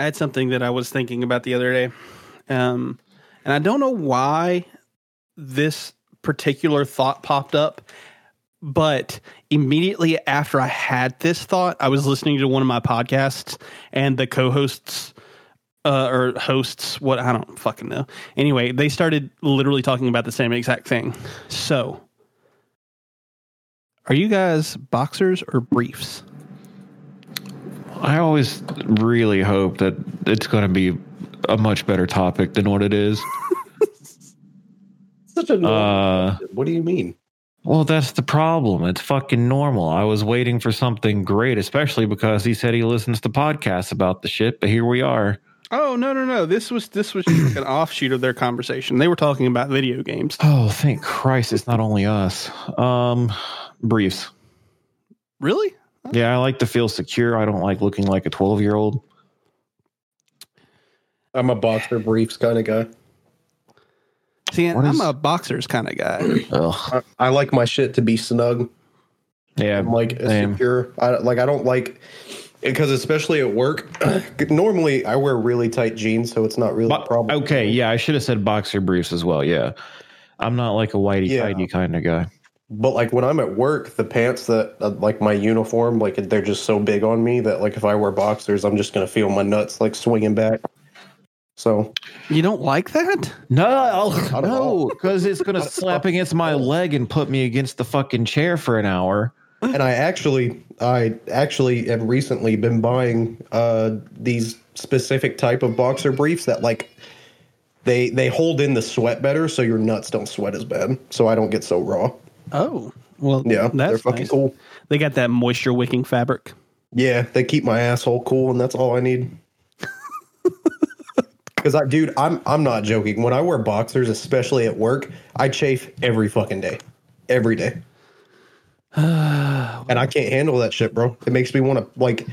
I had something that I was thinking about the other day. Um, and I don't know why this particular thought popped up, but immediately after I had this thought, I was listening to one of my podcasts and the co-hosts uh, or hosts, what I don't fucking know. Anyway, they started literally talking about the same exact thing. So, are you guys boxers or briefs? I always really hope that it's going to be a much better topic than what it is. Such a normal Uh. What do you mean? well, that's the problem. It's fucking normal. I was waiting for something great, especially because he said he listens to podcasts about the shit, but here we are. Oh no no no! This was this was just like an offshoot of their conversation. They were talking about video games. Oh, thank Christ, it's not only us. Um, briefs. Really? Yeah, I like to feel secure. I don't like looking like a 12 year old. I'm a boxer briefs kind of guy. See, What I'm is- a boxers kind of guy. I, I like my shit to be snug. Yeah, I'm like same. secure. I like. I don't like because especially at work. normally, I wear really tight jeans, so it's not really a problem. okay, yeah, I should have said boxer briefs as well. Yeah, I'm not like a whitey Yeah. tighty kind of guy. But like when I'm at work, the pants that uh, like my uniform, like they're just so big on me that like if I wear boxers, I'm just gonna feel my nuts like swinging back. So You don't like that? No, at no, because it's gonna slap against my leg and put me against the fucking chair for an hour. and I actually, I actually have recently been buying uh, these specific type of boxer briefs that like they they hold in the sweat better, so your nuts don't sweat as bad, so I don't get so raw. Oh, well, Yeah, that's they're fucking nice. cool. They got that moisture wicking fabric. Yeah, they keep my asshole cool, and that's all I need. Because I, dude, I'm I'm not joking. When I wear boxers, especially at work, I chafe every fucking day, every day, and I can't handle that shit, bro. It makes me want to like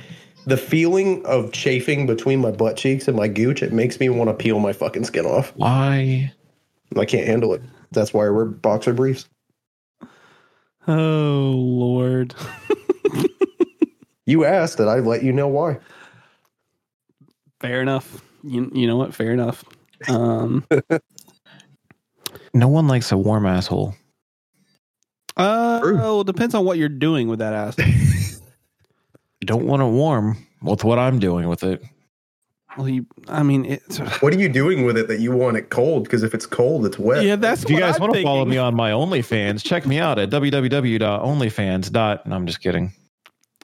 the feeling of chafing between my butt cheeks and my gooch. It makes me want to peel my fucking skin off. Why? I can't handle it. That's why I wear boxer briefs. Oh Lord. You asked, and I let you know why. Fair enough. You you know what? Fair enough. Um No one likes a warm asshole. uh True. well, it depends on what you're doing with that ass. Don't want it warm with what I'm doing with it. Well, you I mean it's What are you doing with it that you want it cold? Because if it's cold, it's wet. Yeah, that's If you guys I'm want to follow me on my OnlyFans, check me out at www.onlyfans. dot- No, I'm just kidding.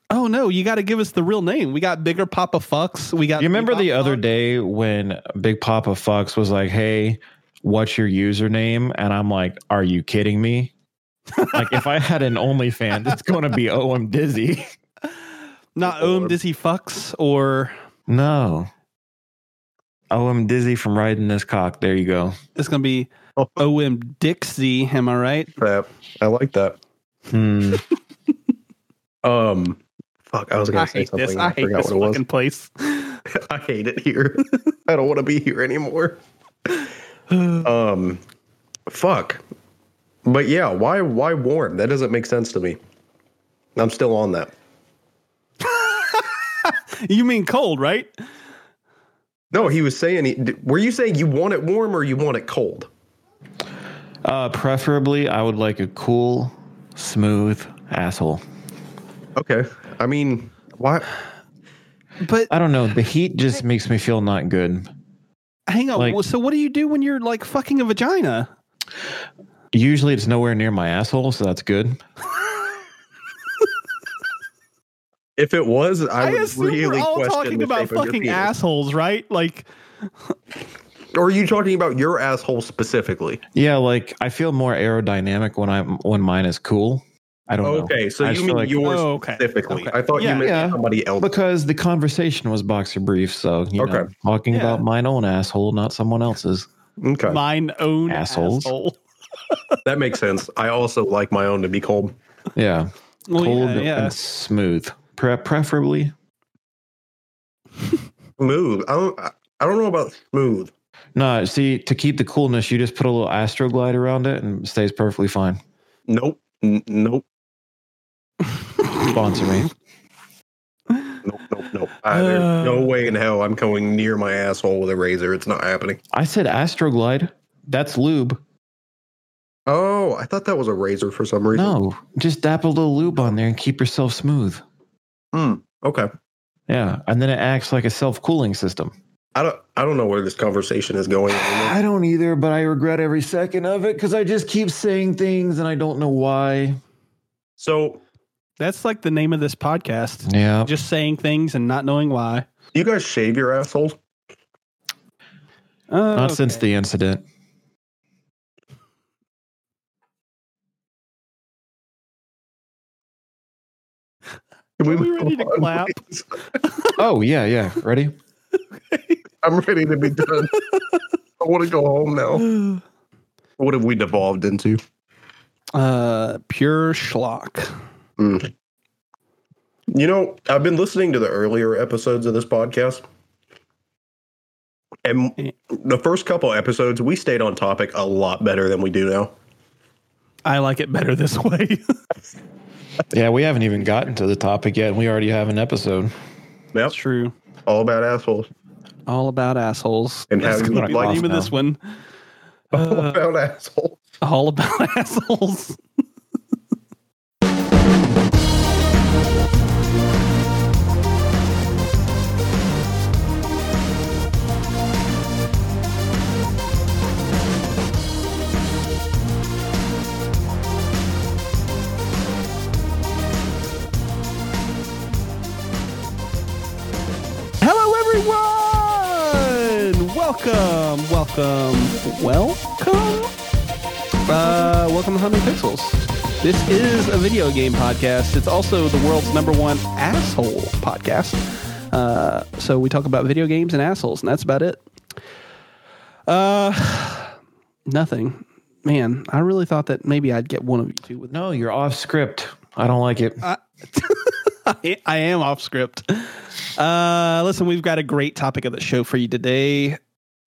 Oh no, you got to give us the real name. We got Bigger Papa Fucks. We got You remember the Papa other day when Big Papa Fox was like, "Hey, what's your username?" And I'm like, "Are you kidding me?" like if I had an OnlyFans, it's going to be "Oh, I'm dizzy." Not OM Dizzy Fucks or no. Oh, I'm dizzy from riding this cock. There you go. it's going to be Oh. OM Dixie. Am I right? Crap. I like that. Hmm. Um, fuck. I was gonna say hate something. this. I I, hate forgot this what it was. fucking place. I hate it here. I don't want to be here anymore. um, fuck. But yeah, why why warm? That doesn't make sense to me. I'm still on that. You mean cold, right? No, he was saying. He, were you saying you want it warm or you want it cold? Uh, preferably, I would like a cool, smooth asshole. Okay. I mean, why? But I don't know. The heat just makes me feel not good. hang on. like- so what do you do when you're like fucking a vagina? Usually, it's nowhere near my asshole, so that's good. If it was, I, I, would assume really we're all question talking the about shape of your fucking penis. assholes, right? Like, Or are you talking about your asshole specifically? Yeah, like I feel more aerodynamic when I'm when mine is cool. I don't know. Okay, so I you mean like- yours Oh, okay. specifically? Okay. I thought Yeah, you meant yeah. somebody else. because the conversation was boxer brief, so you know, Okay. talking Yeah. about mine own asshole, not someone else's. Okay, mine own Assholes. asshole. that makes sense. I also like my own to be cold. Yeah, Well, cold yeah, yeah. and smooth, Pre- preferably. Smooth. I don't. I don't know about smooth. No, see, to keep the coolness, you just put a little Astroglide around it and it stays perfectly fine. Nope. N- nope. Sponsor me. Nope. Nope. Nope. I, there's no uh. way in hell I'm going near my asshole with a razor. It's not happening. I said Astroglide. That's lube. Oh, I thought that was a razor for some reason. No, just dap a little lube on there and keep yourself smooth. Hmm. Okay. Yeah, and then it acts like a self cooling system. I don't. I don't know where this conversation is going. I don't either, but I regret every second of it because I just keep saying things and I don't know why. So, That's like the name of this podcast. Yeah. Just saying things and not knowing why. you guys shave your assholes? Uh, Not since the incident. Can Are we ready to move on, clap? please? Oh, yeah, yeah. Ready? I'm ready to be done. I want to go home now. What have we devolved into? uh, pure schlock. Mm. You know, I've been listening to the earlier episodes of this podcast. And the first couple episodes, we stayed on topic a lot better than we do now. I like it better this way. Yeah, we haven't even gotten to the topic yet. and We already have an episode. Yep. That's true. All about assholes. All about assholes. And how you gonna be the like name of this one. All Uh, about assholes. all about assholes. Everyone. Welcome, welcome, welcome. Uh, welcome to Humming Pixels. This is a video game podcast. It's also the world's number one asshole podcast. Uh, so we talk about video games and assholes, and that's about it. Uh, nothing. Man, I really thought that maybe I'd get one of you two with No, you're off script. I don't like it. I, I am off script. Uh, listen, we've got a great topic of the show for you today.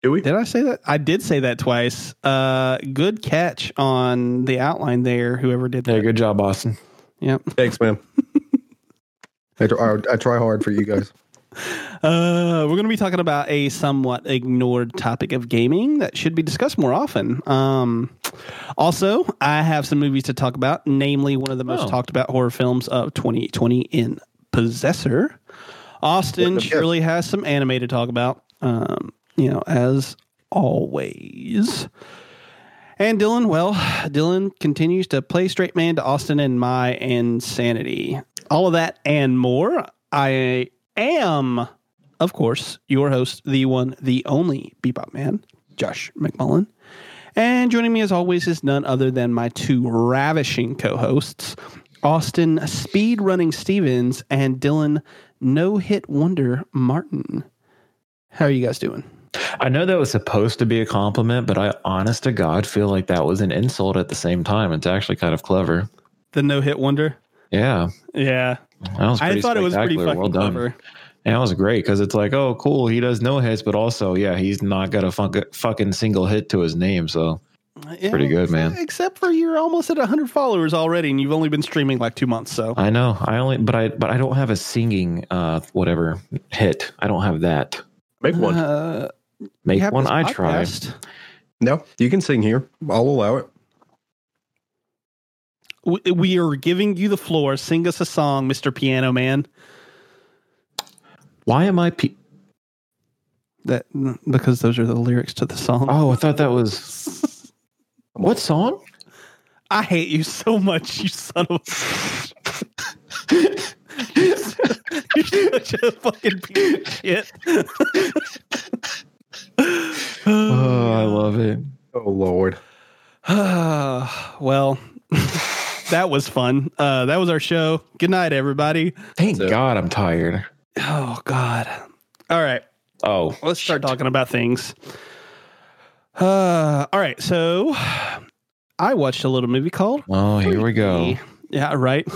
Do we? Did I say that? I did say that twice. Uh, good catch on the outline there. Whoever did that. Yeah, good job, Austin. Yep. Thanks, man. I, I try hard for you guys. Uh, we're going to be talking about a somewhat ignored topic of gaming that should be discussed more often. Um, also, I have some movies to talk about, namely one of the most Oh. talked about horror films of 2020 in Possessor. Austin surely has some anime to talk about, um, you know, as always. And Dylan, well, Dylan continues to play straight man to Austin and my insanity. All of that and more. I am, of course, your host, the one, the only Bebop Man, Josh McMullen. And joining me as always is none other than my two ravishing co hosts, Austin Speed Running Stevens and Dylan No Hit Wonder Martin. How are you guys doing? I know that was supposed to be a compliment, but I, honest to God, feel like that was an insult at the same time. It's actually kind of clever. The No Hit Wonder? Yeah, Yeah. that was I thought it was pretty fucking well done. clever. And it was great because it's like, oh, cool, he does no hits, but also, yeah, he's not got a fuck, fucking single hit to his name. So Yeah, Pretty good, man. Except for you're almost at 100 followers already, and you've only been streaming like two months. So I know I only, but I, but I don't have a singing, uh, whatever hit. I don't have that. Make one. Uh, Make one. I try. podcast. no, you can sing here. I'll allow it. We, we are giving you the floor. Sing us a song, Mr. Piano Man. Why am I? Pe- That because those are the lyrics to the song. oh, I thought that was what song? I hate you so much, you son of. a... You're such a fucking piece of shit. Oh, I love it. Oh Lord. well, that was fun. Uh, that was our show. Good night, everybody. Thank So- God I'm tired. Oh God. All right, Oh, let's start talking about things. Uh, all right, so I watched a little movie called. oh, here we go. Yeah, right.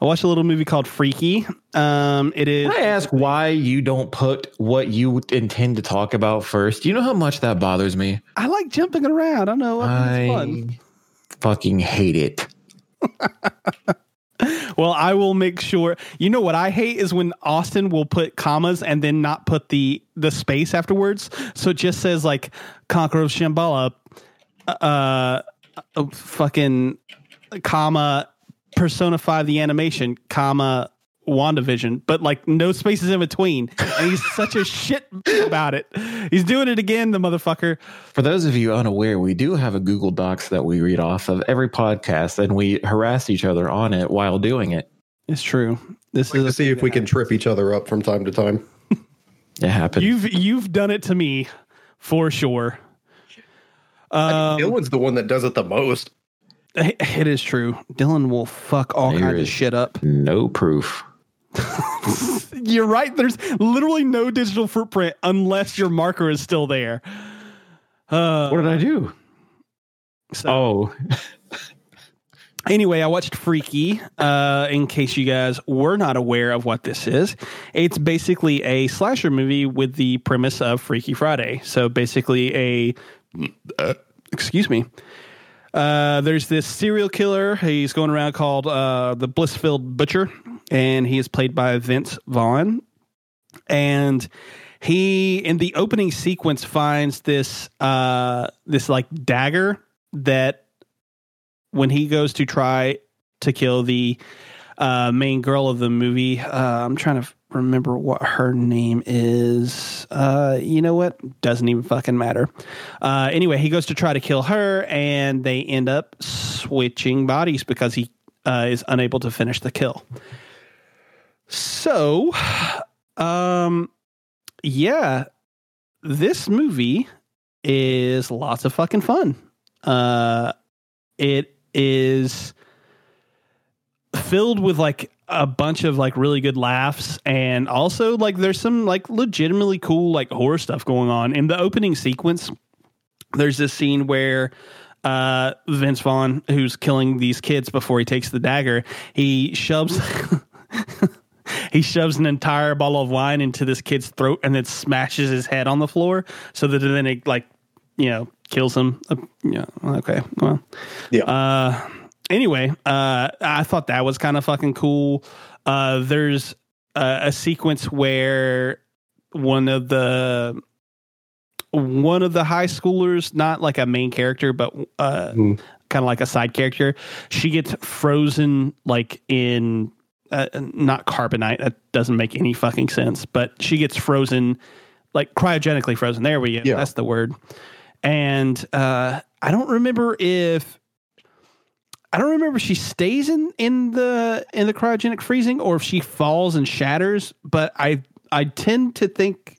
I watched a little movie called Freaky. Um, it is. Can I ask why you don't put what you intend to talk about first? Do you know how much that bothers me? I like jumping around. I know. I think it's fun. Fucking hate it. well, I will make sure. You know what I hate is when Austin will put commas and then not put the the space afterwards. So it just says like Conqueror of Shambhala, uh, uh, fucking comma Persona 5 the animation, comma WandaVision, but like no spaces in between. And he's such a shit about it. He's doing it again, the motherfucker. For those of you unaware, we do have a Google Docs that we read off of every podcast, and we harass each other on it while doing it. It's true. This Like is to see if we that can trip each other up from time to time. It happened. You've you've done it to me for sure. Um, Dylan's the one that does it the most. it is true. Dylan will fuck all There kinds of is- shit up. no proof. You're right. There's literally no digital footprint unless your marker is still there. Uh, What did I do? so- Oh, Anyway, I watched Freaky. Uh, in case you guys were not aware of what this is, it's basically a slasher movie with the premise of Freaky Friday. So basically, a uh, excuse me. Uh, there's this serial killer. He's going around called uh, the Blissfield Butcher, and he is played by Vince Vaughn. And he, in the opening sequence, finds this uh, this like dagger that when he goes to try to kill the uh, main girl of the movie. Uh, I'm trying to remember what her name is. Uh, you know what? Doesn't even fucking matter. Uh, anyway, he goes to try to kill her, and they end up switching bodies because he uh, is unable to finish the kill. So, um, yeah, this movie is lots of fucking fun. Uh, it is filled with like a bunch of like really good laughs and also like there's some like legitimately cool like horror stuff going on in the opening sequence there's this scene where uh Vince Vaughn who's killing these kids before he takes the dagger he shoves he shoves an entire bottle of wine into this kid's throat and then smashes his head on the floor so that then it like you know kills him uh, yeah okay well Yeah. uh, anyway, uh, I thought that was kind of fucking cool. Uh, there's a, a sequence where one of the one of the high schoolers, not like a main character, but uh, Mm. kind of like a side character, she gets frozen like in uh, not carbonite. That doesn't make any fucking sense. But she gets frozen, like cryogenically frozen. There we go. Yeah. That's the word. And uh, I don't remember if I don't remember if she stays in in the in the cryogenic freezing or if she falls and shatters. But I I tend to think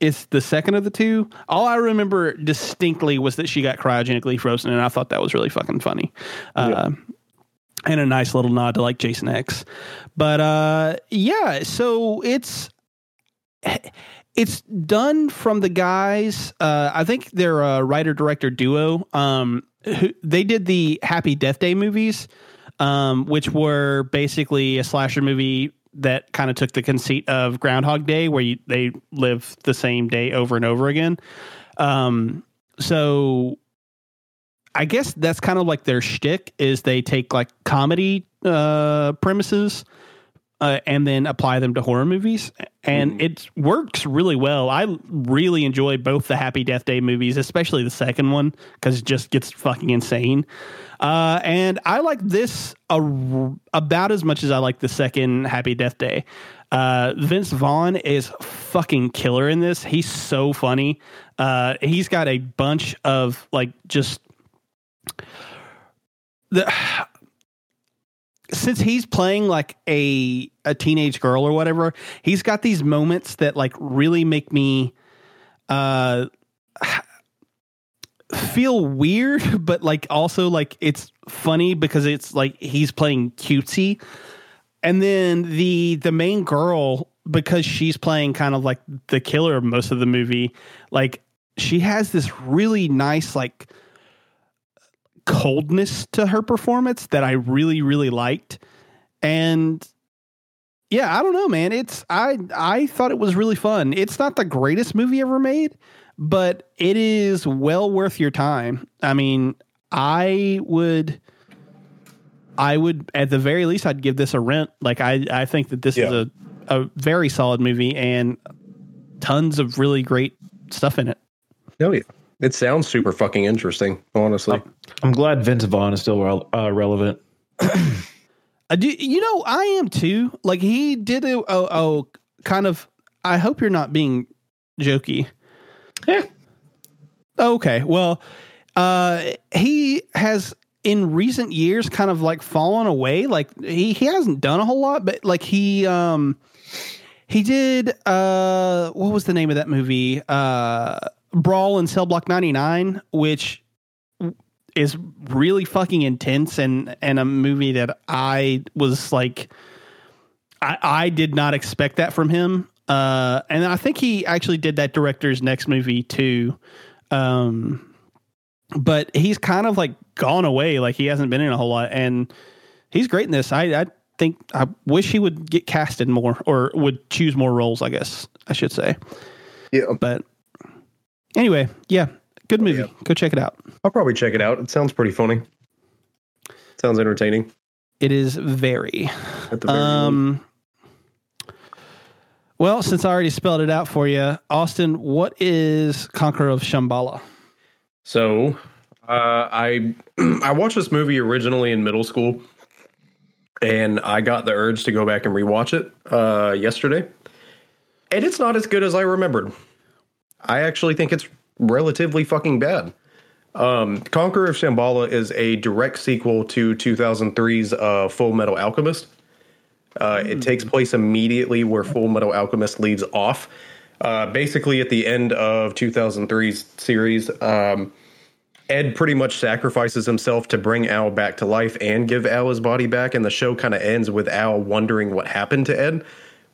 it's the second of the two. All I remember distinctly was that she got cryogenically frozen, and I thought that was really fucking funny. Uh, And a nice little nod to like Jason X. But uh, yeah, so it's it's done from the guys. Uh, I think they're a writer director duo. Um, who, they did the Happy Death Day movies, um, which were basically a slasher movie that kind of took the conceit of Groundhog Day, where you, they live the same day over and over again. Um, so I guess that's kind of like their shtick is they take like comedy uh, premises uh, and then apply them to horror movies, and it works really well. I really enjoy both the Happy Death Day movies, especially the second one because it just gets fucking insane. Uh, and I like this a, about as much as I like the second Happy Death Day. Uh, Vince Vaughn is fucking killer in this. He's so funny. Uh, he's got a bunch of like just the since he's playing like a a teenage girl or whatever, he's got these moments that like really make me uh feel weird, but like also like it's funny because it's like he's playing cutesy. And then the the main girl, because she's playing kind of like the killer of most of the movie, like she has this really nice like coldness to her performance that I really really liked. And yeah, I don't know, man. It's I I thought it was really fun. It's not the greatest movie ever made, but it is well worth your time. I mean, I would I would at the very least I'd give this a rent. Like I I think that this is a a very solid movie and tons of really great stuff in it. Oh yeah, it sounds super fucking interesting. Honestly, oh. I'm glad Vince Vaughn is still rel- uh, relevant. I do, you know, I am too. Like he did a, a, a kind of. I hope you're not being jokey. Yeah. Okay, well, uh, he has in recent years kind of like fallen away. Like he he hasn't done a whole lot, but like he um he did uh what was the name of that movie? Uh, Brawl in Cell Block 99, which is really fucking intense and and a movie that I was like I I did not expect that from him. Uh and I think he actually did that director's next movie too. Um but he's kind of like gone away like he hasn't been in a whole lot and he's great in this. I I think I wish he would get casted more or would choose more roles, I guess I should say. yeah, But anyway, yeah, good movie. Yeah. Go check it out. I'll probably check it out. It sounds pretty funny. Sounds entertaining. It is very. At the very. Um, well, since I already spelled it out for you, Austin, what is Conqueror of Shambhala? So, uh, I I watched this movie originally in middle school, and I got the urge to go back and rewatch it uh, yesterday, and it's not as good as I remembered. I actually think it's relatively fucking bad. Um, Conqueror of Shambhala is a direct sequel to 2003's uh, Fullmetal Alchemist. Uh, It takes place immediately where Fullmetal Alchemist leaves off. Uh, basically, at the end of 2003's series, um, Ed pretty much sacrifices himself to bring Al back to life and give Al his body back. And the show kind of ends with Al wondering what happened to Ed.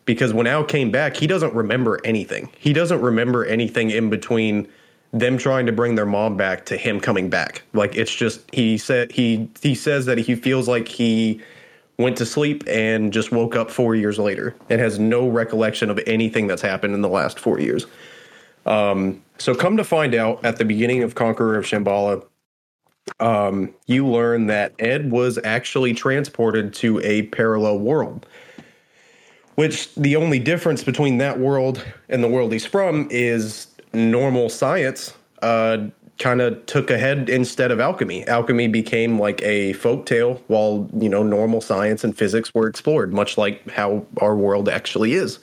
Because when Al came back, he doesn't remember anything. He doesn't remember anything in between them trying to bring their mom back to him coming back. Like it's just he said he he says that he feels like he went to sleep and just woke up 4 years later and has no recollection of anything that's happened in the last 4 years. Um so come to find out at the beginning of Conqueror of Shambhala um you learn that Ed was actually transported to a parallel world which the only difference between that world and the world he's from is normal science uh, kind of took ahead instead of alchemy. Alchemy became like a folk tale while, you know, normal science and physics were explored, much like how our world actually is.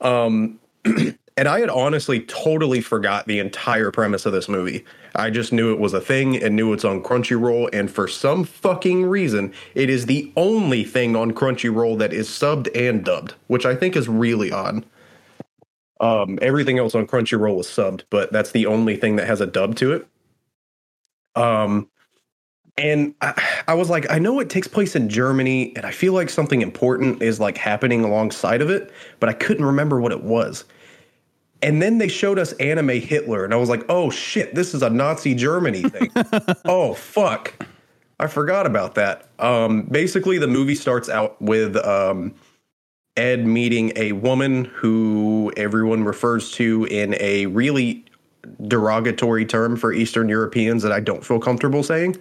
Um, and I had honestly totally forgot the entire premise of this movie. I just knew it was a thing and knew it's on Crunchyroll. And for some fucking reason, it is the only thing on Crunchyroll that is subbed and dubbed, which I think is really odd. Um, everything else on Crunchyroll is subbed, but that's the only thing that has a dub to it. Um, and I, I was like, I know it takes place in Germany, and I feel like something important is like happening alongside of it, but I couldn't remember what it was. And then they showed us anime Hitler, and I was like, oh shit, this is a Nazi Germany thing. oh fuck. I forgot about that. Um, basically, the movie starts out with um, Ed meeting a woman who everyone refers to in a really derogatory term for Eastern Europeans that I don't feel comfortable saying.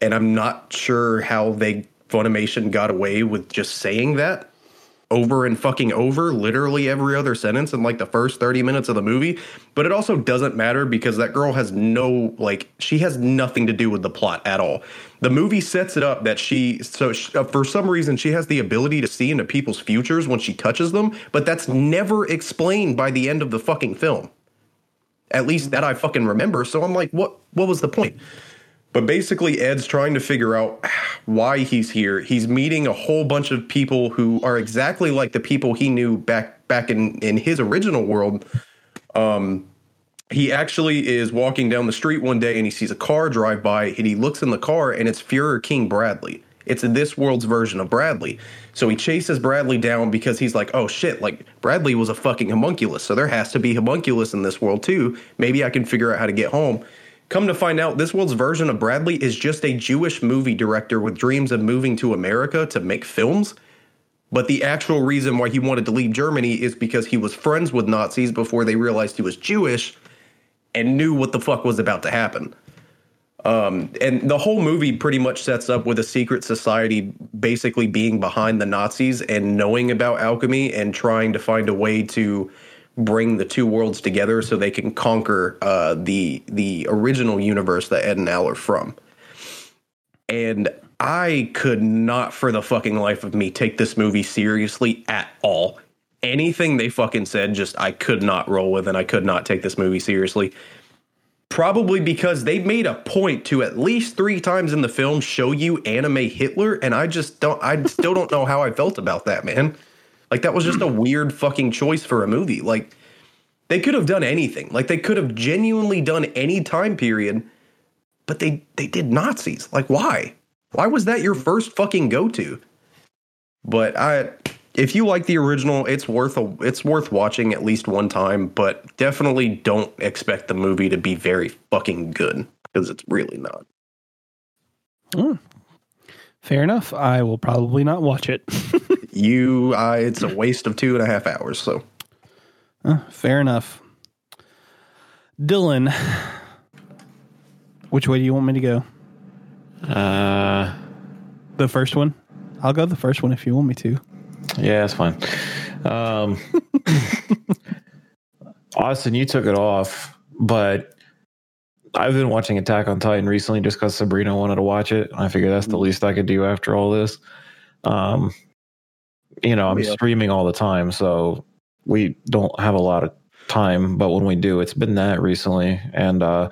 And I'm not sure how they Funimation got away with just saying that over and fucking over literally every other sentence in like the first 30 minutes of the movie. But it also doesn't matter because that girl has no like she has nothing to do with the plot at all. The movie sets it up that she so she, uh, for some reason she has the ability to see into people's futures when she touches them but that's never explained by the end of the fucking film. At least that i fucking remember. So i'm like what what was the point but basically, Ed's trying to figure out why he's here. He's meeting a whole bunch of people who are exactly like the people he knew back back in in his original world. Um, he actually is walking down the street one day and he sees a car drive by and he looks in the car and it's Führer King Bradley. It's this world's version of Bradley. So he chases Bradley down because he's like, oh shit, like Bradley was a fucking homunculus. So there has to be homunculus in this world too. Maybe I can figure out how to get home. Come to find out, this world's version of Bradley is just a Jewish movie director with dreams of moving to America to make films. But the actual reason why he wanted to leave Germany is because he was friends with Nazis before they realized he was Jewish and knew what the fuck was about to happen. Um, and the whole movie pretty much sets up with a secret society basically being behind the Nazis and knowing about alchemy and trying to find a way to bring the two worlds together so they can conquer uh, the the original universe that Ed and Al are from. And I could not, for the fucking life of me, take this movie seriously at all. Anything they fucking said, just I could not roll with, and I could not take this movie seriously probably because they made a point to at least three times in the film show you anime Hitler, and I just don't, I still don't know how I felt about that, man. Like that was just a weird fucking choice for a movie. Like they could have done anything. Like they could have genuinely done any time period, but they they did Nazis. Like why? Why was that your first fucking go to? But I if you like the original, it's worth a, it's worth watching at least one time, but definitely don't expect the movie to be very fucking good because it's really not. Mm. Fair enough. I will probably not watch it. you, uh, it's a waste of two and a half hours. So, uh, fair enough. Dylan, which way do you want me to go? Uh, the first one. I'll go the first one if you want me to. Yeah, that's fine. Um, Austin, you took it off, but I've been watching Attack on Titan recently just because Sabrina wanted to watch it. I figured that's the mm-hmm. least I could do after all this. Um, you know, I'm yeah. streaming all the time, so we don't have a lot of time, but when we do, it's been that recently. And uh,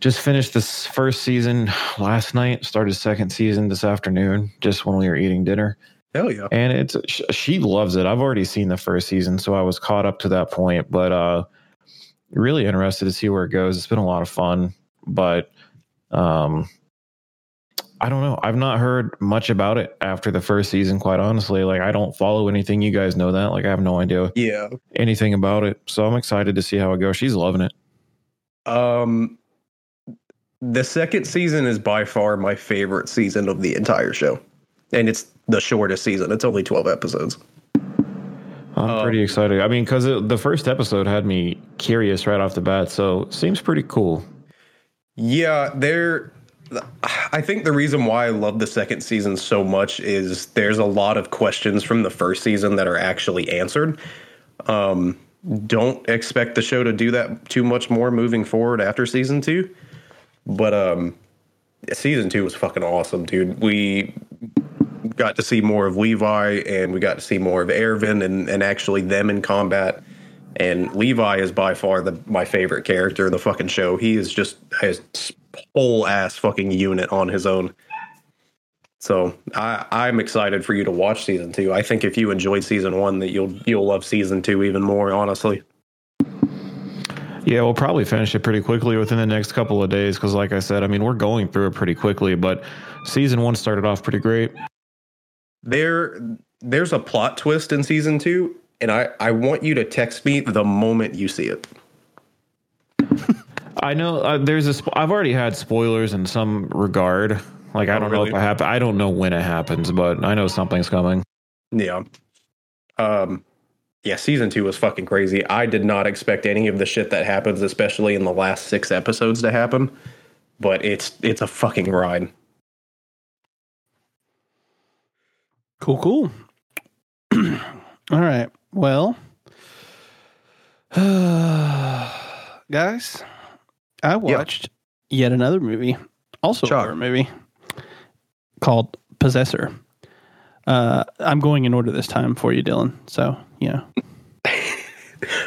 just finished this first season last night, started second season this afternoon, just when we were eating dinner. Hell yeah. And it's she loves it. I've already seen the first season, so I was caught up to that point, but uh really interested to see where it goes. It's been a lot of fun, but um I don't know. I've not heard much about it after the first season, quite honestly. Like I don't follow anything. You guys know that. Like I have no idea yeah. anything about it. So I'm excited to see how it goes. She's loving it. Um the second season is by far my favorite season of the entire show. And it's the shortest season. It's only 12 episodes. I'm um, pretty excited. I mean, because the first episode had me curious right off the bat, so seems pretty cool. Yeah, there. I think the reason why I love the second season so much is there's a lot of questions from the first season that are actually answered. Um, don't expect the show to do that too much more moving forward after season two, but um, season two was fucking awesome, dude. We got to see more of Levi and we got to see more of Erwin and, and actually them in combat. And Levi is by far the my favorite character in the fucking show. He is just a whole ass fucking unit on his own. So I, I'm excited for you to watch season two. I think if you enjoyed season one, that you'll you'll love season two even more. Honestly. Yeah, we'll probably finish it pretty quickly within the next couple of days because, like I said, I mean, we're going through it pretty quickly. But season one started off pretty great there there's a plot twist in season two, and I I want you to text me the moment you see it. I know uh, there's a. Sp- I've already had spoilers in some regard. Like I oh, don't really? know if I have. I don't know when it happens, but I know something's coming. Yeah. Um. Yeah, season two was fucking crazy. I did not expect any of the shit that happens, especially in the last six episodes, to happen. But it's it's a fucking ride. Cool, cool. All right. Well, guys, I watched yep. yet another movie, also a horror movie called Possessor. Uh, I'm going in order this time for you, Dylan. So, yeah.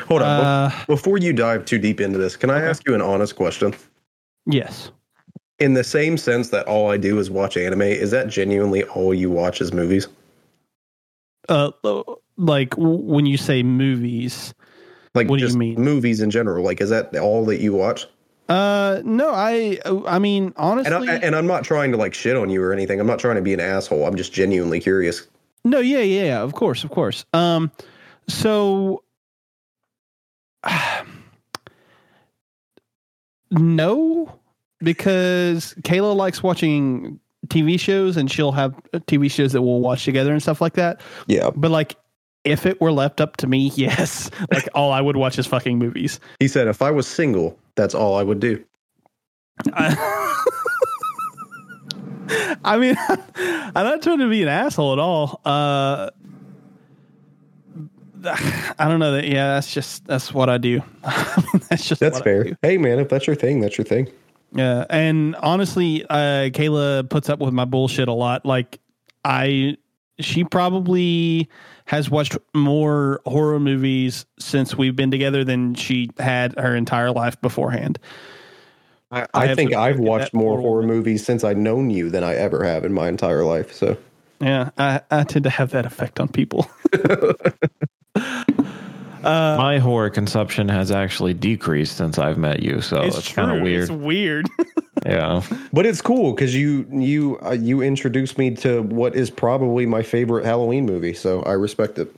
Hold on. Uh, Before you dive too deep into this, can I ask you an honest question? Yes. In the same sense that all I do is watch anime, is that genuinely all you watch is movies? Uh, like when you say movies, like what do you mean? Movies in general. Like, is that all that you watch? Uh, no, I, I mean, honestly, and, I, and I'm not trying to like shit on you or anything. I'm not trying to be an asshole. I'm just genuinely curious. No, yeah, yeah, of course, of course. Um, so, no, because Kayla likes watching TV shows and she'll have TV shows that we'll watch together and stuff like that. Yeah. But like if it were left up to me, yes. Like all I would watch is fucking movies. He said if I was single, that's all I would do. I mean, I'm not trying to be an asshole at all. Uh, I don't know that. Yeah, that's just that's what I do. that's just That's fair. Hey, man, if that's your thing, that's your thing. Yeah, and honestly, uh, Kayla puts up with my bullshit a lot. Like, I, she probably has watched more horror movies since we've been together than she had her entire life beforehand. I, I I think I've watched more poor horror movies since I've known you than I ever have in my entire life. So Yeah, I, I tend to have that effect on people. Uh, my horror consumption has actually decreased since I've met you, so it's, kind of weird. It's weird. yeah. But it's cool because you you uh, you introduced me to what is probably my favorite Halloween movie, so I respect it.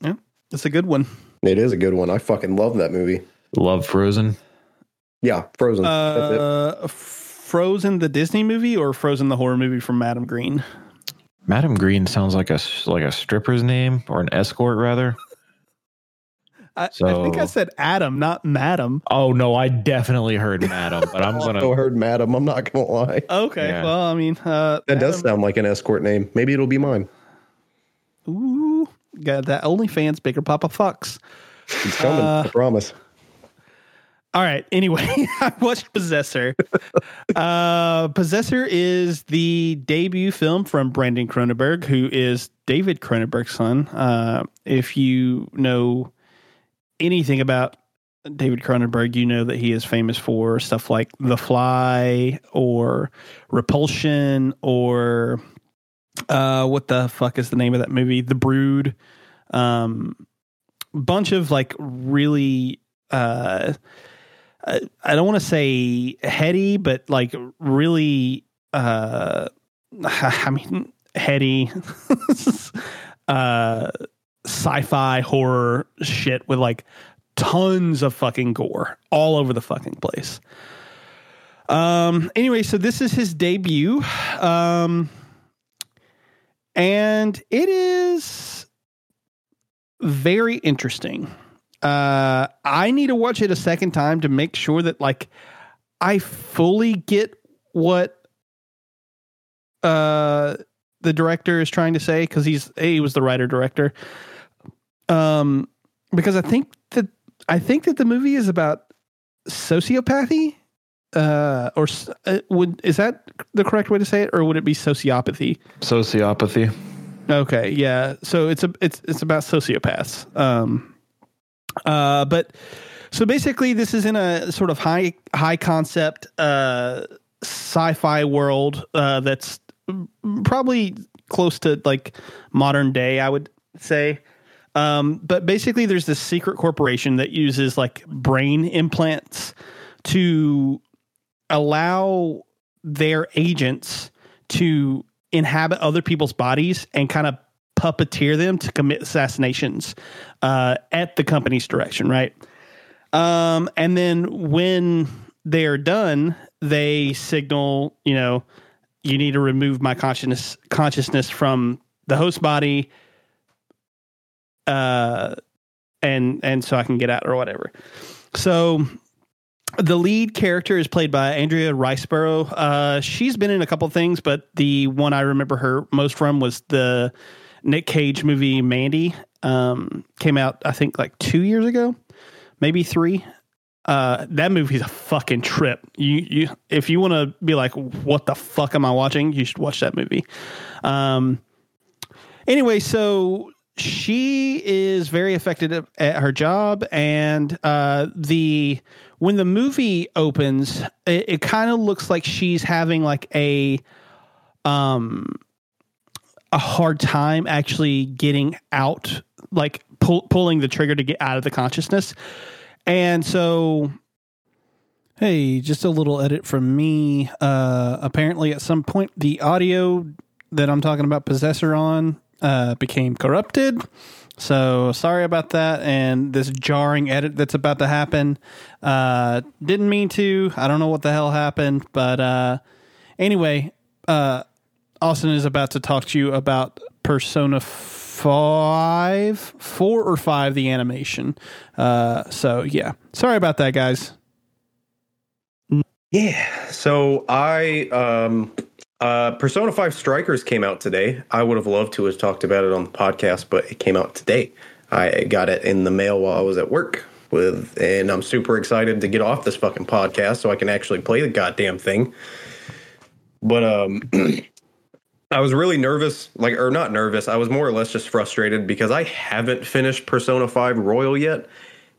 yeah, it's a good one. It is a good one. I fucking love that movie. Love Frozen. Yeah, Frozen. That's it. Uh, Frozen, the Disney movie, or Frozen, the horror movie from Madam Green? Madam Green sounds like a like a stripper's name or an escort rather. I, I think I said Adam, not Madam. Oh no, I definitely heard Madam, but I'm gonna heard Madam. I'm not gonna lie. Okay, Yeah. well, I mean, uh, That does sound like an escort name. Maybe it'll be mine. Ooh, got that OnlyFans bigger Papa fucks. It's coming. Uh, I promise. All right. Anyway, I watched Possessor. uh, Possessor is the debut film from Brandon Cronenberg, who is David Cronenberg's son. Uh, if you know anything about David Cronenberg, you know that he is famous for stuff like The Fly or Repulsion or uh, what the fuck is the name of that movie? The Brood. Um, bunch of like really uh I, I don't want to say heady, but like really uh I mean heady uh sci-fi horror shit with like tons of fucking gore all over the fucking place. Um anyway, so this is his debut. Um and it is very interesting. Uh, I need to watch it a second time to make sure that like I fully get what uh the director is trying to say because he's he was the writer director. Um, because I think that I think that the movie is about sociopathy. Uh, or uh, would is that the correct way to say it, or would it be sociopathy? sociopathy. Okay, yeah. So it's a it's it's about sociopaths. Um uh but so basically this is in a sort of high high concept uh sci-fi world uh that's probably close to like modern day, I would say. Um but basically there's this secret corporation that uses like brain implants to allow their agents to inhabit other people's bodies and kind of puppeteer them to commit assassinations uh, at the company's direction, right? Um, and then when they are done, they signal, you know, you need to remove my consciousness consciousness from the host body, uh, and and so I can get out or whatever. So the lead character is played by Andrea Riseborough. Uh, she's been in a couple things, but the one I remember her most from was the Nick Cage movie Mandy. Um, came out I think like two years ago, maybe three. Uh, that movie's a fucking trip. You you if you want to be like, what the fuck am I watching? You should watch that movie. Um, anyway, so she is very affected at- her job, and uh, the when the movie opens, it, it kind of looks like she's having like a um a hard time actually getting out, like pull, pulling the trigger to get out of the consciousness, and so. Hey, just a little edit from me. Uh, apparently, at some point, the audio that I'm talking about Possessor on uh, became corrupted. So sorry about that. And this jarring edit that's about to happen. Uh, didn't mean to. I don't know what the hell happened. But uh, anyway, uh, Austin is about to talk to you about Persona 5, 4 or 5, the animation. Uh, so yeah. Sorry about that, guys. Yeah. So I um Uh, Persona 5 Strikers came out today. I would have loved to have talked about it on the podcast, but it came out today. I got it in the mail while I was at work with, and I'm super excited to get off this fucking podcast so I can actually play the goddamn thing. But um, I was really nervous, like, or not nervous. I was more or less just frustrated because I haven't finished Persona 5 Royal yet.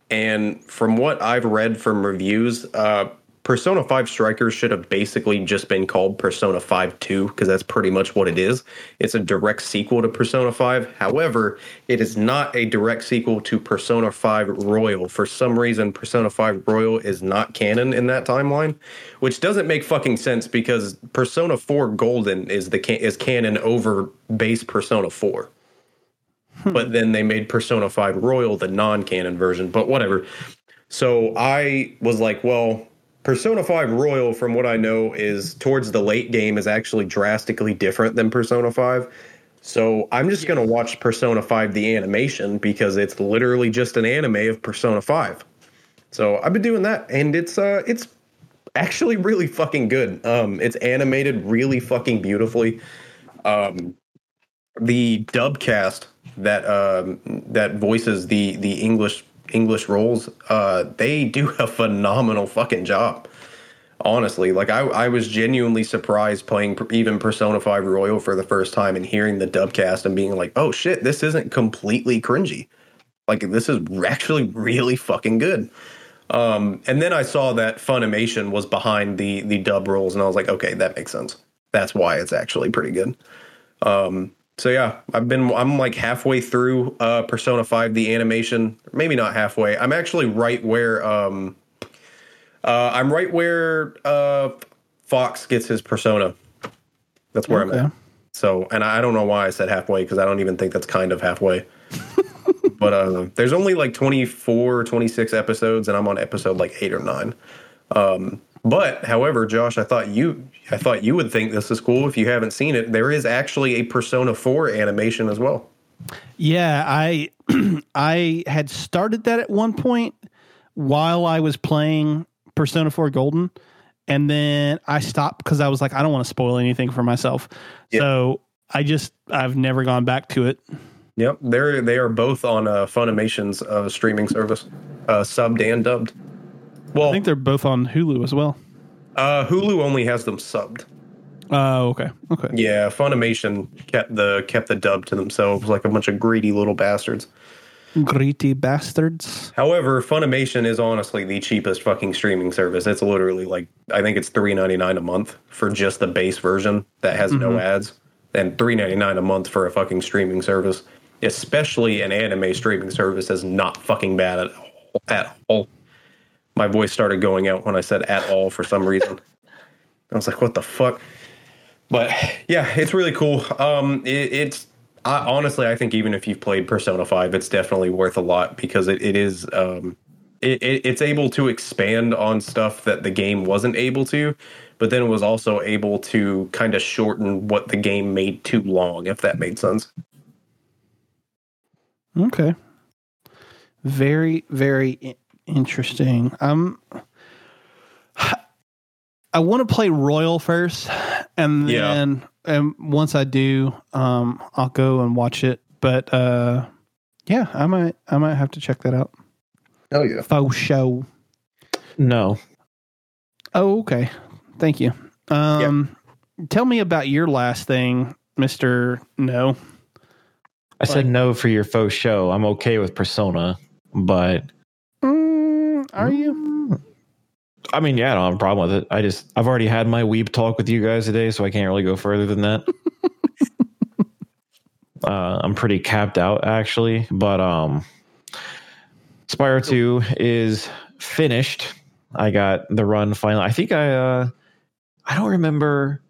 And from what I've read from reviews, uh, Persona 5 Strikers should have basically just been called Persona 5 2 because that's pretty much what it is. It's a direct sequel to Persona 5. However, it is not a direct sequel to Persona 5 Royal. For some reason, Persona 5 Royal is not canon in that timeline, which doesn't make fucking sense because Persona 4 Golden is the is canon over base Persona 4. Hmm. But then they made Persona 5 Royal the non-canon version, but whatever. So I was like, well, Persona 5 Royal, from what I know, is towards the late game is actually drastically different than Persona 5. So I'm just going to watch Persona 5 the animation because it's literally just an anime of Persona 5. So I've been doing that and it's uh it's actually really fucking good. Um it's animated really fucking beautifully. Um the dub cast that um that voices the the English English roles, uh, they do a phenomenal fucking job. Honestly, like I, I was genuinely surprised playing even Persona 5 Royal for the first time and hearing the dubcast and being like, oh shit, this isn't completely cringy. Like this is actually really fucking good. Um, and then I saw that Funimation was behind the the dub roles, and I was like, okay, that makes sense. That's why it's actually pretty good. Um, so yeah, I've been I'm like halfway through uh Persona 5 the animation. Maybe not halfway. I'm actually right where um uh I'm right where uh Fox gets his persona. That's where okay. I'm at. So, and I don't know why I said halfway because I don't even think that's kind of halfway. but uh there's only like 24 26 episodes and I'm on episode like 8 or 9. Um but however, Josh, I thought you I thought you would think this is cool if you haven't seen it. There is actually a Persona 4 animation as well. Yeah, I I had started that at one point while I was playing Persona 4 Golden and then I stopped because I was like I don't want to spoil anything for myself. So I just I've never gone back to it. Yep, they're they are both on uh, Funimation's uh, streaming service, uh, subbed and dubbed. Well, I think they're both on Hulu as well. Uh, Hulu only has them subbed. Oh, okay, okay. Yeah, Funimation kept the kept the dub to themselves like a bunch of greedy little bastards. Greedy bastards. However, Funimation is honestly the cheapest fucking streaming service. It's literally like I think it's three ninety nine a month for just the base version that has mm-hmm. no ads, and three ninety nine a month for a fucking streaming service. Especially an anime streaming service is not fucking bad at all. At all my voice started going out when I said at all for some reason. I was like, what the fuck? But yeah, it's really cool. Um, it, it's I, honestly, I think even if you've played Persona Five, it's definitely worth a lot because it, it is um, it, it, it's able to expand on stuff that the game wasn't able to, but then it was also able to kind of shorten what the game made too long, if that made sense. Okay. Very, very Interesting. Um, I want to play Royal first, and then yeah. and once I do, um, I'll go and watch it. But uh, yeah, I might I might have to check that out. Oh yeah, faux show. No. Oh okay. Thank you. Um, yeah. tell me about your last thing, Mister No. I like, said no for your faux show. I'm okay with Persona, but are you? I mean, yeah, I don't have a problem with it. I just I've already had my weeb talk with you guys today, so I can't really go further than that. uh, I'm pretty capped out actually, but um, Spyro Two is finished. I got the run finally. I think I uh, I don't remember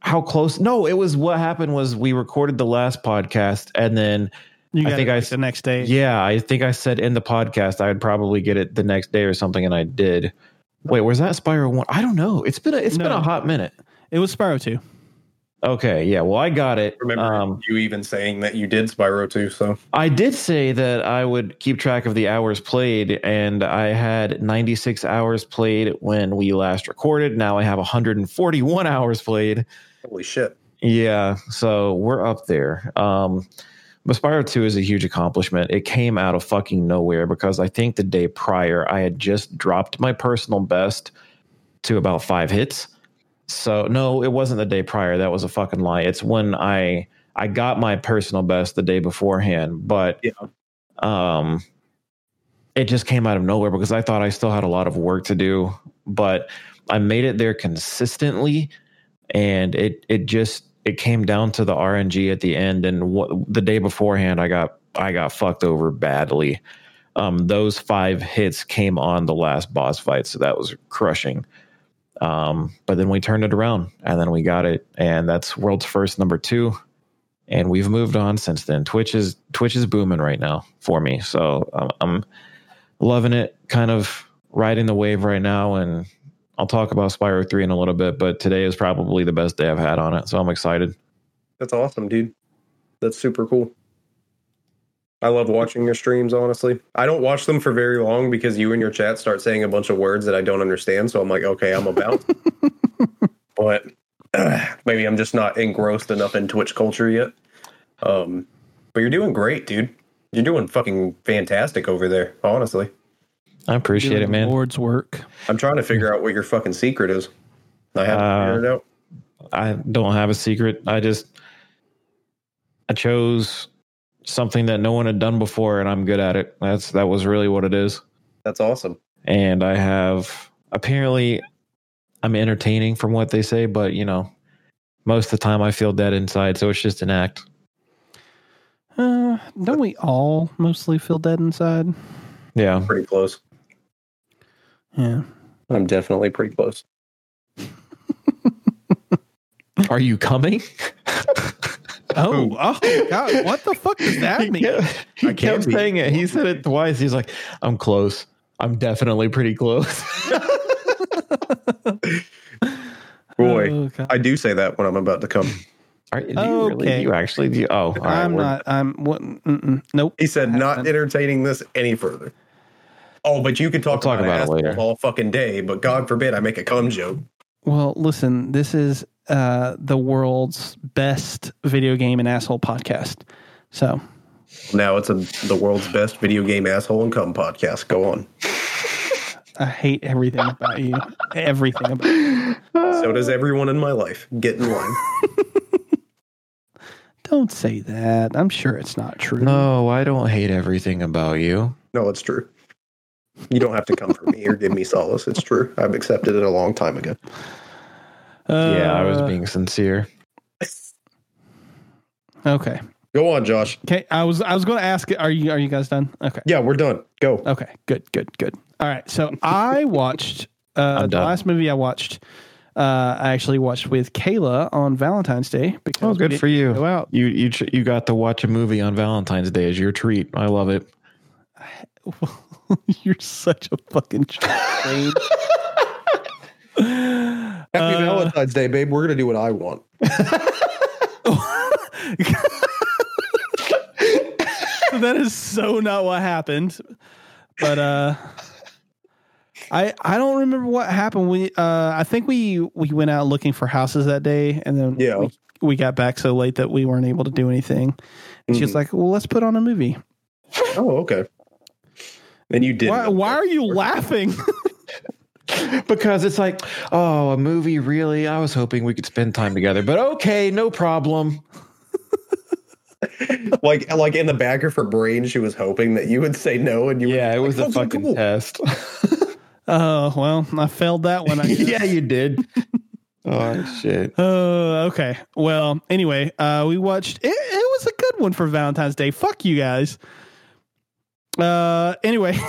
how close. No, it was what happened was we recorded the last podcast and then you I think I the next day. Yeah, I think I said in the podcast I'd probably get it the next day or something, and I did. Wait, was that Spyro one? I don't know. It's been a, it's no. been a hot minute. It was Spyro two. Okay, yeah. Well, I got it. Remember Um, you even saying that you did Spyro 2, so I did say that I would keep track of the hours played, and I had 96 hours played when we last recorded. Now I have 141 hours played. holy shit. Yeah, so we're up there. Um, Spyro 2 is a huge accomplishment. It came out of fucking nowhere because I think the day prior I had just dropped my personal best to about five hits. So no, it wasn't the day prior. That was a fucking lie. It's when I I got my personal best the day beforehand, but Yeah. um it just came out of nowhere because I thought I still had a lot of work to do, but I made it there consistently and it it just it came down to the RNG at the end and what the day beforehand I got I got fucked over badly. Um those 5 hits came on the last boss fight so that was crushing. Um but then we turned it around and then we got it and that's world's first number 2 and we've moved on since then. Twitch is Twitch is booming right now for me. So um, I'm loving it, kind of riding the wave right now and I'll talk about Spyro 3 in a little bit, but today is probably the best day I've had on it. So I'm excited. That's awesome, dude. That's super cool. I love watching your streams, honestly. I don't watch them for very long because you and your chat start saying a bunch of words that I don't understand. So I'm like, okay, I'm about. but uh, maybe I'm just not engrossed enough in Twitch culture yet. Um, but you're doing great, dude. You're doing fucking fantastic over there, honestly. I appreciate it, man. Lord's work. I'm trying to figure out what your fucking secret is. I haven't Uh, figured it out. I don't have a secret. I just I chose something that no one had done before and I'm good at it. That's that was really what it is. That's awesome. And I have apparently I'm entertaining from what they say, but you know, most of the time I feel dead inside, so it's just an act. Uh, don't we all mostly feel dead inside? Yeah. Pretty close. Yeah. I'm definitely pretty close. Are you coming? Oh, oh God! What the fuck does that he mean? kept, he I kept be. saying it. He said it twice. He's like, I'm close. I'm definitely pretty close. Boy, Oh, I do say that when I'm about to come. Are, do you really? Okay. Do you actually? Do you, oh, all right, I'm not. I'm. What? Mm-mm, nope. He said, haven't. entertaining this any further. Oh, but you can talk, We'll talk about, about it later. all fucking day. But God forbid I make a cum joke. Well, listen. This is uh, the world's best video game and asshole podcast. So Now it's a, the world's best video game asshole and cum podcast. Go on. I hate everything about you. Everything about you. So does everyone in my life. Get in line. Don't say that. I'm sure it's not true. No, I don't hate everything about you. No, it's true. You don't have to come for me or give me solace. It's true. I've accepted it a long time ago. yeah, I was Uh, being sincere. okay. Go on, Josh. Okay. I was. I was going to ask. Are you? Are you guys done? Okay. Yeah, we're done. Go. Okay, good, good, good. All right, so I watched uh, the last movie I watched. Uh, I actually watched with Kayla on Valentine's Day because Oh, we good for you. Go out. You you you got to watch a movie on Valentine's Day as your treat. I love it. You're such a fucking train. Happy Uh, Valentine's Day, babe. We're going to do what I want. that is so not what happened. But uh I I don't remember what happened. We uh I think we we went out looking for houses that day and then Yeah. we, we got back so late that we weren't able to do anything. And she's Mhm. like, "Well, let's put on a movie." Oh, okay. Then you did. Why, why are you laughing? Because it's like, oh, a movie, really? I was hoping we could spend time together, but okay, no problem. like like in the back of her brain, she was hoping that you would say no, and you. Yeah, it was like, a "Okay, fucking cool." test. Oh, well, I failed that one. Yeah, you did. oh shit. Uh, okay. Well, anyway, uh, we watched. It, it was a good one for Valentine's Day. Fuck you guys. Uh, anyway,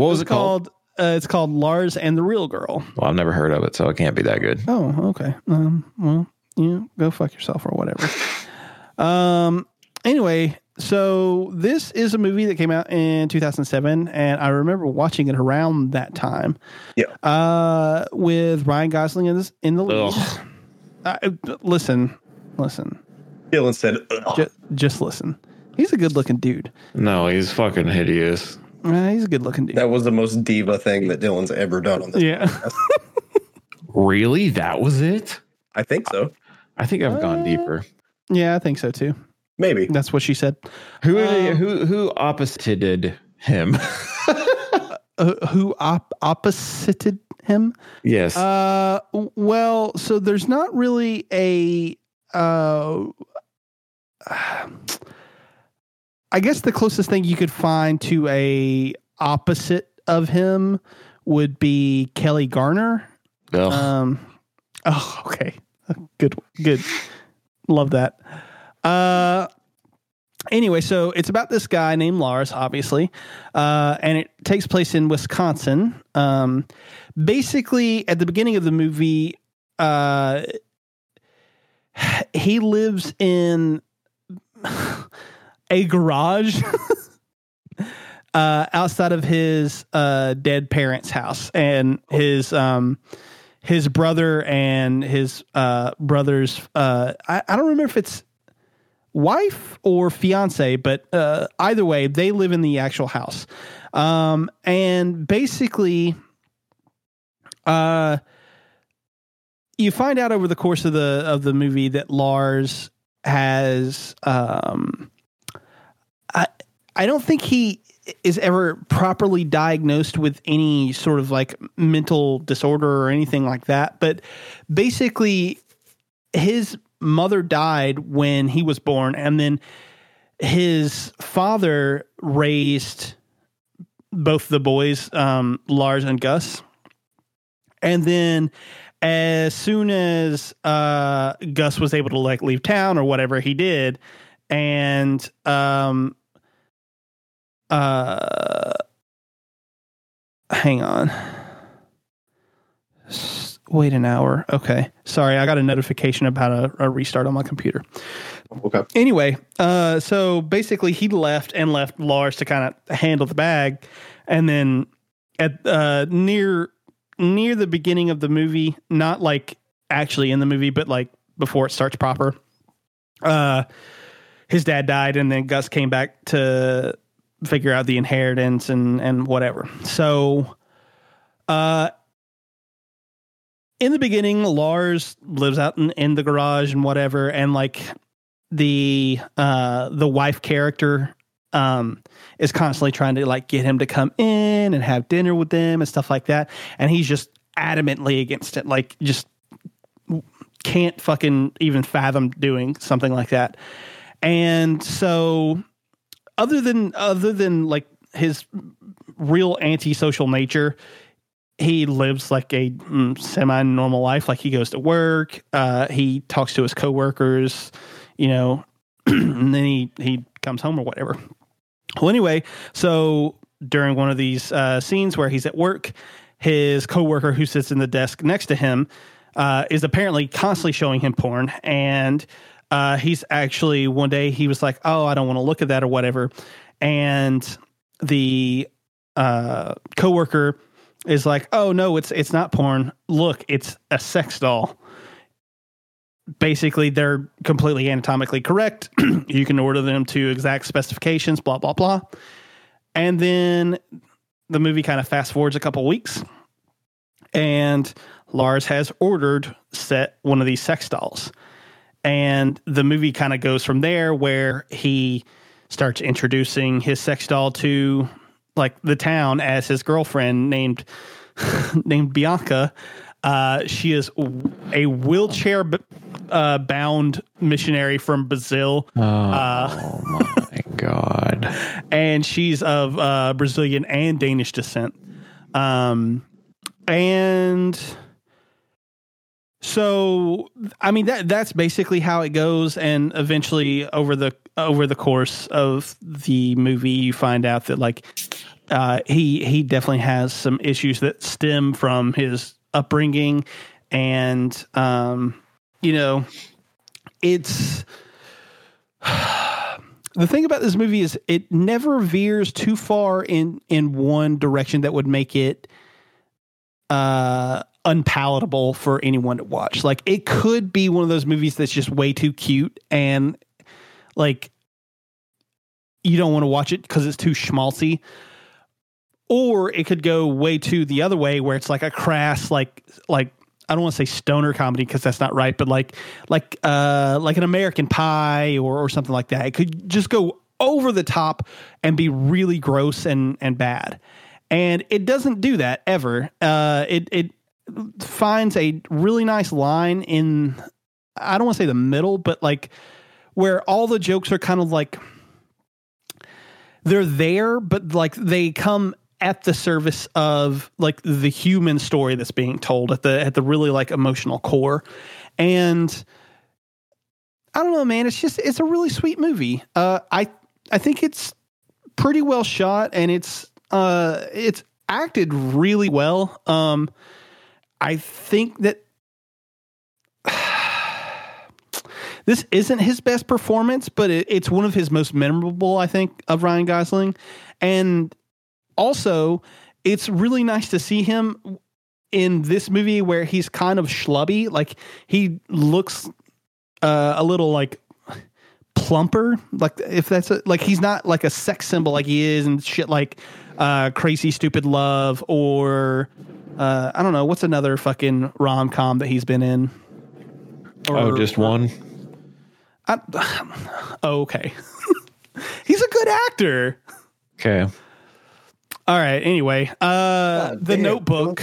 What was it called? Uh, it's called Lars and the Real Girl. Well, I've never heard of it, so it can't be that good. Oh, okay. Um, well, you know, go fuck yourself or whatever. um. Anyway, so this is a movie that came out in 2007, and I remember watching it around that time. Yeah. Uh, with Ryan Gosling in this in the lead. Uh, listen, listen, Dylan said, just, just listen. He's a good looking dude. No, he's fucking hideous. Uh, he's a good looking dude. that was the most diva thing that Dylan's ever done on this. yeah. Really? That was it? I think so. I think I've Uh, gone deeper. yeah, I think so too. Maybe. That's what she said. Who um, who who opposited him? Uh, who op- opposited him? yes. Uh, w- well, so there's not really a. Uh, I guess the closest thing you could find to a opposite of him would be Kelli Garner. Um, oh, okay, good, good, love that. Uh, anyway, so it's about this guy named Lars, obviously, uh, and it takes place in Wisconsin. Um, basically, at the beginning of the movie, uh, he lives in a garage. Uh, outside of his uh, dead parents' house, and his um, his brother and his uh, brother's uh, I, I don't remember if it's wife or fiance, but uh, either way, they live in the actual house. Um, and basically, uh, you find out over the course of the of the movie that Lars has um, I I don't think he is ever properly diagnosed with any sort of like mental disorder or anything like that. But basically, his mother died when he was born, and then his father raised both the boys, um, Lars and Gus. And then as soon as uh, Gus was able to like leave town or whatever he did, and um, uh, hang on. Wait an hour. Okay. Sorry, I got a notification about a, a restart on my computer. Okay. Anyway, uh, so basically he left and left Lars to kind of handle the bag, and then at uh, near near the beginning of the movie, not like actually in the movie, but like before it starts proper, uh, his dad died, and then Gus came back to figure out the inheritance and and whatever. So, uh, in the beginning, Lars lives out in, in the garage and whatever, and like the uh the wife character um is constantly trying to like get him to come in and have dinner with them and stuff like that and he's just adamantly against it like just can't fucking even fathom doing something like that and so other than other than like his real antisocial nature he lives like a mm, semi-normal life. Like he goes to work uh he talks to his coworkers you know and then he he comes home or whatever. Well anyway so during one of these uh scenes where he's at work his coworker who sits in the desk next to him uh is apparently constantly showing him porn and uh he's actually one day he was like oh i don't want to look at that or whatever and the uh coworker is like oh no it's it's not porn look it's a sex doll basically they're completely anatomically correct. you can order them to exact specifications, blah blah blah. And then the movie kind of fast forwards a couple weeks, and Lars has ordered set one of these sex dolls, and the movie kind of goes from there where he starts introducing his sex doll to like the town as his girlfriend named named Bianca. Uh, she is a wheelchair b- uh, bound missionary from Brazil, oh uh, my god. and she's of uh, Brazilian and Danish descent. Um, and so, I mean that that's basically how it goes. And eventually, over the over the course of the movie, you find out that like uh, he he definitely has some issues that stem from his upbringing, and um, you know, it's the thing about this movie is it never veers too far in in one direction that would make it uh unpalatable for anyone to watch. Like it could be one of those movies that's just way too cute and like you don't want to watch it because it's too schmaltzy. Or it could go way too the other way where it's like a crass, like like I don't want to say stoner comedy because that's not right, but like like uh like an American Pie or or something like that. It could just go over the top and be really gross and and bad. And it doesn't do that ever. Uh, it it finds a really nice line in I don't want to say the middle, but like where all the jokes are kind of like they're there, but like they come at the service of like the human story that's being told at the at the really like emotional core. And I don't know, man. It's just it's a really sweet movie. Uh, I I think it's pretty well shot and it's uh it's acted really well. Um, I think that this isn't his best performance, but it, it's one of his most memorable, I think, of Ryan Gosling. And also, it's really nice to see him in this movie where he's kind of schlubby. Like he looks uh, a little like plumper. Like if that's a, like he's not like a sex symbol like he is and shit like uh, crazy stupid love or uh, I don't know what's another fucking rom com that he's been in. oh, just one. I, oh, okay. he's a good actor. Okay. All right. Anyway, uh, the damn. Notebook.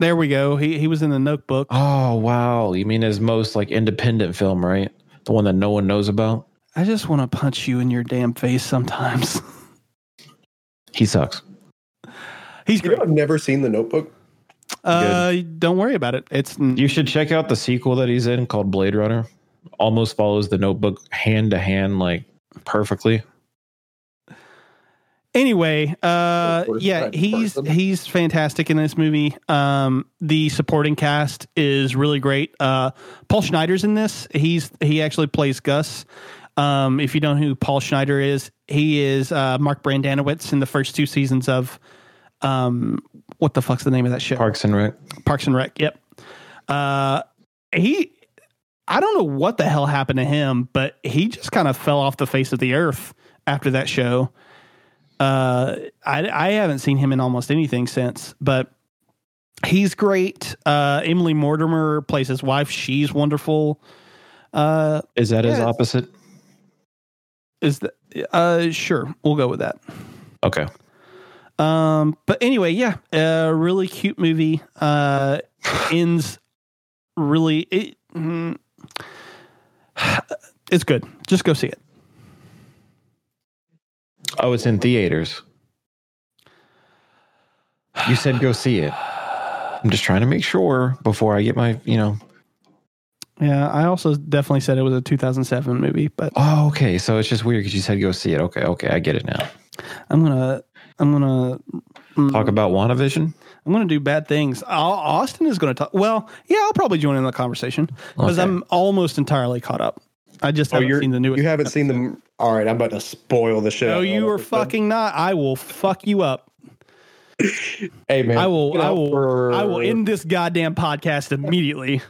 There we go. He he was in the Notebook. Oh wow! You mean his most like independent film, right? The one that no one knows about. I just want to punch you in your damn face sometimes. He sucks. He's You great. know, I've never seen The Notebook. Uh, don't worry about it. It's You should check out the sequel that he's in called Blade Runner. Almost follows the Notebook hand to hand, like perfectly. anyway. Uh, First yeah, time he's person. he's fantastic in this movie. Um, the supporting cast is really great. Uh, Paul Schneider's in this. He's he actually plays Gus. Um, if you don't know who Paul Schneider is, he is uh, Mark Brendanawicz in the first two seasons of um, what the fuck's the name of that show? Parks and Rec. Parks and Rec. Yep. Uh, he, I don't know what the hell happened to him, but he just kind of fell off the face of the earth after that show. Uh, I, I haven't seen him in almost anything since, but he's great. Uh, Emily Mortimer plays his wife. She's wonderful. Uh, Is that his opposite? is that uh, sure. We'll go with that. Okay. Um, but anyway, yeah, a really cute movie. Uh, ends really. It, mm, it's good. Just go see it. Oh, it's in theaters. You said go see it. I'm just trying to make sure before I get my, you know. Yeah, I also definitely said it was a 2007 movie, but Oh, okay. So it's just weird because you said go see it. Okay, okay, I get it now. I'm gonna, I'm gonna, mm, Talk about WandaVision. I'm gonna do bad things. Au- Austin is gonna talk. Well, yeah, I'll probably join in the conversation because Okay. I'm almost entirely caught up. I just haven't seen the newest. Oh, You haven't seen them. All right, I'm about to spoil the show. No, you are fucking not. I will fuck you up. Hey man, I will. I will. for- I will end this goddamn podcast immediately.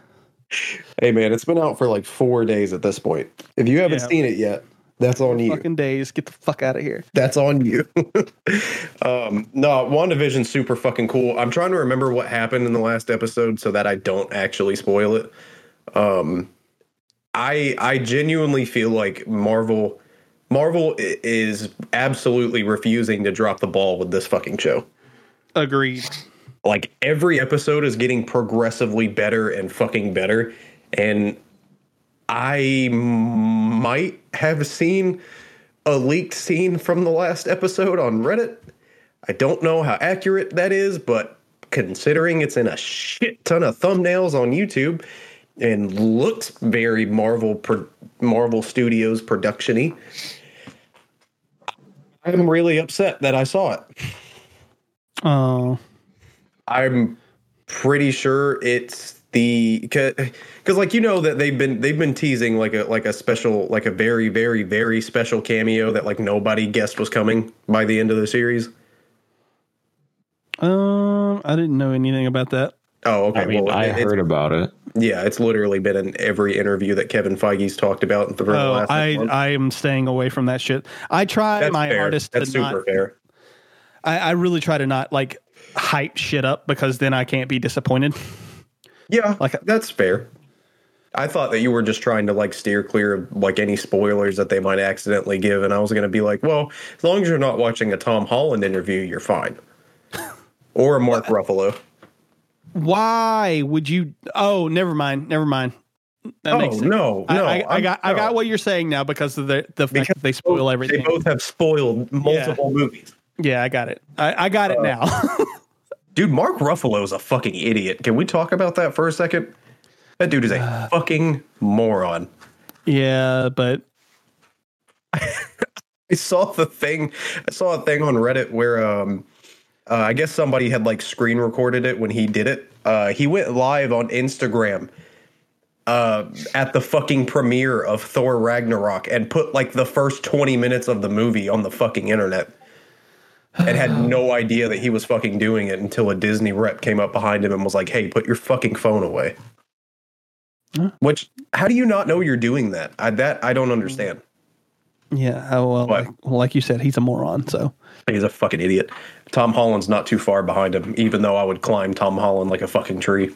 Hey man, it's been out for like four days at this point. If you haven't Yeah. seen it yet, that's on you. Fucking days. Get the fuck out of here. That's on you. um, no, WandaVision's super fucking cool. I'm trying to remember what happened in the last episode so that I don't actually spoil it. Um, I I genuinely feel like Marvel Marvel is absolutely refusing to drop the ball with this fucking show. Agreed. Like every episode is getting progressively better and fucking better, and I might have seen a leaked scene from the last episode on Reddit. I don't know how accurate that is, but considering it's in a shit ton of thumbnails on YouTube and looks very Marvel pro- Marvel Studios productiony, I'm really upset that I saw it. Oh, I'm pretty sure it's the because like you know that they've been they've been teasing like a like a special like a very very very special cameo that like nobody guessed was coming by the end of the series. Um, I didn't know anything about that. Oh, okay. I mean, well, I it- heard about it. Yeah, it's literally been in every interview that Kevin Feige's talked about for the Oh, last. I month. I am staying away from that shit. I try That's my fair. hardest That's to super not. fair. I, I really try to not like hype shit up because then I can't be disappointed. Yeah, Like- uh, that's fair. I thought that you were just trying to like steer clear of like any spoilers that they might accidentally give, and I was going to be like, well, as long as you're not watching a Tom Holland interview, you're fine. or a Mark Ruffalo. Why would you? Oh, never mind. Never mind. That oh makes sense. no, I, no, I, I I'm- got I got what you're saying now because of the the fact Because that they spoil everything. They both have spoiled multiple movies. yeah, I got it. I, I got it uh, now. Dude, Mark Ruffalo is a fucking idiot. Can we talk about that for a second? That dude is a Uh. fucking moron. yeah, but I saw the thing. I saw a thing on Reddit where um, uh, I guess somebody had like screen recorded it when he did it. Uh, he went live on Instagram uh, at the fucking premiere of Thor Ragnarok and put like the first twenty minutes of the movie on the fucking internet. And had no idea that he was fucking doing it until a Disney rep came up behind him and was like, "Hey, put your fucking phone away." Huh? Which, how do you not know you're doing that? I, that I don't understand. yeah, oh, well, like, well, like you said, he's a moron. So He's a fucking idiot. Tom Holland's not too far behind him, even though I would climb Tom Holland like a fucking tree.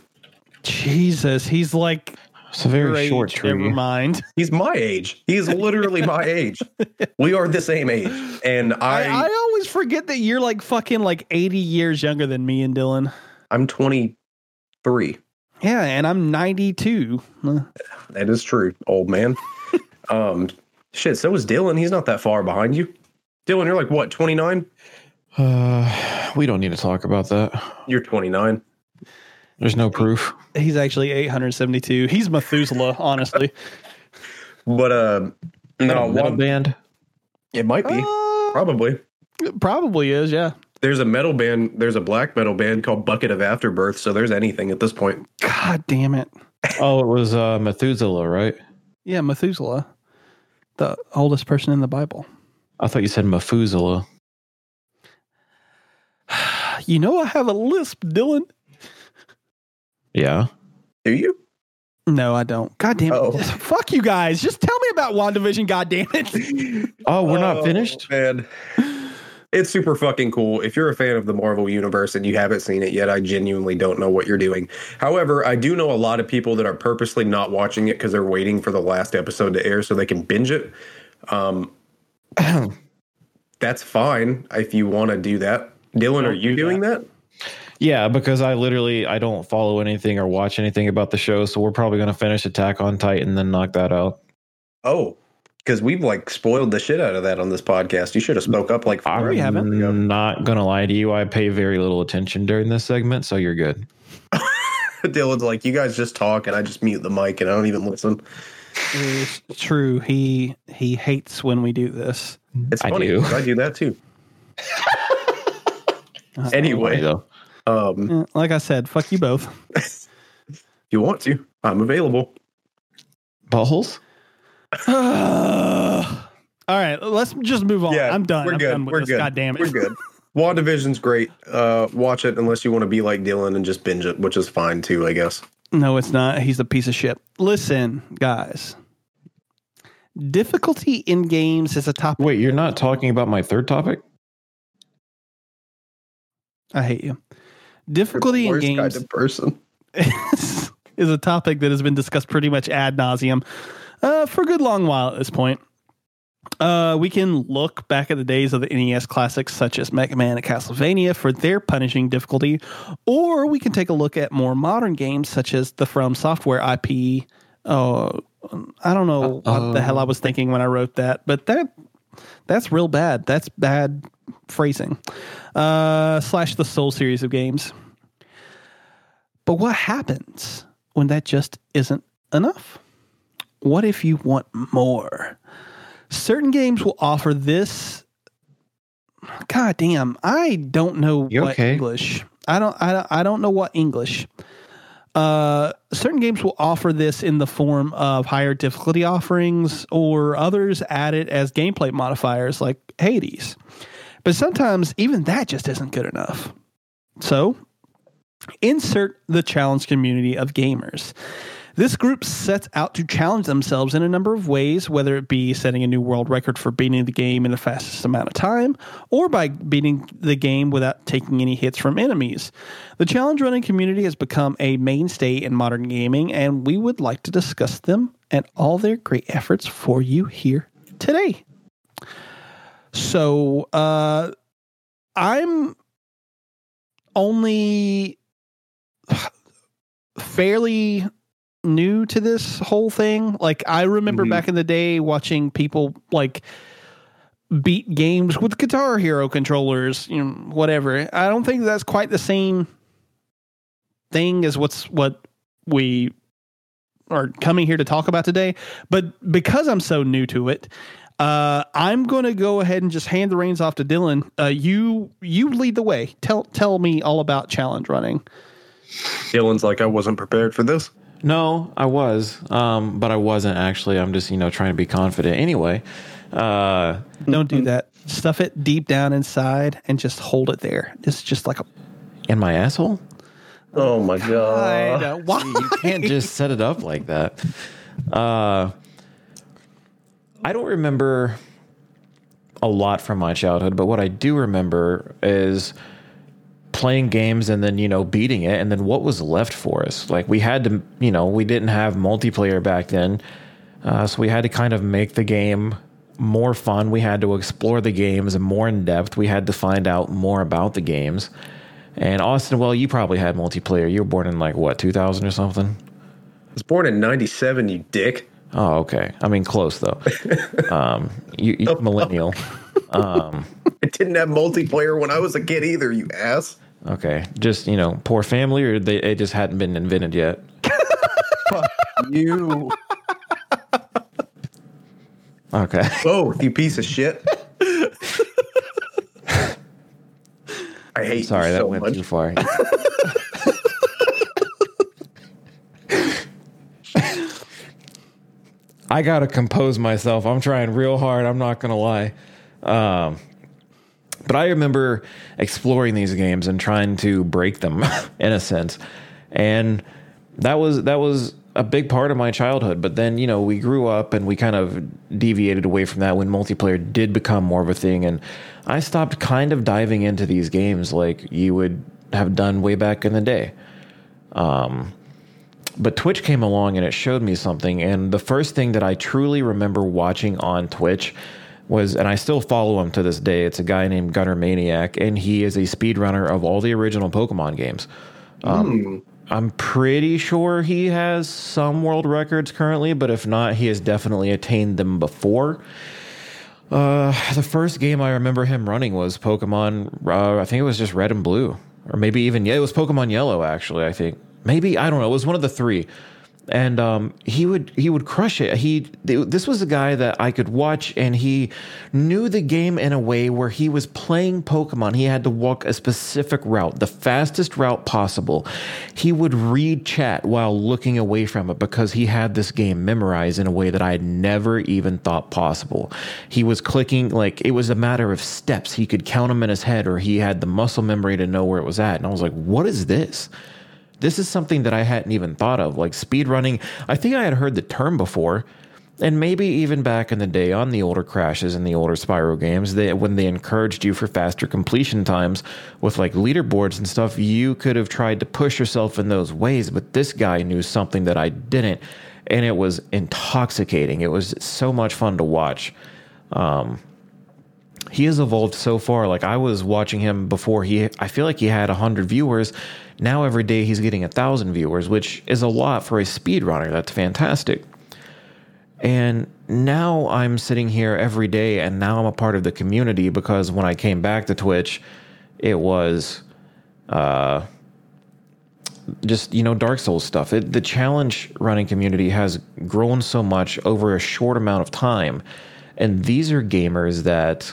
Jesus, he's like It's a very your age. short Never mind. He's my age. He's literally my age. We are the same age. And I, I, I always forget that you're like fucking like 80 years younger than me and Dylan. I am 23. Yeah, and I'm 92. Uh, That is true, old man. um, shit. So is Dylan. He's not that far behind you. Dylan, you're like what? 29. Uh, we don't need to talk about that. You're 29. There's no proof. He's actually 872. He's Methuselah, honestly. But uh, no, metal one, band. it might be Uh, probably. probably is, yeah. There's a metal band. There's a black metal band called Bucket of Afterbirth. So there's anything at this point. God damn it. Oh, it was uh, Methuselah, right? Yeah, Methuselah, the oldest person in the Bible. I thought you said Methuselah. You know, I have a lisp, Dylan. Yeah. Do you? No, I don't. God damn it. Oh. Fuck you guys. Just tell me about WandaVision, God damn it. Oh, we're not Oh, finished. Man. It's super fucking cool. If you're a fan of the Marvel Universe and you haven't seen it yet, I genuinely don't know what you're doing. However, I do know a lot of people that are purposely not watching it because they're waiting for the last episode to air so they can binge it. Um, that's fine if you want to do that. Dylan, are you do doing that? Yeah, because I literally I don't follow anything or watch anything about the show, so we're probably gonna finish Attack on Titan and then knock that out. Oh, because we've like spoiled the shit out of that on this podcast. You should have spoke up like four I'm haven't. ago. not gonna lie to you. I pay very little attention during this segment, so you're good. Dylan's like, you guys just talk and I just mute the mic and I don't even listen. It's true. He he hates when we do this. It's I funny. do. 'cause I do that too. Anyway, though. Um, Like I said, fuck you both. if you want to, I'm available. Buttholes? All right, let's just move on. I'm done. We're I'm good. done with we're this. good. God damn it. We're good. WandaVision's great. Uh, watch it unless you want to be like Dylan and just binge it, which is fine too, I guess. No, it's not. He's a piece of shit. Listen, guys. Difficulty in games is a topic. Wait, you're not talking about my third topic? I hate you. Difficulty in games kind of person. is a topic that has been discussed pretty much ad nauseum uh, for a good long while at this point. Uh, we can look back at the days of the NES classics such as Mega Man and Castlevania for their punishing difficulty, or we can take a look at more modern games such as the From Software IP. Oh, I don't know what the hell I was thinking when I wrote that, but that that's real bad. That's bad phrasing. Uh, slash the Soul series of games. But what happens when that just isn't enough? What if you want more? Certain games will offer this. God damn, I don't know You what okay? English. I don't. I don't. I don't know what English. Uh, certain games will offer this in the form of higher difficulty offerings, or others add it as gameplay modifiers like Hades. But sometimes even that just isn't good enough. So, insert the challenge community of gamers. This group sets out to challenge themselves in a number of ways, whether it be setting a new world record for beating the game in the fastest amount of time, or by beating the game without taking any hits from enemies. The challenge running community has become a mainstay in modern gaming, and we would like to discuss them and all their great efforts for you here today. So, uh, I'm only fairly new to this whole thing. Like I remember Mhm. back in the day watching people like beat games with Guitar Hero controllers, you know, whatever. I don't think that's quite the same thing as what's what we are coming here to talk about today. But because I'm so new to it, uh, I'm going to go ahead and just hand the reins off to Dylan. Uh, you you lead the way. Tell tell me all about challenge running. Dylan's like, I wasn't prepared for this. No, I was, um, but I wasn't actually. I'm just you know trying to be confident. Anyway, uh, Don't do that. Stuff it deep down inside and just hold it there. It's just like a. in my asshole, Oh my god. I know. Why? you can't just set it up like that. Uh, I don't remember a lot from my childhood, but what I do remember is playing games and then you know beating it. And then what was left for us? Like we had to you know we didn't have multiplayer back then. Uh, so we had to kind of make the game more fun. We had to explore the games more in depth. We had to find out more about the games. And austin well you probably had multiplayer. You were born in like what 2000 or something? I was born in 97, you dick. oh okay. I mean close though. Um you, you millennial Um, it didn't have multiplayer when I was a kid either, you ass. okay just you know poor family or they it just hadn't been invented yet You okay both, you piece of shit. I hate Sorry, you that so went much. too far. I gotta compose myself. I'm trying real hard. I'm not gonna lie. Um, but I remember exploring these games and trying to break them, in a sense, and that was that was a big part of my childhood. But then you know we grew up and we kind of deviated away from that when multiplayer did become more of a thing, and I stopped kind of diving into these games like you would have done way back in the day Um, but Twitch came along and it showed me something. And the first thing that I truly remember watching on Twitch was, and I still follow him to this day. It's a guy named Gunner Maniac, and he is a speedrunner of all the original Pokemon games. Um, I'm pretty sure he has some world records currently, but if not, he has definitely attained them before. Uh, the first game I remember him running was Pokemon. Uh, I think it was just Red and Blue, or maybe even yeah, it was Pokemon Yellow. Actually, I think maybe I don't know. It was one of the three, and um, he would he would crush it. He this was a guy that I could watch, and he knew the game in a way where he was playing Pokemon. He had to walk a specific route, the fastest route possible. He would read chat while looking away from it because he had this game memorized in a way that I had never even thought possible. He was clicking like it was a matter of steps. He could count them in his head, or he had the muscle memory to know where it was at. And I was like, "What is this?" This is something that I hadn't even thought of. Like speed running, I think I had heard the term before, and maybe even back in the day on the older crashes and the older Spyro games, they, when they encouraged you for faster completion times with like leaderboards and stuff, you could have tried to push yourself in those ways. But this guy knew something that I didn't, and it was intoxicating. It was so much fun to watch um, he has evolved so far. Like I was watching him before he, I feel like he had hundred viewers. Now every day he's getting a thousand viewers, which is a lot for a speedrunner. That's fantastic. And now I'm sitting here every day, and now I'm a part of the community because when I came back to Twitch, it was uh, just you know Dark Souls stuff. It, the challenge running community has grown so much over a short amount of time, and these are gamers that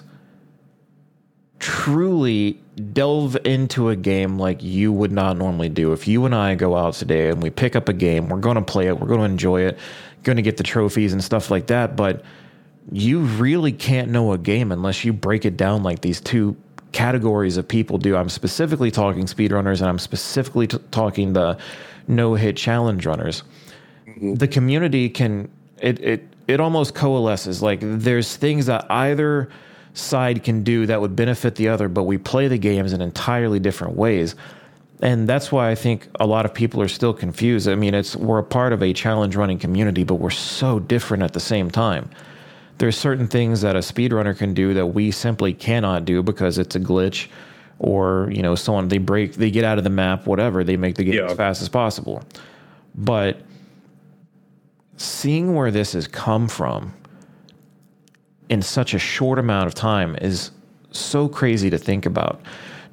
truly delve into a game like you would not normally do. If you and I go out today and we pick up a game, we're going to play it, we're going to enjoy it, going to get the trophies and stuff like that, but you really can't know a game unless you break it down like these two categories of people do. I'm specifically talking speedrunners and I'm specifically t- talking the no hit challenge runners. The community can it it it almost coalesces like there's things that either side can do that would benefit the other, but we play the games in entirely different ways. And that's why I think a lot of people are still confused. I mean, it's we're a part of a challenge running community, but we're so different at the same time there's certain things that a speedrunner can do that we simply cannot do because it's a glitch or you know someone they break they get out of the map whatever they make the game Yeah. as fast as possible but seeing where this has come from in such a short amount of time is so crazy to think about.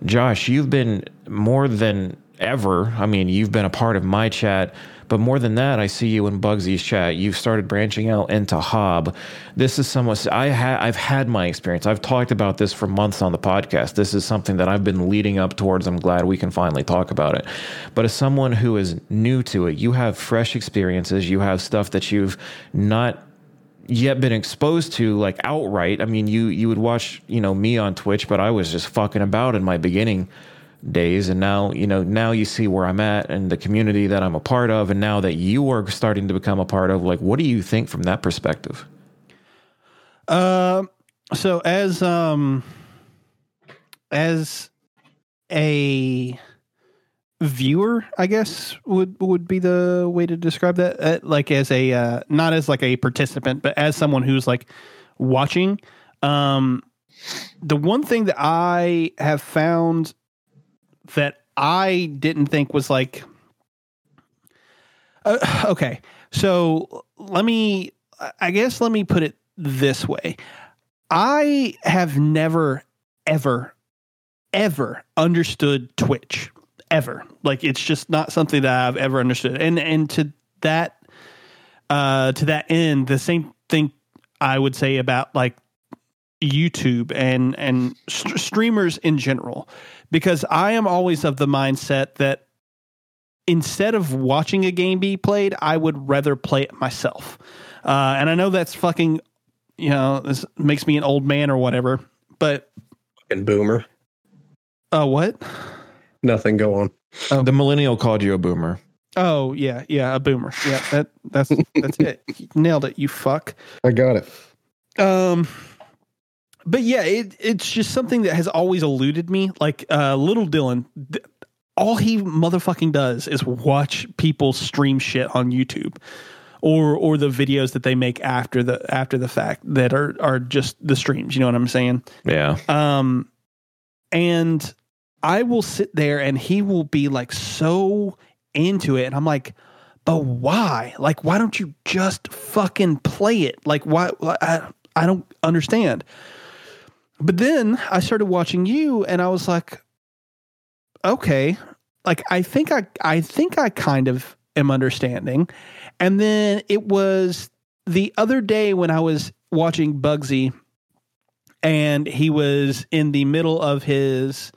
Josh you've been more than ever i mean you've been a part of my chat but more than that i see you in bugsy's chat. You've started branching out into hob. This is somewhat i ha- i've had my experience. I've talked about this for months on the podcast. This is something that i've been leading up towards. I'm glad we can finally talk about it. But as someone who is new to it you have fresh experiences. You have stuff that you've not yet been exposed to like outright. I mean, you you would watch you know me on Twitch, but I was just fucking about in my beginning days, and now you know now you see where I'm at and the community that I'm a part of, and now that you are starting to become a part of, like, what do you think from that perspective? Um, so as um as a viewer, I guess would would be the way to describe that. Uh, like as a uh, not as like a participant, but as someone who's like watching. Um, the one thing that I have found that I didn't think was like uh, okay. So let me I guess let me put it this way. I have never ever ever understood Twitch ever. Like it's just not something that I've ever understood. And and to that uh to that end, the same thing I would say about like YouTube and and st- streamers in general because I am always of the mindset that instead of watching a game be played, I would rather play it myself. Uh, and I know that's fucking, you know, this makes me an old man or whatever. But And boomer. uh, what? Nothing. Go on. The millennial called you a boomer. Oh yeah, yeah, a boomer. Yeah, that that's that's it. Nailed it, you fuck. I got it. Um, but yeah, it it's just something that has always eluded me. Like uh, little Dylan, th- all he motherfucking does is watch people stream shit on YouTube, or or the videos that they make after the after the fact that are are just the streams. You know what I'm saying? Yeah, Um, and I will sit there and he will be like so into it. And I'm like, but why? Like, why don't you just fucking play it? Like, why? I, I don't understand. But then I started watching you and I was like, okay, like, I think I, I think I kind of am understanding. And then it was the other day when I was watching Bugsy and he was in the middle of his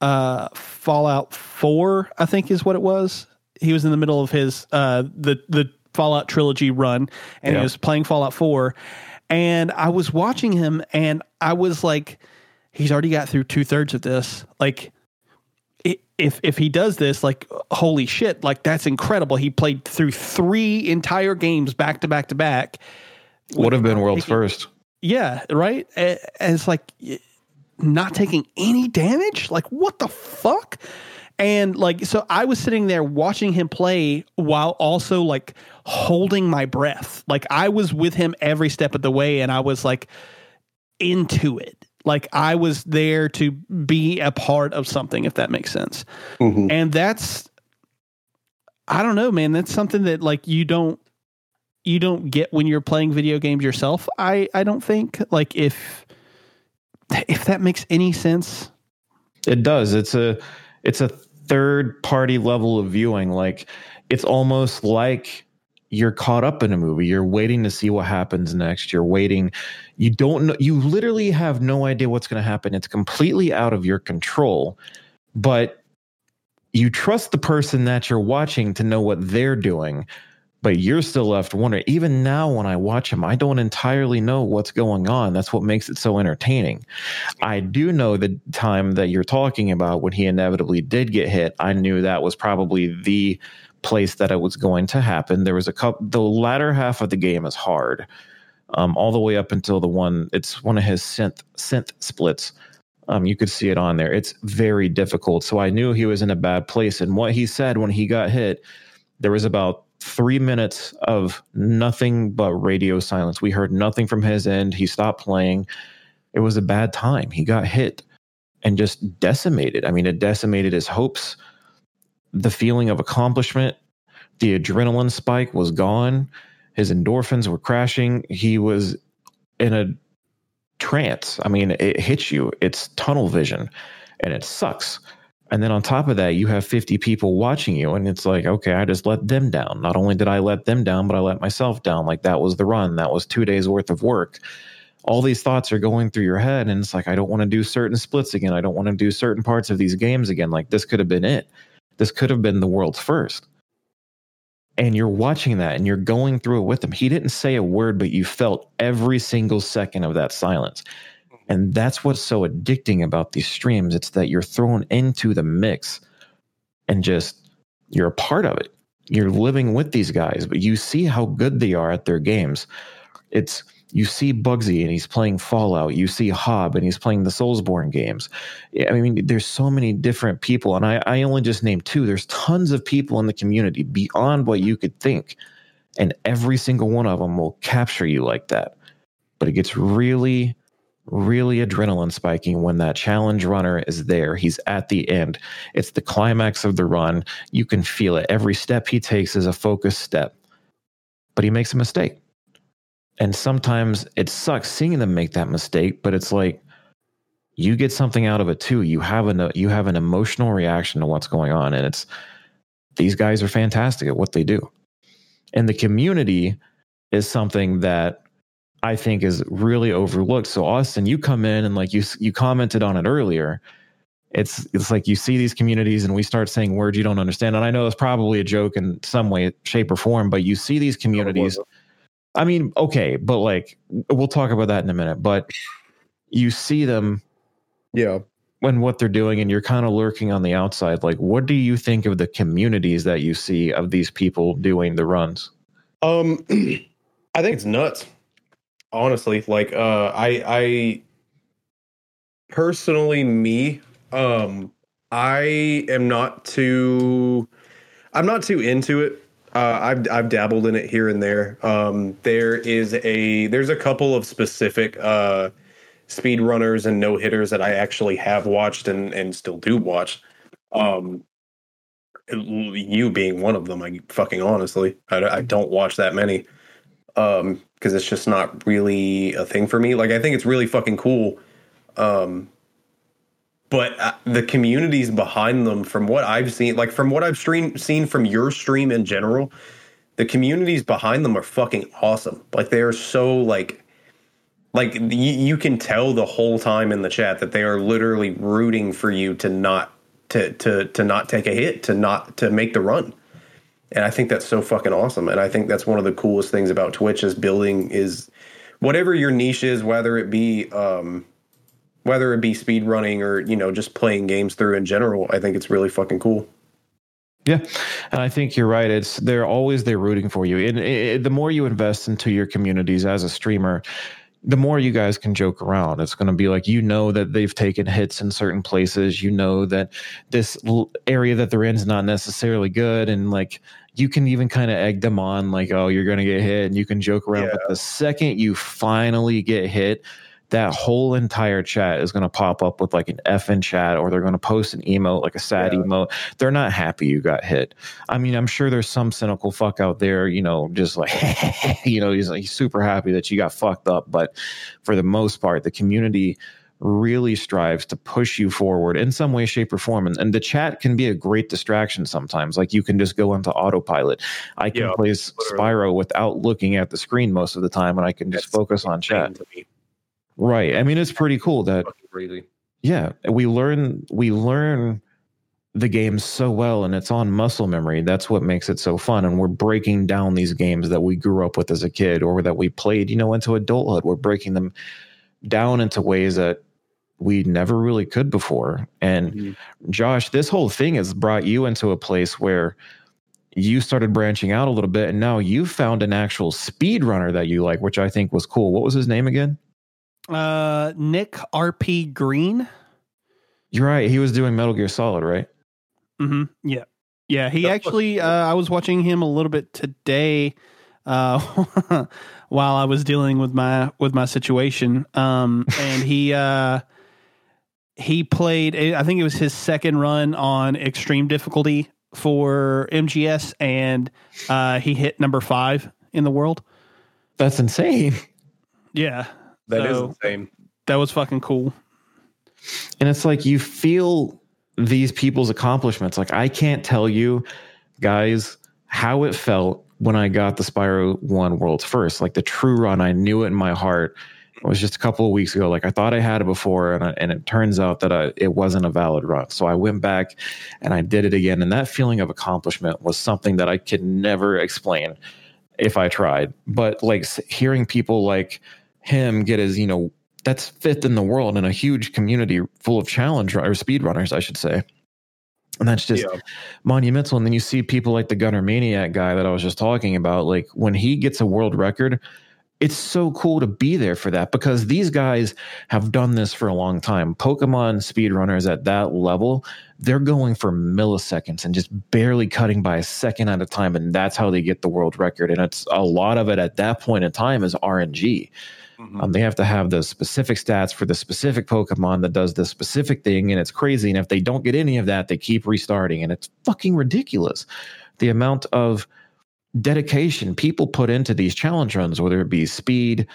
uh Fallout 4, I think is what it was. He was in the middle of his uh the the Fallout trilogy run and Yeah. he was playing Fallout 4 and I was watching him and I was like he's already got through two thirds of this. Like if if he does this, like holy shit, like that's incredible. He played through three entire games back to back to back. would have been world's first. Yeah, right. And it's like not taking any damage. Like what the fuck? And like so, I was sitting there watching him play while also like holding my breath. Like I was with him every step of the way, and I was like into it. Like I was there to be a part of something, if that makes sense. Mhm. And that's I don't know, man. That's something that like you don't you don't get when you're playing video games yourself. I I don't think like if if that makes any sense. It does. It's a it's a third party level of viewing. Like it's almost like you're caught up in a movie. You're waiting to see what happens next. You're waiting. You don't know. You literally have no idea what's going to happen. It's completely out of your control. But you trust the person that you're watching to know what they're doing. But you're still left wondering. Even now, when I watch him, I don't entirely know what's going on. That's what makes it so entertaining. I do know the time that you're talking about when he inevitably did get hit. I knew that was probably the place that it was going to happen. There was a couple. The latter half of the game is hard, um, all the way up until the one. It's one of his synth synth splits. Um, you could see it on there. It's very difficult. So I knew he was in a bad place. And what he said when he got hit, there was about three minutes of nothing but radio silence. We heard nothing from his end. He stopped playing. It was a bad time. He got hit and just decimated. I mean, it decimated his hopes the feeling of accomplishment, the adrenaline spike was gone. His endorphins were crashing. He was in a trance. I mean, it hits you. It's tunnel vision and it sucks. And then on top of that, you have 50 people watching you. And it's like, okay, I just let them down. Not only did I let them down, but I let myself down. Like that was the run. That was two days worth of work. All these thoughts are going through your head. And it's like, I don't want to do certain splits again. I don't want to do certain parts of these games again. Like this could have been it. This could have been the world's first. And you're watching that and you're going through it with him. He didn't say a word, but you felt every single second of that silence. And that's what's so addicting about these streams. It's that you're thrown into the mix and just you're a part of it. You're living with these guys, but you see how good they are at their games. It's you see Bugsy and he's playing Fallout. You see Hob and he's playing the Soulsborne games. I mean, there's so many different people, and I, I only just named two. There's tons of people in the community beyond what you could think, and every single one of them will capture you like that. But it gets really, really adrenaline spiking when that challenge runner is there. He's at the end. It's the climax of the run. You can feel it. Every step he takes is a focused step, but he makes a mistake and sometimes it sucks seeing them make that mistake but it's like you get something out of it too you have an you have an emotional reaction to what's going on and it's these guys are fantastic at what they do and the community is something that i think is really overlooked so austin you come in and like you you commented on it earlier it's it's like you see these communities and we start saying words you don't understand and i know it's probably a joke in some way shape or form but you see these communities I mean, okay, but like we'll talk about that in a minute. But you see them, yeah, when what they're doing, and you're kind of lurking on the outside. Like, what do you think of the communities that you see of these people doing the runs? Um, I think it's nuts. Honestly, like, uh, I, I personally, me, um, I am not too, I'm not too into it uh, I've I've dabbled in it here and there. Um, there is a there's a couple of specific uh, speed runners and no hitters that I actually have watched and and still do watch. Um, you being one of them, I fucking honestly, I, I don't watch that many um, because it's just not really a thing for me. Like I think it's really fucking cool. Um, but uh, the communities behind them from what i've seen like from what i've stream, seen from your stream in general the communities behind them are fucking awesome like they are so like like you, you can tell the whole time in the chat that they are literally rooting for you to not to to to not take a hit to not to make the run and i think that's so fucking awesome. And i think that's one of the coolest things about twitch is building is whatever your niche is whether it be um whether it be speed running or you know just playing games through in general i think it's really fucking cool. Yeah. And i think you're right. It's they're always they're rooting for you. And it, the more you invest into your communities as a streamer the more you guys can joke around. It's going to be like you know that they've taken hits in certain places. You know that this area that they're in is not necessarily good. And like you can even kind of egg them on like oh you're going to get hit and you can joke around yeah. but the second you finally get hit that whole entire chat is going to pop up with like an F in chat or they're going to post an emote, like a sad yeah. emote. They're not happy you got hit. I mean, I'm sure there's some cynical fuck out there, you know, just like, you know, he's like super happy that you got fucked up. But for the most part, the community really strives to push you forward in some way, shape, or form. And, and the chat can be a great distraction sometimes. Like you can just go into autopilot. I can Yeah, play. Spyro without looking at the screen most of the time, and I can just That's focus on chat. Right. I mean, it's pretty cool that yeah we learn we learn the games so well and it's on muscle memory that's what makes it so fun and we're breaking down these games that we grew up with as a kid or that we played you know into adulthood we're breaking them down into ways that we never really could before and Mhm. josh this whole thing has brought you into a place where you started branching out a little bit and now you found an actual speed runner that you like which i think was cool what was his name again Uh, Nick RP Green. you're right he was doing metal gear solid right Mm-hmm. Yeah, yeah. He actually, uh, I was watching him a little bit today, uh, while I was dealing with my with my situation. Um, and he uh, he played. I think it was his second run on extreme difficulty for MGS, and uh, he hit number five in the world. that's insane Yeah, That is So- insane. that was fucking cool. And it's like you feel these people's accomplishments. Like I can't tell you guys how it felt when I got the Spyro 1 Worlds first. Like the true run, I knew it in my heart. It was just a couple of weeks ago. Like I thought I had it before, and, I, and it turns out that I, it wasn't a valid run. So I went back and I did it again. And that feeling of accomplishment was something that I could never explain if I tried. But like hearing people like him get his, you know, that's fifth in the world in a huge community full of challenge or speed runners, I should say. And that's just Yeah. monumental. And then you see people like the Gunner Maniac guy that I was just talking about. Like when he gets a world record, it's so cool to be there for that because these guys have done this for a long time. Pokemon speedrunners at that level, they're going for milliseconds and just barely cutting by a second at a time. And that's how they get the world record. And it's a lot of it at that point in time is RNG. Mhm. Um, they have to have the specific stats for the specific Pokemon that does the specific thing, and it's crazy. And if they don't get any of that, they keep restarting, and it's fucking ridiculous. The amount of dedication people put into these challenge runs, whether it be speed,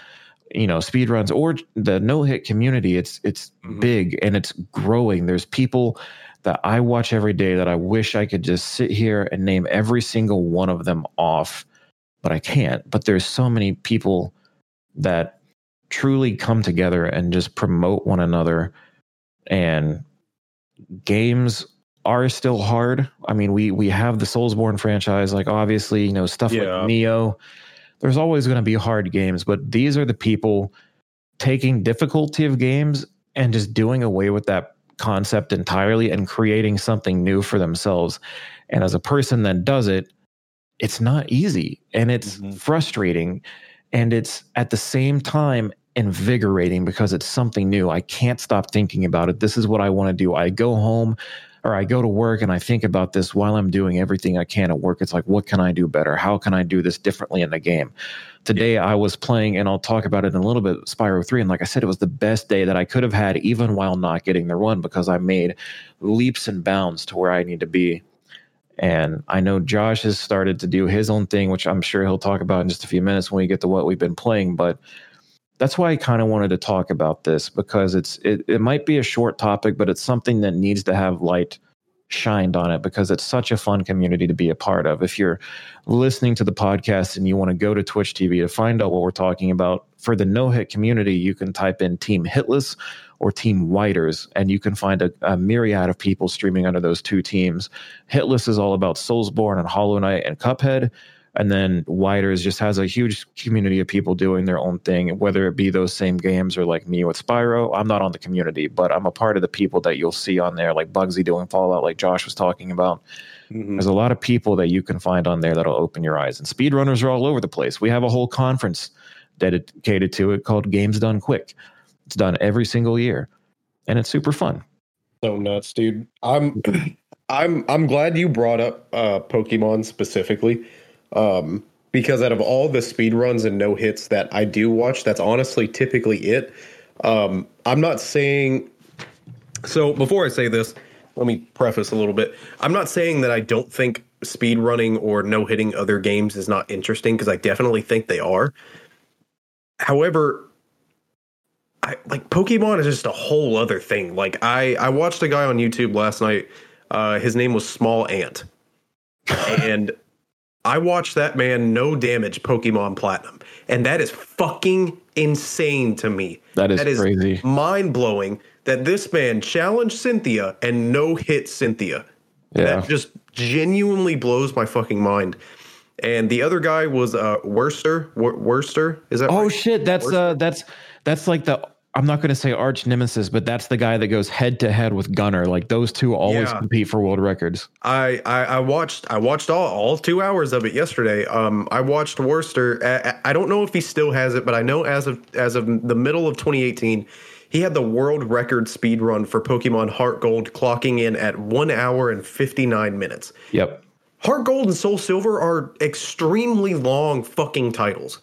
you know, speed runs or the no hit community, it's it's Mhm. big and it's growing. There's people that I watch every day that I wish I could just sit here and name every single one of them off, but I can't. But there's so many people that truly come together and just promote one another and games are still hard. I mean, we we have the Soulsborne franchise, like obviously, you know, stuff Yeah. like Nioh. There's always going to be hard games, but these are the people taking difficulty of games and just doing away with that concept entirely and creating something new for themselves. And as a person that does it, it's not easy and it's Mhm. frustrating and it's at the same time invigorating because it's something new. I can't stop thinking about it. This is what I want to do. I go home or I go to work and I think about this while I'm doing everything I can at work. It's like, what can I do better? How can I do this differently in the game? Today I was playing, and I'll talk about it in a little bit, Spyro 3. And like I said, it was the best day that I could have had, even while not getting the run, because I made leaps and bounds to where I need to be. And I know Josh has started to do his own thing, which I'm sure he'll talk about in just a few minutes when we get to what we've been playing. But that's why I kind of wanted to talk about this because it's it, it might be a short topic, but it's something that needs to have light shined on it because it's such a fun community to be a part of. If you're listening to the podcast and you want to go to Twitch TV to find out what we're talking about, for the no hit community, you can type in Team Hitless or Team Whiters, and you can find a, a myriad of people streaming under those two teams. Hitless is all about Soulsborne and Hollow Knight and Cuphead. And then Widers just has a huge community of people doing their own thing, whether it be those same games or like me with Spyro. I'm not on the community, but I'm a part of the people that you'll see on there, like Bugsy doing Fallout, like Josh was talking about. Mhm. There's a lot of people that you can find on there that'll open your eyes. And speedrunners are all over the place. We have a whole conference dedicated to it called Games Done Quick. It's done every single year, and it's super fun. so nuts, dude. I'm I'm I'm glad you brought up uh Pokemon specifically. Um because out of all the speed runs and no hits that I do watch, that's honestly typically it. Um I'm not saying so before I say this, let me preface a little bit. I'm not saying that I don't think speed running or no hitting other games is not interesting because I definitely think they are. However, I, like Pokemon is just a whole other thing. Like I I watched a guy on YouTube last night. Uh, his name was Small Ant, and I watched that man no damage Pokemon Platinum, and that is fucking insane to me. That is crazy. mind blowing that this man challenged Cynthia and no hit Cynthia. Yeah. That just genuinely blows my fucking mind. And the other guy was uh Werster. Wor- Werster is that? Oh right? shit, that's uh that's that's like the I'm not going to say arch nemesis, but that's the guy that goes head to head with Gunner. Like those two always Yeah. compete for world records. I, I I watched I watched all, all two hours of it yesterday. Um, I watched Werster. I, I don't know if he still has it, but I know as of as of the middle of 2018, he had the world record speed run for Pokemon Heart Gold, clocking in at one hour and 59 minutes. Yep. Heart Gold and Soul Silver are extremely long fucking titles.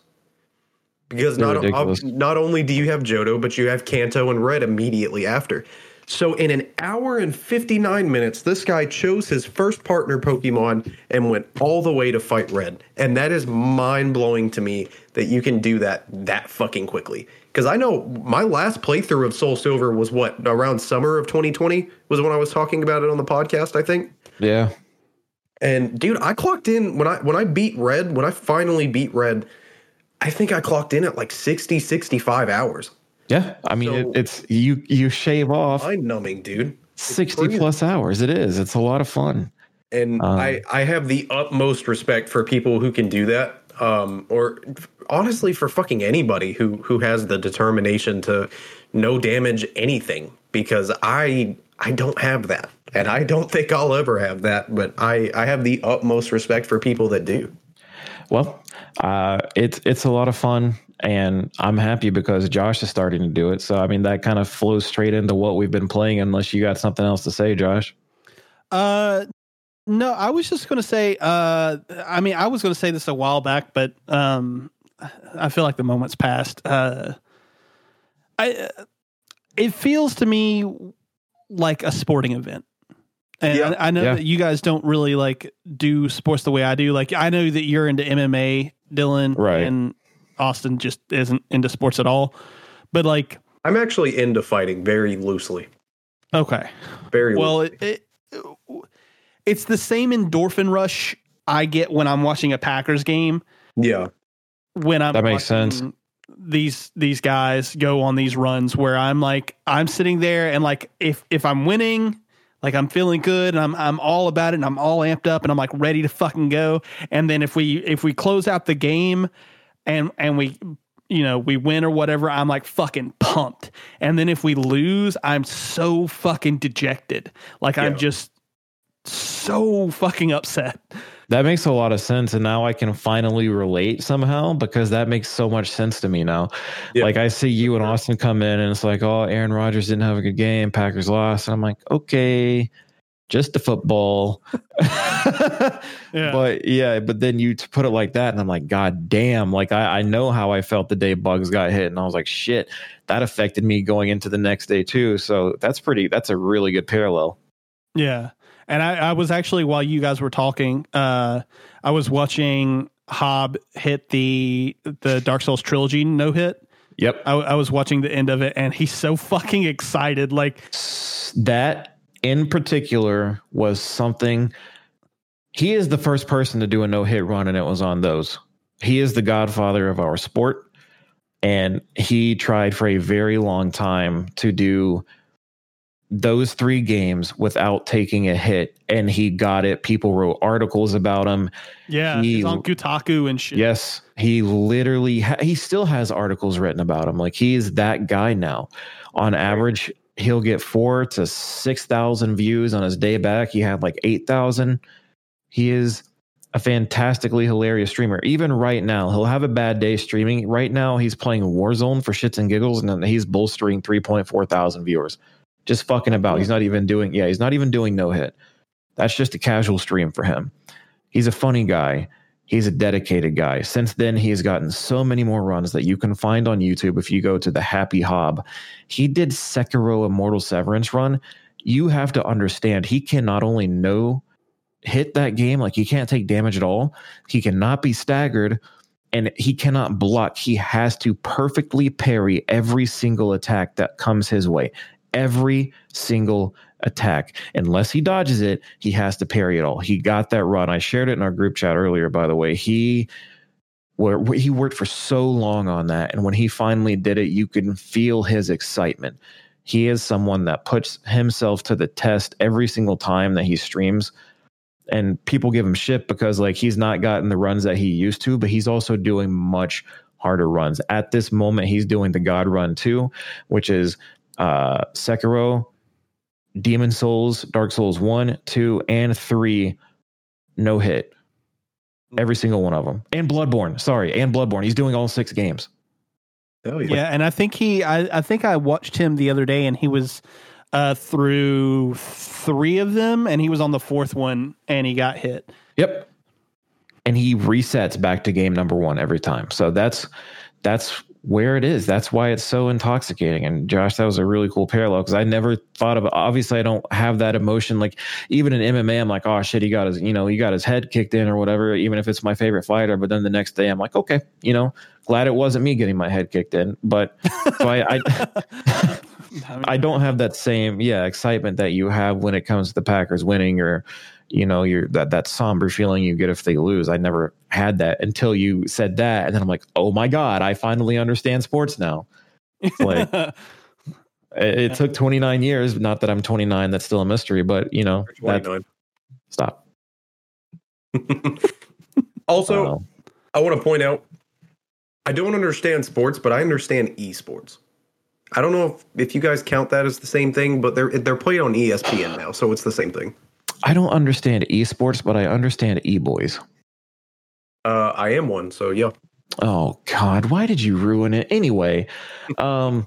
Because They're not ridiculous. not only do you have Johto, but you have Kanto and Red immediately after. So in an hour and 59 minutes, this guy chose his first partner Pokemon and went all the way to fight Red. And that is mind-blowing to me that you can do that that fucking quickly. Cuz I know my last playthrough of Soul Silver was what around summer of 2020 was when I was talking about it on the podcast, I think. Yeah. And dude, I clocked in when I when I beat Red, when I finally beat Red, I think I clocked in at like 60 65 hours. Yeah. I mean, So- it, it's you you shave off Mind numbing, dude. 60 crazy. plus hours. It is. It's a lot of fun. And Um, I I have the utmost respect for people who can do that. Um or honestly for fucking anybody who who has the determination to no damage anything because I I don't have that. And I don't think I'll ever have that, but I I have the utmost respect for people that do. Well, uh, it's it's a lot of fun, and I'm happy because Josh is starting to do it. So I mean, that kind of flows straight into what we've been playing. Unless you got something else to say, Josh. Uh, no, I was just going to say. Uh, I mean, I was going to say this a while back, but um, I feel like the moment's passed. Uh, I it feels to me like a sporting event. And Yeah. I, I know Yeah. that you guys don't really like do sports the way I do. Like I know that you're into MMA, Dylan, Right. and Austin just isn't into sports at all. But like, I'm actually into fighting very loosely. okay, Very well, loosely. it, it, it's the same endorphin rush I get when I'm watching a Packers game. yeah. When I'm That makes sense. These these guys go on these runs where I'm like I'm sitting there and like if if I'm winning, like I'm feeling good and I'm I'm all about it and I'm all amped up and I'm like ready to fucking go. And then if we if we close out the game and and we you know we win or whatever, I'm like fucking pumped. And then if we lose, I'm so fucking dejected. Like I'm just so fucking upset. That makes a lot of sense, and now I can finally relate somehow because that makes so much sense to me now. Yeah. Like I see you and Austin come in, and it's like, oh, Aaron Rodgers didn't have a good game, Packers lost, and I'm like, okay, just the football. Yeah. But yeah, but then you put it like that, and I'm like, God damn! Like I, I know how I felt the day Bugs got hit, and I was like, shit, that affected me going into the next day too. So that's pretty. That's a really good parallel. Yeah. And I, I was actually while you guys were talking, uh, I was watching Hob hit the the Dark Souls trilogy no hit. Yep. I, I was watching the end of it, and he's so fucking excited. Like, that in particular was something. He is the first person to do a no hit run, and it was on those. He is the godfather of our sport, and he tried for a very long time to do those three games without taking a hit, and he got it. People wrote articles about him. yeah, He- he's on Kotaku and shit. Yes, he literally ha- he still has articles written about him. Like he is that guy now. On average, he'll get four to six thousand views on his day back. He had like eight thousand. He is a fantastically hilarious streamer. Even right now, he'll have a bad day streaming. Right now, he's playing Warzone for shits and giggles, and then he's bolstering three point four thousand viewers. Just fucking about. He's not even doing. Yeah, he's not even doing no hit. That's just a casual stream for him. He's a funny guy. He's a dedicated guy. Since then, he has gotten so many more runs that you can find on YouTube if you go to the Happy Hob. He did Sekiro Immortal Severance run. You have to understand, he can not only no hit that game, like he can't take damage at all, he cannot be staggered, and he cannot block. He has to perfectly parry every single attack that comes his way. Every single attack. Unless he dodges it, he has to parry it all. He got that run. I shared it in our group chat earlier, by the way. He where he worked for so long on that. And when he finally did it, you can feel his excitement. He is someone that puts himself to the test every single time that he streams and people give him shit because like he's not gotten the runs that he used to, but he's also doing much harder runs. At this moment, he's doing the God run too, which is uh Sekiro, Demon Souls, Dark Souls 1, 2, and 3 no hit. Every single one of them. And Bloodborne, sorry, and Bloodborne. He's doing all six games. Oh Yeah, and I think he, I, I think I watched him the other day, and he was uh, through three of them, and he was on the fourth one, and he got hit. Yep. And he resets back to game number one every time. So that's that's where it is. That's why it's so intoxicating. And Josh, that was a really cool parallel because I never thought of. Obviously, I don't have that emotion. Like even in MMA, I'm like, oh shit, he got his, you know, he got his head kicked in or whatever. Even if it's my favorite fighter, but then the next day, I'm like, okay, you know, glad it wasn't me getting my head kicked in. But so I, I I don't have that same yeah excitement that you have when it comes to the Packers winning or you know you're that that somber feeling you get if they lose. I never had that until you said that, and then I'm like, oh my god, I finally understand sports now. It's like it, it took 29 years. Not that I'm 29, that's still a mystery, but you know, that, stop. also, Uh, I want to point out, I don't understand sports, but I understand esports. I don't know if, if you guys count that as the same thing, but they're they're played on ESPN now, so it's the same thing. I don't understand esports, but I understand e boys. Uh, I am one, so yeah. Oh God, why did you ruin it? Anyway, um,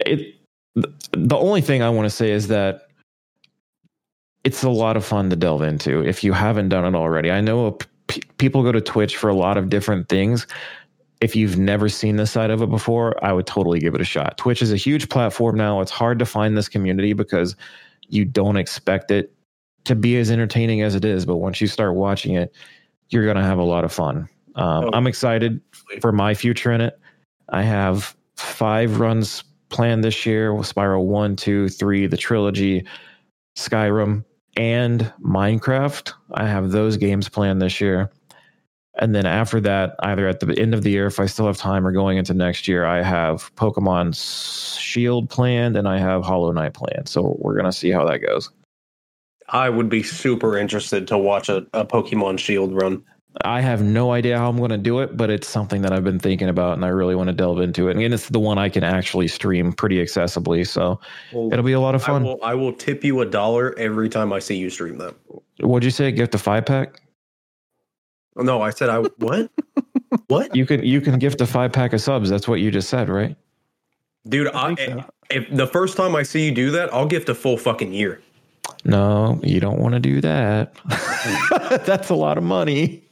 it the only thing I want to say is that it's a lot of fun to delve into if you haven't done it already. I know p- people go to Twitch for a lot of different things. If you've never seen this side of it before, I would totally give it a shot. Twitch is a huge platform now. It's hard to find this community because you don't expect it to be as entertaining as it is, but once you start watching it, you're going to have a lot of fun. Um, Oh. I'm excited for my future in it. I have five runs planned this year Spyro 1, 2, 3, the trilogy, Skyrim, and Minecraft. I have those games planned this year. And then after that, either at the end of the year, if I still have time, or going into next year, I have Pokemon Shield planned and I have Hollow Knight planned. So we're going to see how that goes. I would be super interested to watch a, a Pokemon Shield run. I have no idea how I'm going to do it, but it's something that I've been thinking about and I really want to delve into it. And it's the one I can actually stream pretty accessibly. So it'll be a lot of I fun. will I will tip you a dollar every time I see you stream that. What'd you say? Gift a five pack? No, I said I what? what? You can you can gift a five pack of subs. That's what you just said, right? Dude, I I, so. if the first time I see you do that, I'll gift a full fucking year. No, you don't want to do that. That's a lot of money.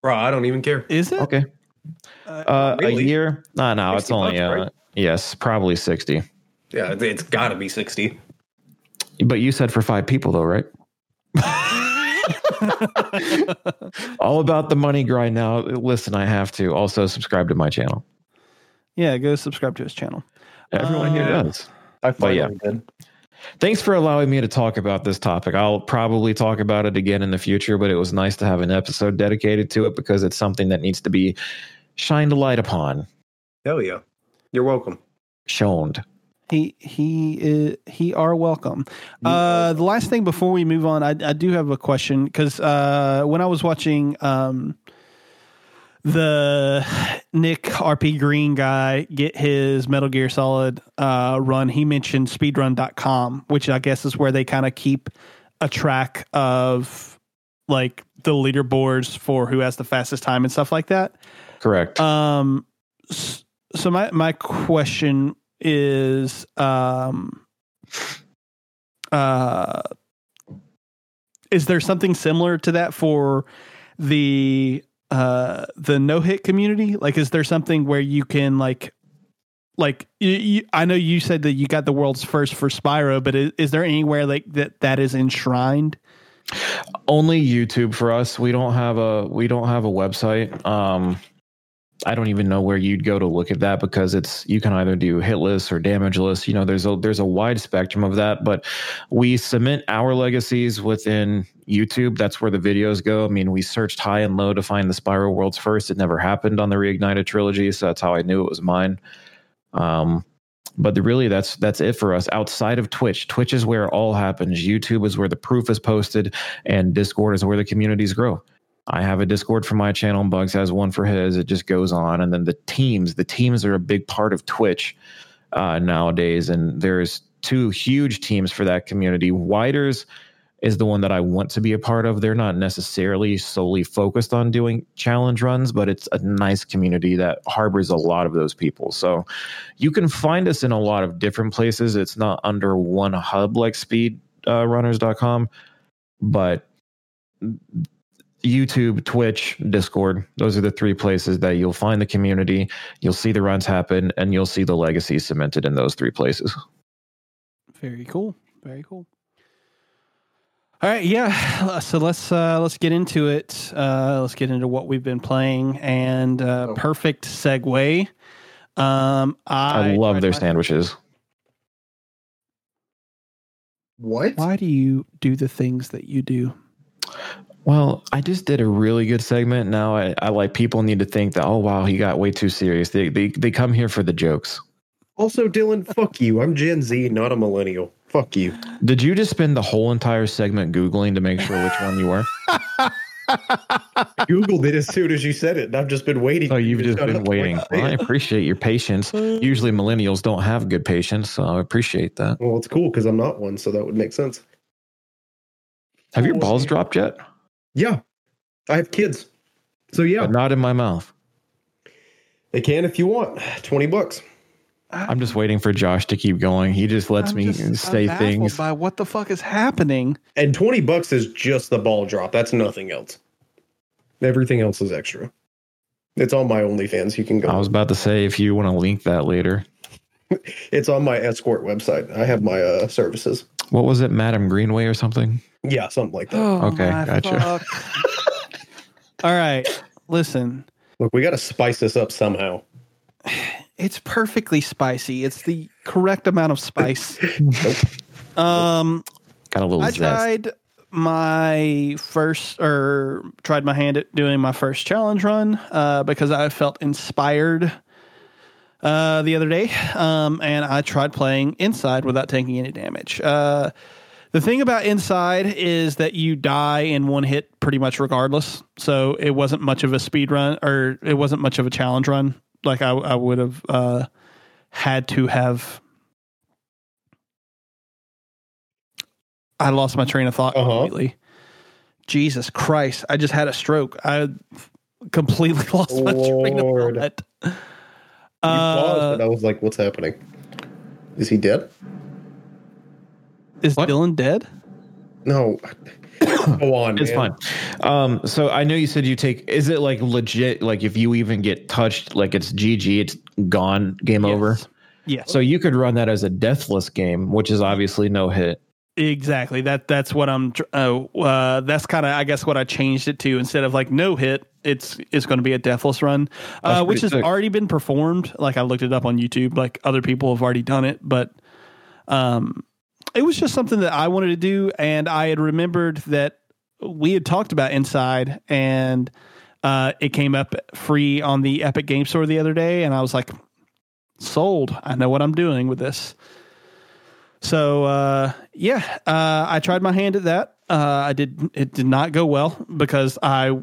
Bro, I don't even care. Is it? Okay. Uh, Really? A year? No, no, it's only bucks, uh, right? yes, probably sixty. Yeah, it's got to be 60. But you said for five people though, right? All about the money grind now. Listen, I have to also subscribe to my channel. yeah, go subscribe to his channel. Everyone here Uh, does. I But yeah. finally did. Thanks for allowing me to talk about this topic. I'll probably talk about it again in the future, but it was nice to have an episode dedicated to it because it's something that needs to be shined a light upon, Hell yeah. You're welcome. shown. He he is, he are welcome. Uh, the last thing before we move on, I, I do have a question because uh, when I was watching um, the Nick RP Green guy get his Metal Gear Solid uh, run, he mentioned speedrun.com, which I guess is where they kind of keep a track of like the leaderboards for who has the fastest time and stuff like that. Correct. Um, so my my question is, um, uh, is there something similar to that for the uh the no hit community? Like, is there something where you can like like you, you, I know you said that you got the world's first for Spyro, but is, is there anywhere like that that is enshrined Only YouTube for us. We don't have a we don't have a website. Um, I don't even know where you'd go to look at that because it's you can either do hitless or damageless. You know, there's a there's a wide spectrum of that, but we submit our legacies within YouTube. That's where the videos go. I mean, we searched high and low to find the Spyro Worlds first. It never happened on the Reignited trilogy, so that's how I knew it was mine. Um, but really, that's that's it for us. Outside of Twitch, Twitch is where it all happens. YouTube is where the proof is posted, and Discord is where the communities grow. I have a Discord for my channel, and Bugs has one for his. It just goes on, and then the teams. The teams are a big part of Twitch uh, nowadays, and there's two huge teams for that community. Widers is the one that I want to be a part of. They're not necessarily solely focused on doing challenge runs, but it's a nice community that harbors a lot of those people. So you can find us in a lot of different places. It's not under one hub like speedrunners.com, uh, but YouTube, Twitch, Discord. Those are the three places that you'll find the community. You'll see the runs happen, and you'll see the legacy cemented in those three places. Very cool. Very cool. All right, yeah. So let's uh, let's get into it. Uh, let's get into what we've been playing, and uh, oh. perfect segue. Um, I, I love their sandwiches. What? Why do you do the things that you do? Well, I just did a really good segment. Now I, I like people need to think that, oh wow, he got way too serious. They they they come here for the jokes. Also, Dylan, fuck you. I'm Gen Z, not a millennial. Fuck you. Did you just spend the whole entire segment Googling to make sure which one you were? Googled it as soon as you said it, and I've just been waiting. Oh, you've just been waiting. Well, I appreciate your patience. Usually, millennials don't have good patience, so I appreciate that. Well, it's cool because I'm not one, so that would make sense. Have your balls dropped yet? Yeah, I have kids. So yeah, but not in my mouth. They can if you want. Twenty bucks. I'm just waiting for Josh to keep going. He just lets I'm me just, say things. By what the fuck is happening? And twenty bucks is just the ball drop. That's nothing else. Everything else is extra. It's on my OnlyFans. You can go. I was about to say if you want to link that later. it's on my escort website. I have my uh, services. What was it, Madam Greenway or something? Yeah, something like that. Oh, okay, gotcha. All right, listen. Look, we got to spice this up somehow. It's perfectly spicy. It's the correct amount of spice. nope. Um, got a little. I zest. tried my first or tried my hand at doing my first challenge run uh, because I felt inspired uh, the other day, um, and I tried playing inside without taking any damage. Uh, the thing about Inside is that you die in one hit pretty much regardless. So it wasn't much of a speed run or it wasn't much of a challenge run. Like I, I would have uh, had to have. I lost my train of thought uh-huh. completely. Jesus Christ. I just had a stroke. I completely lost my train of thought. You paused and I was like, what's happening? Is he dead? Is what? Dylan dead? No. Go on. It's man. fine. Um, so I know you said you take. Is it like legit? Like if you even get touched, like it's GG, it's gone, game yes. over. Yeah. So you could run that as a deathless game, which is obviously no hit. Exactly. That that's what I'm. Uh, uh, that's kind of I guess what I changed it to instead of like no hit. It's it's going to be a deathless run, uh, which has sick. already been performed. Like I looked it up on YouTube. Like other people have already done it, but um, it was just something that I wanted to do, and I had remembered that we had talked about Inside, and uh, it came up free on the Epic Game Store the other day, and I was like, sold. I know what I'm doing with this. So uh, yeah, uh, I tried my hand at that. Uh, I did. It did not go well because I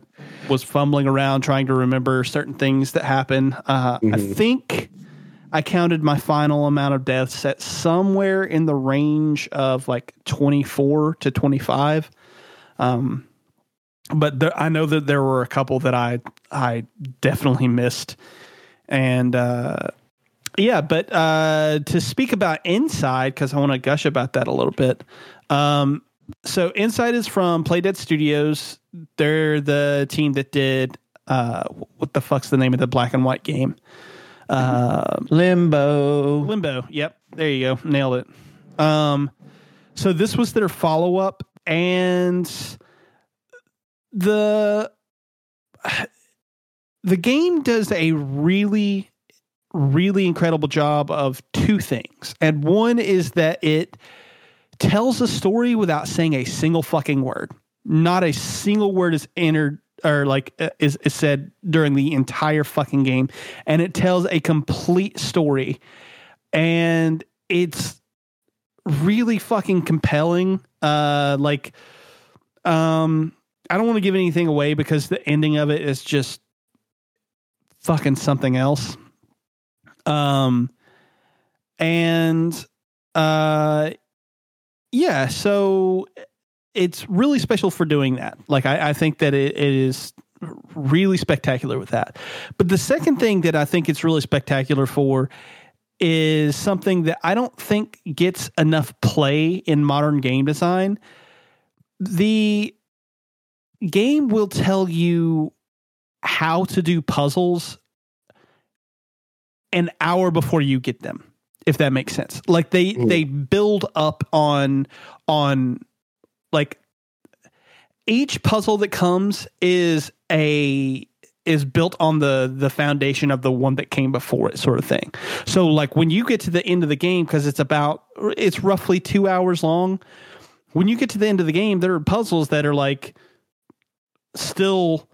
was fumbling around trying to remember certain things that happened. Uh, mm-hmm. I think I counted my final amount of deaths at somewhere in the range of like 24 to 25. Um, but there, I know that there were a couple that I I definitely missed, and uh, yeah. But uh, to speak about Inside, because I want to gush about that a little bit. Um, so Inside is from Playdead Studios. They're the team that did uh, what the fuck's the name of the black and white game? Uh, Limbo. Limbo. Yep. There you go. Nailed it. Um, so this was their follow up, and the the game does a really really incredible job of two things. And one is that it tells a story without saying a single fucking word. Not a single word is entered or like uh, is, is said during the entire fucking game and it tells a complete story and it's really fucking compelling uh like um I don't want to give anything away because the ending of it is just fucking something else. Um, and uh, yeah, so it's really special for doing that. Like, I, I think that it, it is really spectacular with that. But the second thing that I think it's really spectacular for is something that I don't think gets enough play in modern game design. The game will tell you how to do puzzles an hour before you get them if that makes sense like they mm. they build up on on like each puzzle that comes is a is built on the the foundation of the one that came before it sort of thing so like when you get to the end of the game because it's about it's roughly two hours long when you get to the end of the game there are puzzles that are like still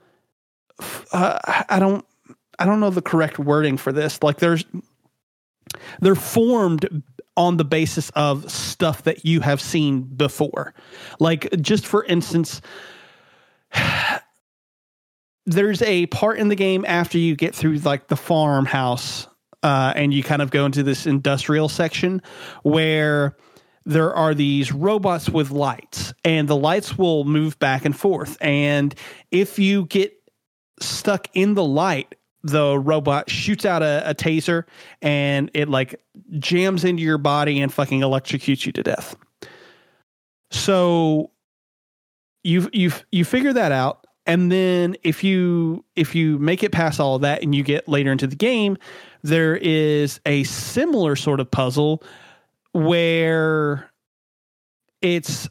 uh, i don't I don't know the correct wording for this. Like there's they're formed on the basis of stuff that you have seen before. Like just for instance, there's a part in the game after you get through like the farmhouse uh, and you kind of go into this industrial section where there are these robots with lights and the lights will move back and forth and if you get stuck in the light the robot shoots out a, a, taser and it like jams into your body and fucking electrocutes you to death. So you you you figure that out and then if you if you make it past all of that and you get later into the game, there is a similar sort of puzzle where it's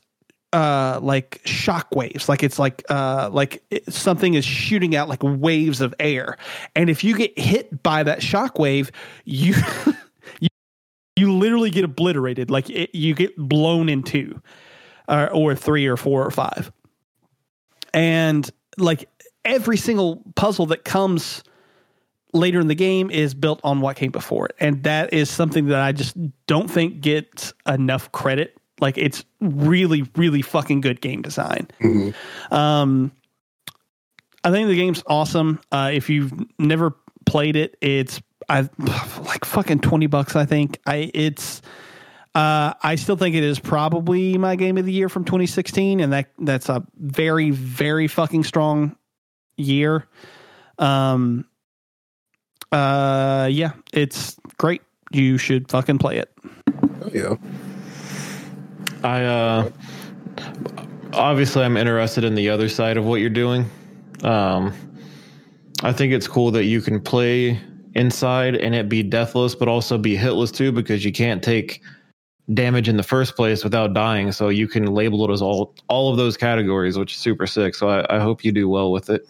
uh like shock waves like it's like uh like it, something is shooting out like waves of air. And if you get hit by that shock wave you you, you literally get obliterated. Like it, you get blown in two uh, or three or four or five. And like every single puzzle that comes later in the game is built on what came before it. And that is something that i just don't think gets enough credit like it's really, really fucking good game design. Mm-hmm. Um, I think the game's awesome. Uh, if you've never played it, it's I like fucking twenty bucks. I think I it's. Uh, I still think it is probably my game of the year from 2016, and that that's a very, very fucking strong year. Um, uh, yeah, it's great. You should fucking play it. Oh, yeah. I uh, obviously I'm interested in the other side of what you're doing. Um, I think it's cool that you can play inside and it be deathless, but also be hitless too, because you can't take damage in the first place without dying. So you can label it as all all of those categories, which is super sick. So I, I hope you do well with it.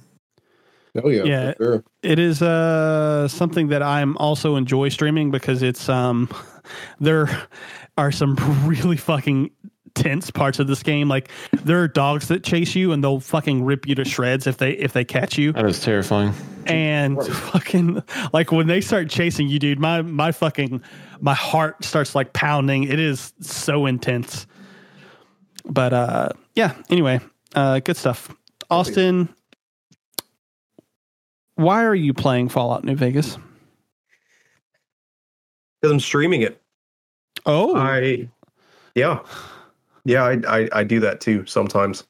Oh yeah, yeah. Sure. It is uh something that I'm also enjoy streaming because it's um there are some really fucking tense parts of this game. Like there are dogs that chase you and they'll fucking rip you to shreds if they if they catch you. That is terrifying. And fucking like when they start chasing you, dude, my my fucking my heart starts like pounding. It is so intense. But uh yeah, anyway, uh good stuff. Austin, why are you playing Fallout New Vegas? Because I'm streaming it. Oh, I yeah, yeah, I I, I do that too sometimes.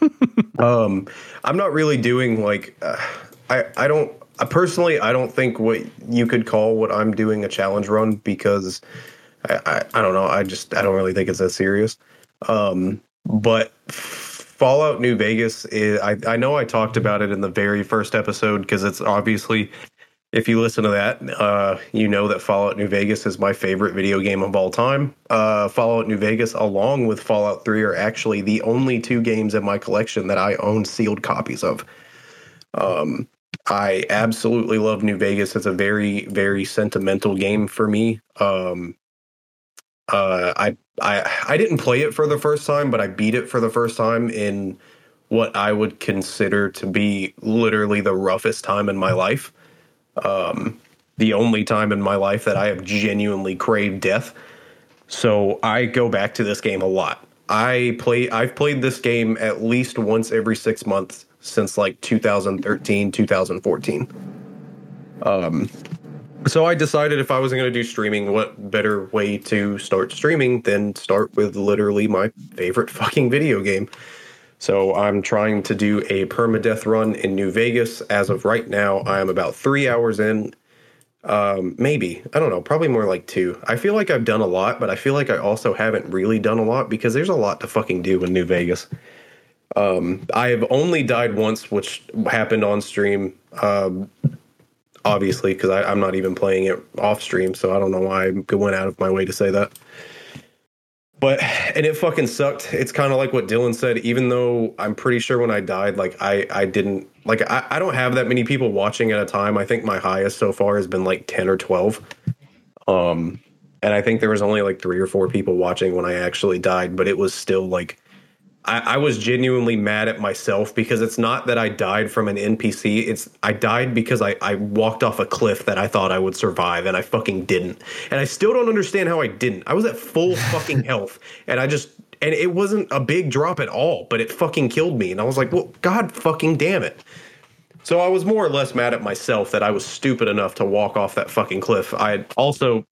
um, I'm not really doing like uh, I I don't I personally I don't think what you could call what I'm doing a challenge run because I I, I don't know I just I don't really think it's that serious. Um, but Fallout New Vegas is I I know I talked about it in the very first episode because it's obviously if you listen to that, uh, you know that Fallout New Vegas is my favorite video game of all time. Uh, Fallout New Vegas, along with Fallout 3, are actually the only two games in my collection that I own sealed copies of. Um, I absolutely love New Vegas. It's a very, very sentimental game for me. Um, uh, I, I, I didn't play it for the first time, but I beat it for the first time in what I would consider to be literally the roughest time in my life um, the only time in my life that I have genuinely craved death. So I go back to this game a lot. I play I've played this game at least once every 6 months since like 2013, 2014. Um so I decided if I wasn't going to do streaming, what better way to start streaming than start with literally my favorite fucking video game. So I'm trying to do a permadeath run in New Vegas. As of right now, I am about three hours in. Um, maybe I don't know, probably more like two. I feel like I've done a lot, but I feel like I also haven't really done a lot because there's a lot to fucking do in New Vegas. Um, I have only died once, which happened on stream. Um, obviously, because I'm not even playing it off stream, so I don't know why I went out of my way to say that. But and it fucking sucked. It's kind of like what Dylan said. Even though I'm pretty sure when I died, like I I didn't like I, I don't have that many people watching at a time. I think my highest so far has been like ten or twelve. Um, and I think there was only like three or four people watching when I actually died, but it was still like I, I, was genuinely mad at myself because it's not that I died from an NPC. It's I died because I, I walked off a cliff that I thought I would survive and I fucking didn't. And I still don't understand how I didn't. I was at full fucking health and I just and it wasn't a big drop at all, but it fucking killed me. And I was like, well, God fucking damn it. So I was more or less mad at myself that I was stupid enough to walk off that fucking cliff. I also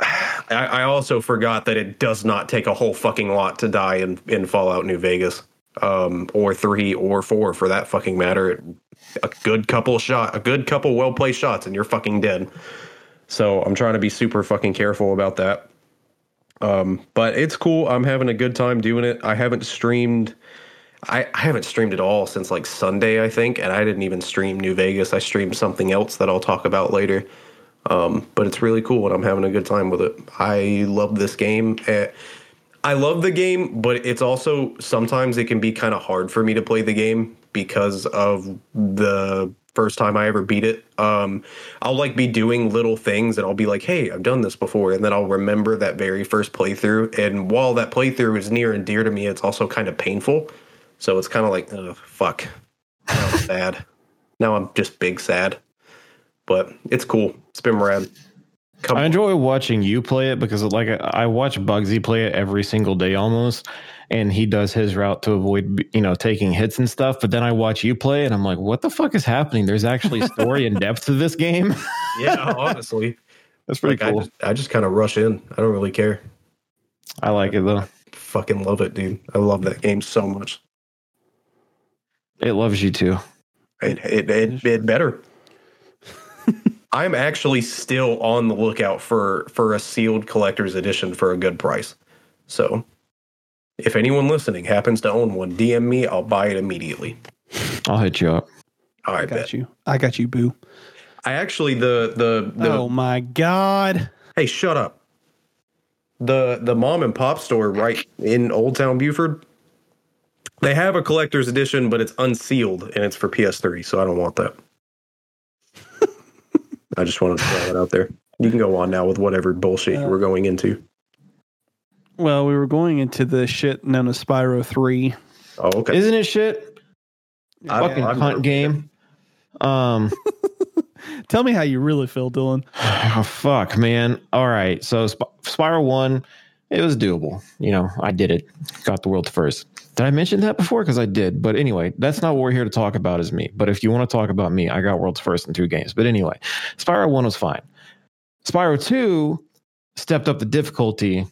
I, also forgot that it does not take a whole fucking lot to die in, in Fallout New Vegas, um, or three or four for that fucking matter. A good couple shot, a good couple well placed shots, and you're fucking dead. So I'm trying to be super fucking careful about that. Um, but it's cool. I'm having a good time doing it. I haven't streamed. I, I haven't streamed at all since like Sunday, I think, and I didn't even stream New Vegas. I streamed something else that I'll talk about later. Um, but it's really cool and I'm having a good time with it. I love this game. Eh, I love the game, but it's also sometimes it can be kind of hard for me to play the game because of the first time I ever beat it. Um, I'll like be doing little things and I'll be like, hey, I've done this before. And then I'll remember that very first playthrough. And while that playthrough is near and dear to me, it's also kind of painful. So it's kind of like, oh, fuck. Now I'm sad. Now I'm just big sad but it's cool. It's been rad. Come I enjoy watching you play it because, like, I watch Bugsy play it every single day almost, and he does his route to avoid, you know, taking hits and stuff. But then I watch you play, and I'm like, what the fuck is happening? There's actually story and depth to this game. yeah, honestly, that's pretty like, cool. I just, I just kind of rush in. I don't really care. I like it though. I fucking love it, dude. I love that game so much. It loves you too. It it it, it better. I'm actually still on the lookout for for a sealed collector's edition for a good price. So, if anyone listening happens to own one, DM me. I'll buy it immediately. I'll hit you up. All right, I got bet. you. I got you, boo. I actually the, the the oh my god. Hey, shut up. The the mom and pop store right in Old Town Buford. They have a collector's edition, but it's unsealed and it's for PS3, so I don't want that. I just wanted to throw that out there. You can go on now with whatever bullshit uh, you were going into. Well, we were going into the shit known as Spyro 3. Oh, okay. Isn't it shit? I, Fucking I'm hunt game. Um Tell me how you really feel, Dylan. Oh, fuck, man. All right. So Sp- Spyro 1, it was doable. You know, I did it. Got the world first. Did I mention that before? Because I did. But anyway, that's not what we're here to talk about is me. But if you want to talk about me, I got world's first in two games. But anyway, Spyro 1 was fine. Spyro 2 stepped up the difficulty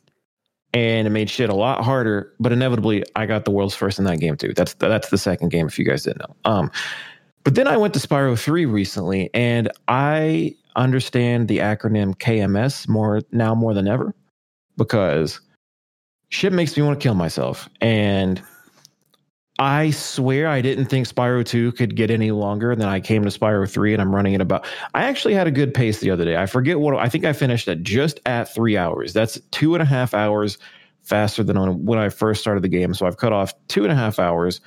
and it made shit a lot harder. But inevitably, I got the world's first in that game too. That's that's the second game, if you guys didn't know. Um, but then I went to Spyro 3 recently, and I understand the acronym KMS more now more than ever because shit makes me want to kill myself. And I swear I didn't think Spyro 2 could get any longer. And then I came to Spyro 3 and I'm running it about. I actually had a good pace the other day. I forget what I think I finished at just at three hours. That's two and a half hours faster than when I first started the game. So I've cut off two and a half hours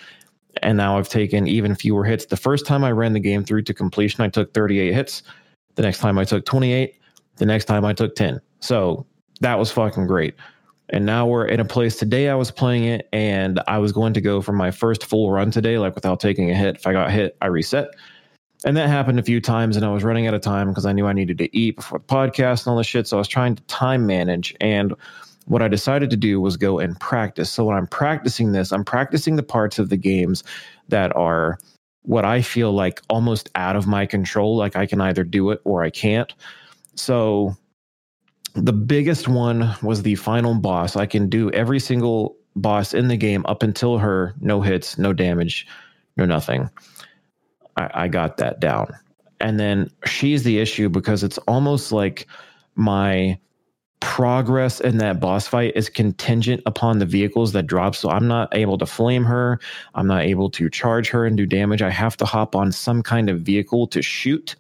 and now I've taken even fewer hits. The first time I ran the game through to completion, I took 38 hits. The next time I took 28. The next time I took 10. So that was fucking great. And now we're in a place today. I was playing it and I was going to go for my first full run today, like without taking a hit. If I got hit, I reset. And that happened a few times and I was running out of time because I knew I needed to eat before the podcast and all this shit. So I was trying to time manage. And what I decided to do was go and practice. So when I'm practicing this, I'm practicing the parts of the games that are what I feel like almost out of my control. Like I can either do it or I can't. So the biggest one was the final boss. I can do every single boss in the game up until her, no hits, no damage, no nothing. I, I got that down. And then she's the issue because it's almost like my progress in that boss fight is contingent upon the vehicles that drop. So I'm not able to flame her. I'm not able to charge her and do damage. I have to hop on some kind of vehicle to shoot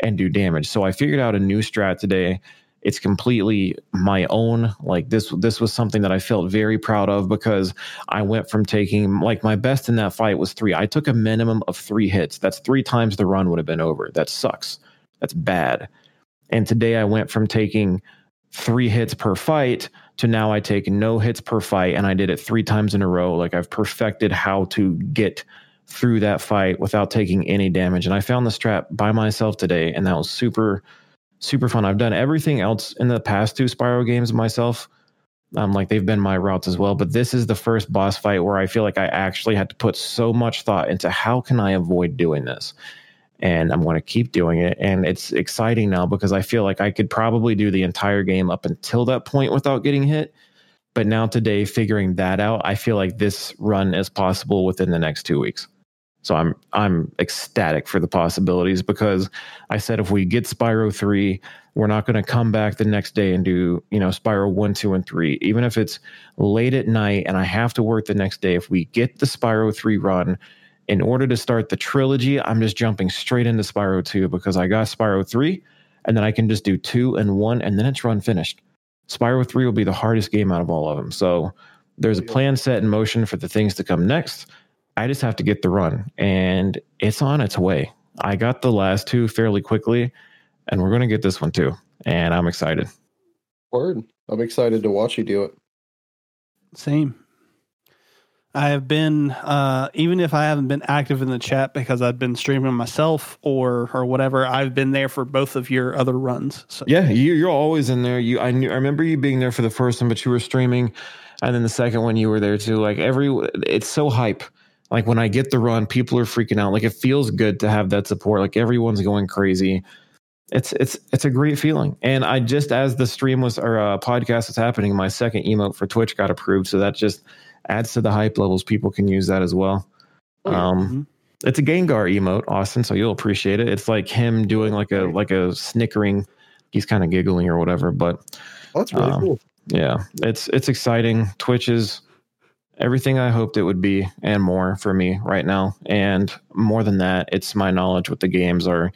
and do damage. So I figured out a new strat today it's completely my own like this this was something that i felt very proud of because i went from taking like my best in that fight was three. I took a minimum of three hits. That's three times the run would have been over. That sucks. That's bad. And today i went from taking three hits per fight to now i take no hits per fight and i did it three times in a row. Like i've perfected how to get through that fight without taking any damage. And i found the strat by myself today and that was super super fun. I've done everything else in the past two Spyro games myself. Um, like they've been my routes as well, but this is the first boss fight where I feel like I actually had to put so much thought into how can I avoid doing this, and I'm going to keep doing it. And it's exciting now because I feel like I could probably do the entire game up until that point without getting hit. But now today, figuring that out, I feel like this run is possible within the next two weeks. So I'm I'm ecstatic for the possibilities because I said if we get Spyro 3, we're not going to come back the next day and do, you know, Spyro 1, 2 and 3. Even if it's late at night and I have to work the next day, if we get the Spyro 3 run in order to start the trilogy, I'm just jumping straight into Spyro 2 because I got Spyro 3 and then I can just do 2 and 1 and then it's run finished. Spyro 3 will be the hardest game out of all of them. So there's a plan set in motion for the things to come next I just have to get the run and it's on its way. I got the last two fairly quickly and we're going to get this one too. And I'm excited. Word. I'm excited to watch you do it. Same. I have been, uh, even if I haven't been active in the chat because I've been streaming myself or or whatever, I've been there for both of your other runs. So yeah, you, you're always in there. You, I, knew, I remember you being there for the first one, but you were streaming, and then the second one you were there too. Like every, it's so hype like when I get the run, people are freaking out. Like it feels good to have that support. Like everyone's going crazy. It's it's it's a great feeling. And I just as the stream was or uh, podcast was happening, my second emote for Twitch got approved, so that just adds to the hype levels. People can use that as well. Oh, um, mm-hmm. It's a Gengar emote, Austin, so you'll appreciate it. It's like him doing like a like a snickering. He's kind of giggling or whatever, but oh, that's really um, cool. Yeah, it's it's exciting. Twitch is everything I hoped it would be and more for me right now. And more than that, it's my knowledge with the games are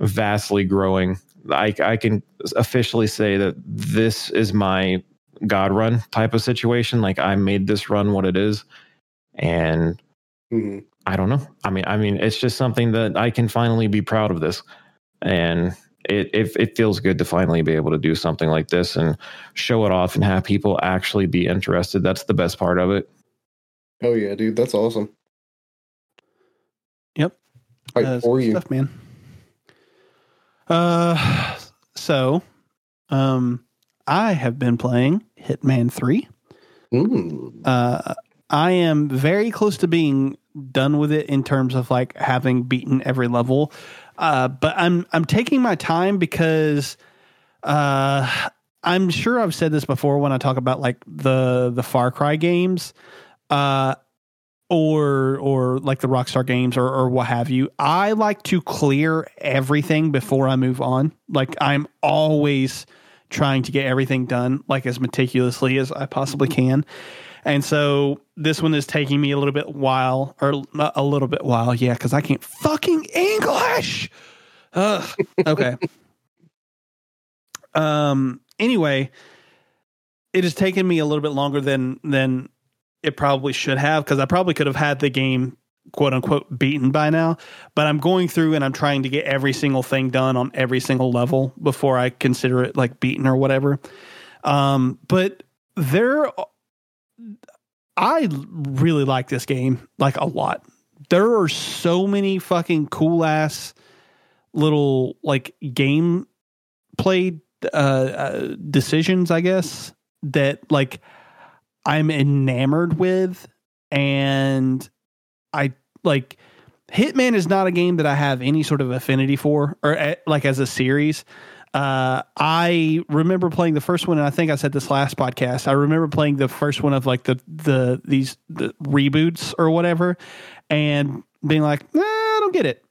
vastly growing. I, I can officially say that this is my God run type of situation. Like I made this run what it is. And mm-hmm. I don't know. I mean, I mean, it's just something that I can finally be proud of this. And it, it, it feels good to finally be able to do something like this and show it off and have people actually be interested. That's the best part of it. Oh yeah, dude, that's awesome. Yep. uh, for you, stuff, man. Uh, so, um, I have been playing Hitman Three. Mm. Uh, I am very close to being done with it in terms of like having beaten every level. Uh, but I'm I'm taking my time because uh, I'm sure I've said this before when I talk about like the the Far Cry games, uh, or or like the Rockstar games or or what have you. I like to clear everything before I move on. Like I'm always trying to get everything done like as meticulously as I possibly can. And so this one is taking me a little bit while, or a little bit while, yeah, because I can't fucking English. Ugh. Okay. um. Anyway, it has taken me a little bit longer than than it probably should have because I probably could have had the game quote unquote beaten by now. But I'm going through and I'm trying to get every single thing done on every single level before I consider it like beaten or whatever. Um, but there, I really like this game like a lot. There are so many fucking cool ass little like game play uh, uh, decisions, I guess that like I'm enamored with, and I like Hitman is not a game that I have any sort of affinity for, or uh, like as a series. Uh, I remember playing the first one, and I think I said this last podcast. I remember playing the first one of like the the these the reboots or whatever, and being like, nah, I don't get it,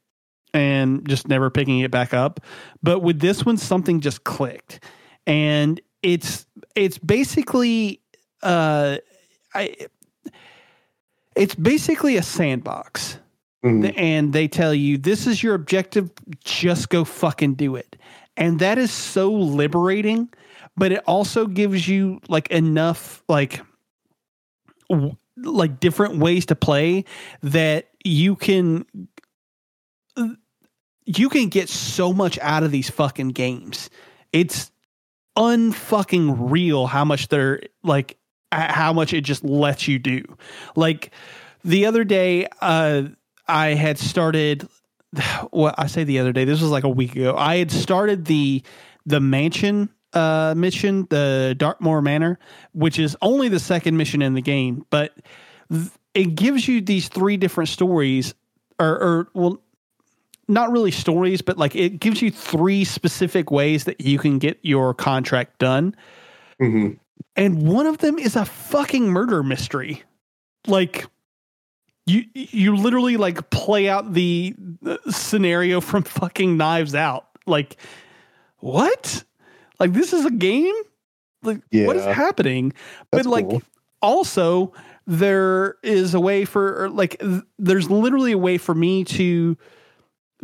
and just never picking it back up. But with this one, something just clicked, and it's it's basically uh, I it's basically a sandbox. Mm. And they tell you this is your objective, just go fucking do it. And that is so liberating, but it also gives you like enough like w- like different ways to play that you can you can get so much out of these fucking games. It's unfucking real how much they're like how much it just lets you do. Like the other day, uh, I had started. Well, I say the other day. This was like a week ago. I had started the the mansion uh, mission, the Dartmoor Manor, which is only the second mission in the game, but th- it gives you these three different stories, or, or well, not really stories, but like it gives you three specific ways that you can get your contract done. Mm-hmm. And one of them is a fucking murder mystery. Like you you literally like play out the, the scenario from fucking Knives Out. Like what? Like this is a game? Like yeah. what is happening? That's but like cool. also there is a way for like th- there's literally a way for me to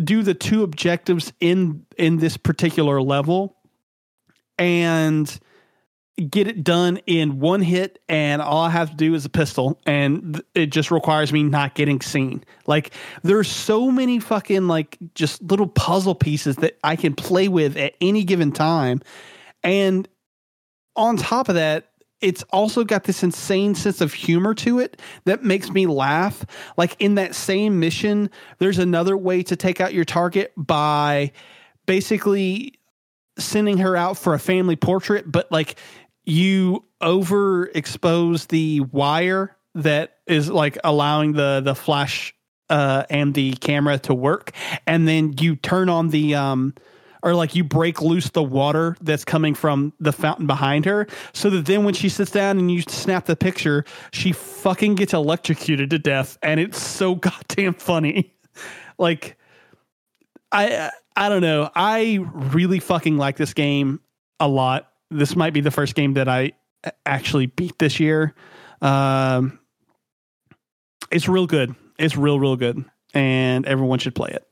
do the two objectives in in this particular level and get it done in one hit and all I have to do is a pistol and it just requires me not getting seen. Like there's so many fucking like just little puzzle pieces that I can play with at any given time. And on top of that, it's also got this insane sense of humor to it that makes me laugh. Like in that same mission, there's another way to take out your target by basically sending her out for a family portrait, but like you overexpose the wire that is like allowing the the flash uh and the camera to work and then you turn on the um or like you break loose the water that's coming from the fountain behind her so that then when she sits down and you snap the picture she fucking gets electrocuted to death and it's so goddamn funny. Like i i don't know. I really fucking like this game a lot this might be the first game that i actually beat this year um it's real good it's real real good and everyone should play it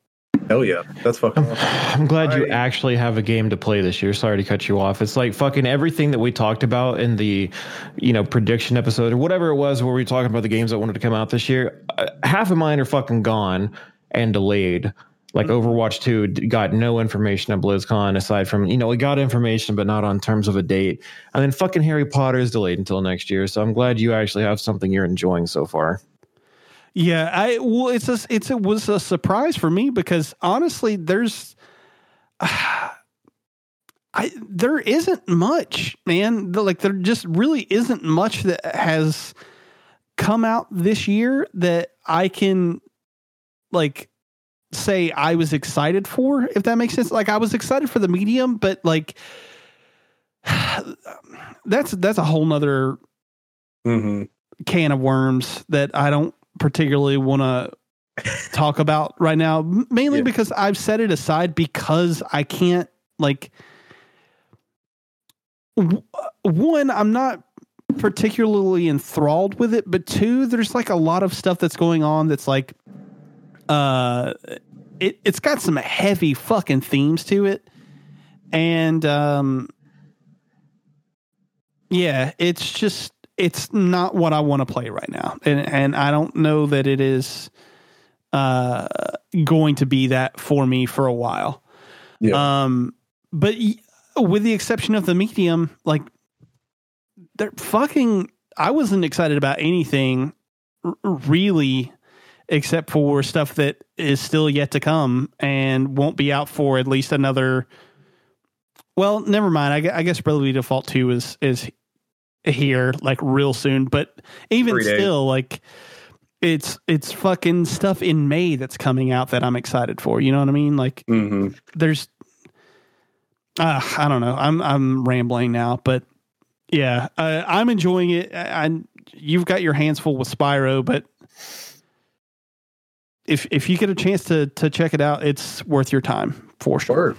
Hell yeah, that's fucking. I'm, awesome. I'm glad you actually have a game to play this year. Sorry to cut you off. It's like fucking everything that we talked about in the, you know, prediction episode or whatever it was where we were talking about the games that wanted to come out this year. Uh, half of mine are fucking gone and delayed. Like mm-hmm. Overwatch 2 got no information at BlizzCon aside from, you know, we got information, but not on terms of a date. And then fucking Harry Potter is delayed until next year. So I'm glad you actually have something you're enjoying so far. Yeah, I well, it's a, it's it was a surprise for me because honestly, there's, uh, I there isn't much, man. Like there just really isn't much that has come out this year that I can like say I was excited for, if that makes sense. Like I was excited for the medium, but like that's that's a whole nother mm-hmm. can of worms that I don't particularly want to talk about right now, mainly yeah. because I've set it aside because I can't like w- one. I'm not particularly enthralled with it, but two, there's like a lot of stuff that's going on that's like, uh, it it's got some heavy fucking themes to it, and um, yeah, it's just it's not what I want to play right now, and and I don't know that it is uh going to be that for me for a while. Yeah. Um, but with the exception of the medium, like they're fucking. I wasn't excited about anything r- really, except for stuff that is still yet to come and won't be out for at least another. Well, never mind. I, I guess Bravely Default Two is is here like real soon, but even still, like it's it's fucking stuff in May that's coming out that I'm excited for. You know what I mean? Like mm-hmm. there's uh, I don't know. I'm I'm rambling now, but yeah, uh, I'm enjoying it. I, I you've got your hands full with Spyro, but if if you get a chance to to check it out, it's worth your time for sure. Word.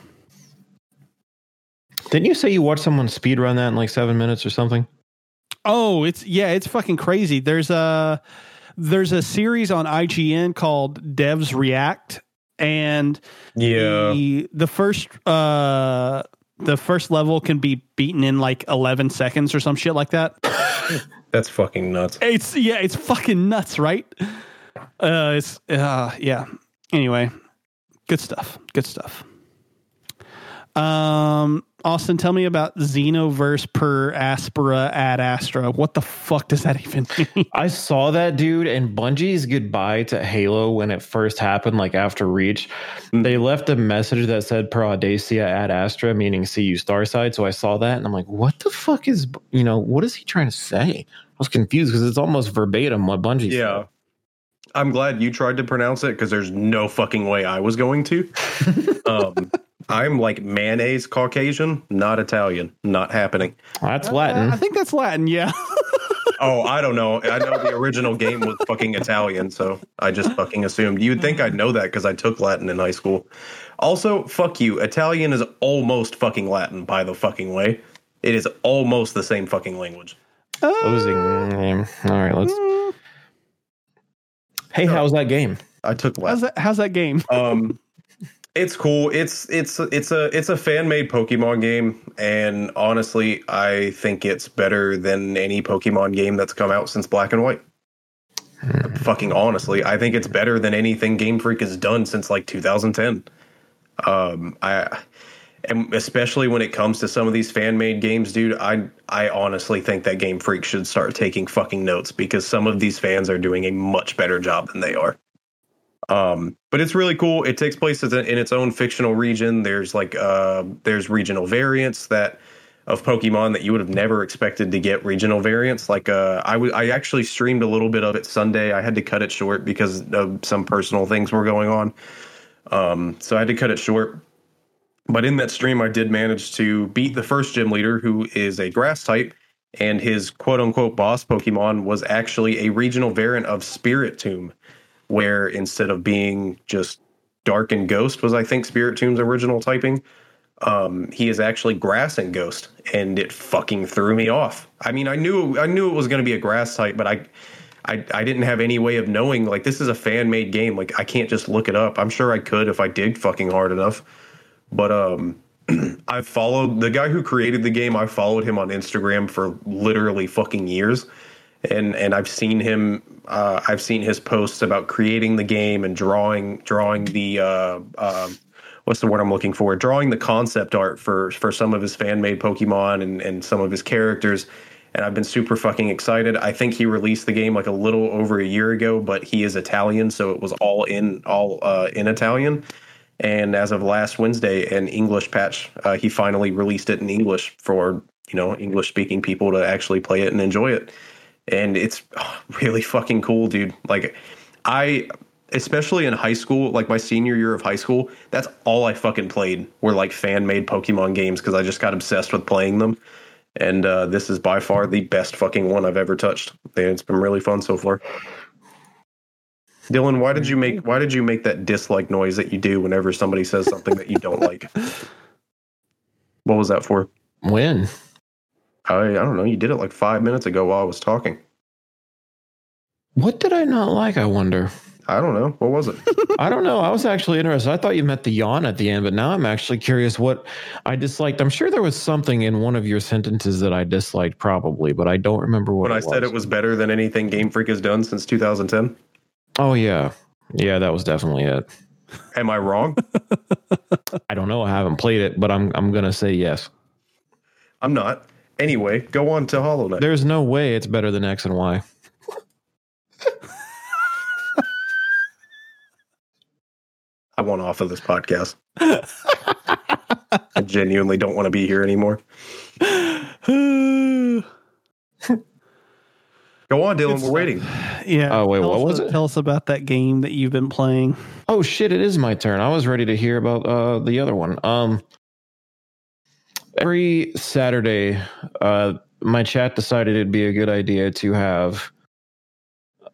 Didn't you say you watched someone speed run that in like seven minutes or something? Oh, it's yeah, it's fucking crazy. There's a there's a series on IGN called Devs React, and Yeah. the the first uh the first level can be beaten in like 11 seconds or some shit like that. That's fucking nuts. It's yeah, it's fucking nuts, right? Uh it's uh yeah. Anyway, good stuff. Good stuff. Um Austin, tell me about Xenoverse per Aspera ad Astra. What the fuck does that even mean? I saw that dude and Bungie's goodbye to Halo when it first happened, like after Reach. They left a message that said per Audacia ad Astra, meaning see you Starside. So I saw that and I'm like, what the fuck is, you know, what is he trying to say? I was confused because it's almost verbatim what Bungie Yeah. I'm glad you tried to pronounce it because there's no fucking way I was going to. um, I'm like mayonnaise Caucasian, not Italian. Not happening. said. That's I think that's Latin, yeah. Oh, I don't know. I know the original game was fucking Italian, so I just fucking assumed. You'd think I'd know that because I took Latin in high school. Also, fuck you. Italian is almost fucking Latin, by the fucking way. It is almost the same fucking language. Closing name. All right, let's. Hey, how's that game? I took How's Latin. that how's that game? um it's cool it's it's it's a it's a fan made pokemon game and honestly i think it's better than any pokemon game that's come out since black and white fucking honestly i think it's better than anything game freak has done since like 2010 um i and especially when it comes to some of these fan made games dude i i honestly think that game freak should start taking fucking notes because some of these fans are doing a much better job than they are um, but it's really cool. It takes place in its own fictional region. There's like uh, there's regional variants that of Pokemon that you would have never expected to get regional variants. Like uh, I w- I actually streamed a little bit of it Sunday. I had to cut it short because of some personal things were going on. Um, so I had to cut it short. But in that stream, I did manage to beat the first gym leader, who is a grass type, and his quote unquote boss Pokemon was actually a regional variant of Spiritomb where instead of being just dark and ghost was I think Spiritomb's original typing, um, he is actually grass and ghost, and it fucking threw me off. I mean, I knew I knew it was going to be a grass type, but I, I I didn't have any way of knowing like this is a fan made game. Like I can't just look it up. I'm sure I could if I dig fucking hard enough, but um. I've followed the guy who created the game. I followed him on Instagram for literally fucking years, and and I've seen him. Uh, I've seen his posts about creating the game and drawing drawing the uh, um what's the word I'm looking for? Drawing the concept art for for some of his fan made Pokemon and and some of his characters. And I've been super fucking excited. I think he released the game like a little over a year ago, but he is Italian, so it was all in all uh, in Italian. And as of last Wednesday, an English patch, uh, he finally released it in English for you know English speaking people to actually play it and enjoy it. And it's oh, really fucking cool, dude. Like I, especially in high school, like my senior year of high school, that's all I fucking played were like fan made Pokemon games because I just got obsessed with playing them. And uh, this is by far the best fucking one I've ever touched. And it's been really fun so far. Dylan, why did you make why did you make that dislike noise that you do whenever somebody says something that you don't like? What was that for? When? I, I don't know. You did it like five minutes ago while I was talking. What did I not like? I wonder. I don't know. What was it? I don't know. I was actually interested. I thought you meant the yawn at the end, but now I'm actually curious what I disliked. I'm sure there was something in one of your sentences that I disliked, probably, but I don't remember what. when I it said it was better than anything Game Freak has done since 2010. Oh yeah, yeah, that was definitely it. Am I wrong? I don't know. I haven't played it, but I'm I'm gonna say yes. I'm not. Anyway, go on to Hollow Knight. There's no way it's better than X and Y. I want off of this podcast. I genuinely don't want to be here anymore. Go on, Dylan. We're waiting. yeah. Oh, wait, tell what us- was it? Tell us about that game that you've been playing. Oh shit! It is my turn. I was ready to hear about uh, the other one. Um, every Saturday, uh, my chat decided it'd be a good idea to have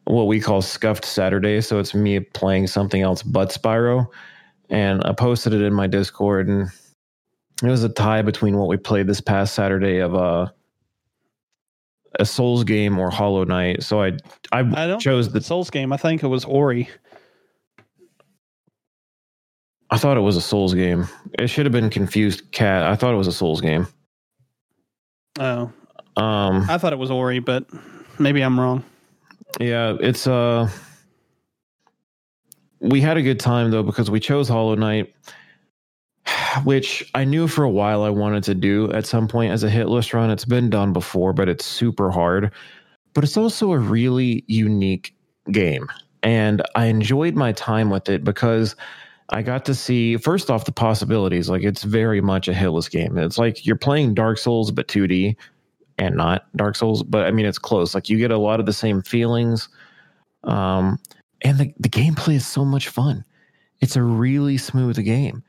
what we call scuffed Saturday. So it's me playing something else but Spyro, and I posted it in my Discord, and it was a tie between what we played this past Saturday of uh, a Souls game or Hollow Knight. So I I, I don't chose the the Souls game. I think it was Ori. I thought it was a Souls game. It should have been confused cat. I thought it was a Souls game. Oh, Um I thought it was Ori, but maybe I'm wrong. yeah, it's uh we had a good time though because we chose Hollow Knight which I knew for a while I wanted to do at some point as a hitless run. It's been done before, but it's super hard. But it's also a really unique game. And I enjoyed my time with it because I got to see first off the possibilities. Like it's very much a hitless game. It's like you're playing Dark Souls but 2D and not Dark Souls, but I mean it's close. Like you get a lot of the same feelings. Um and the, the gameplay is so much fun. It's a really smooth game.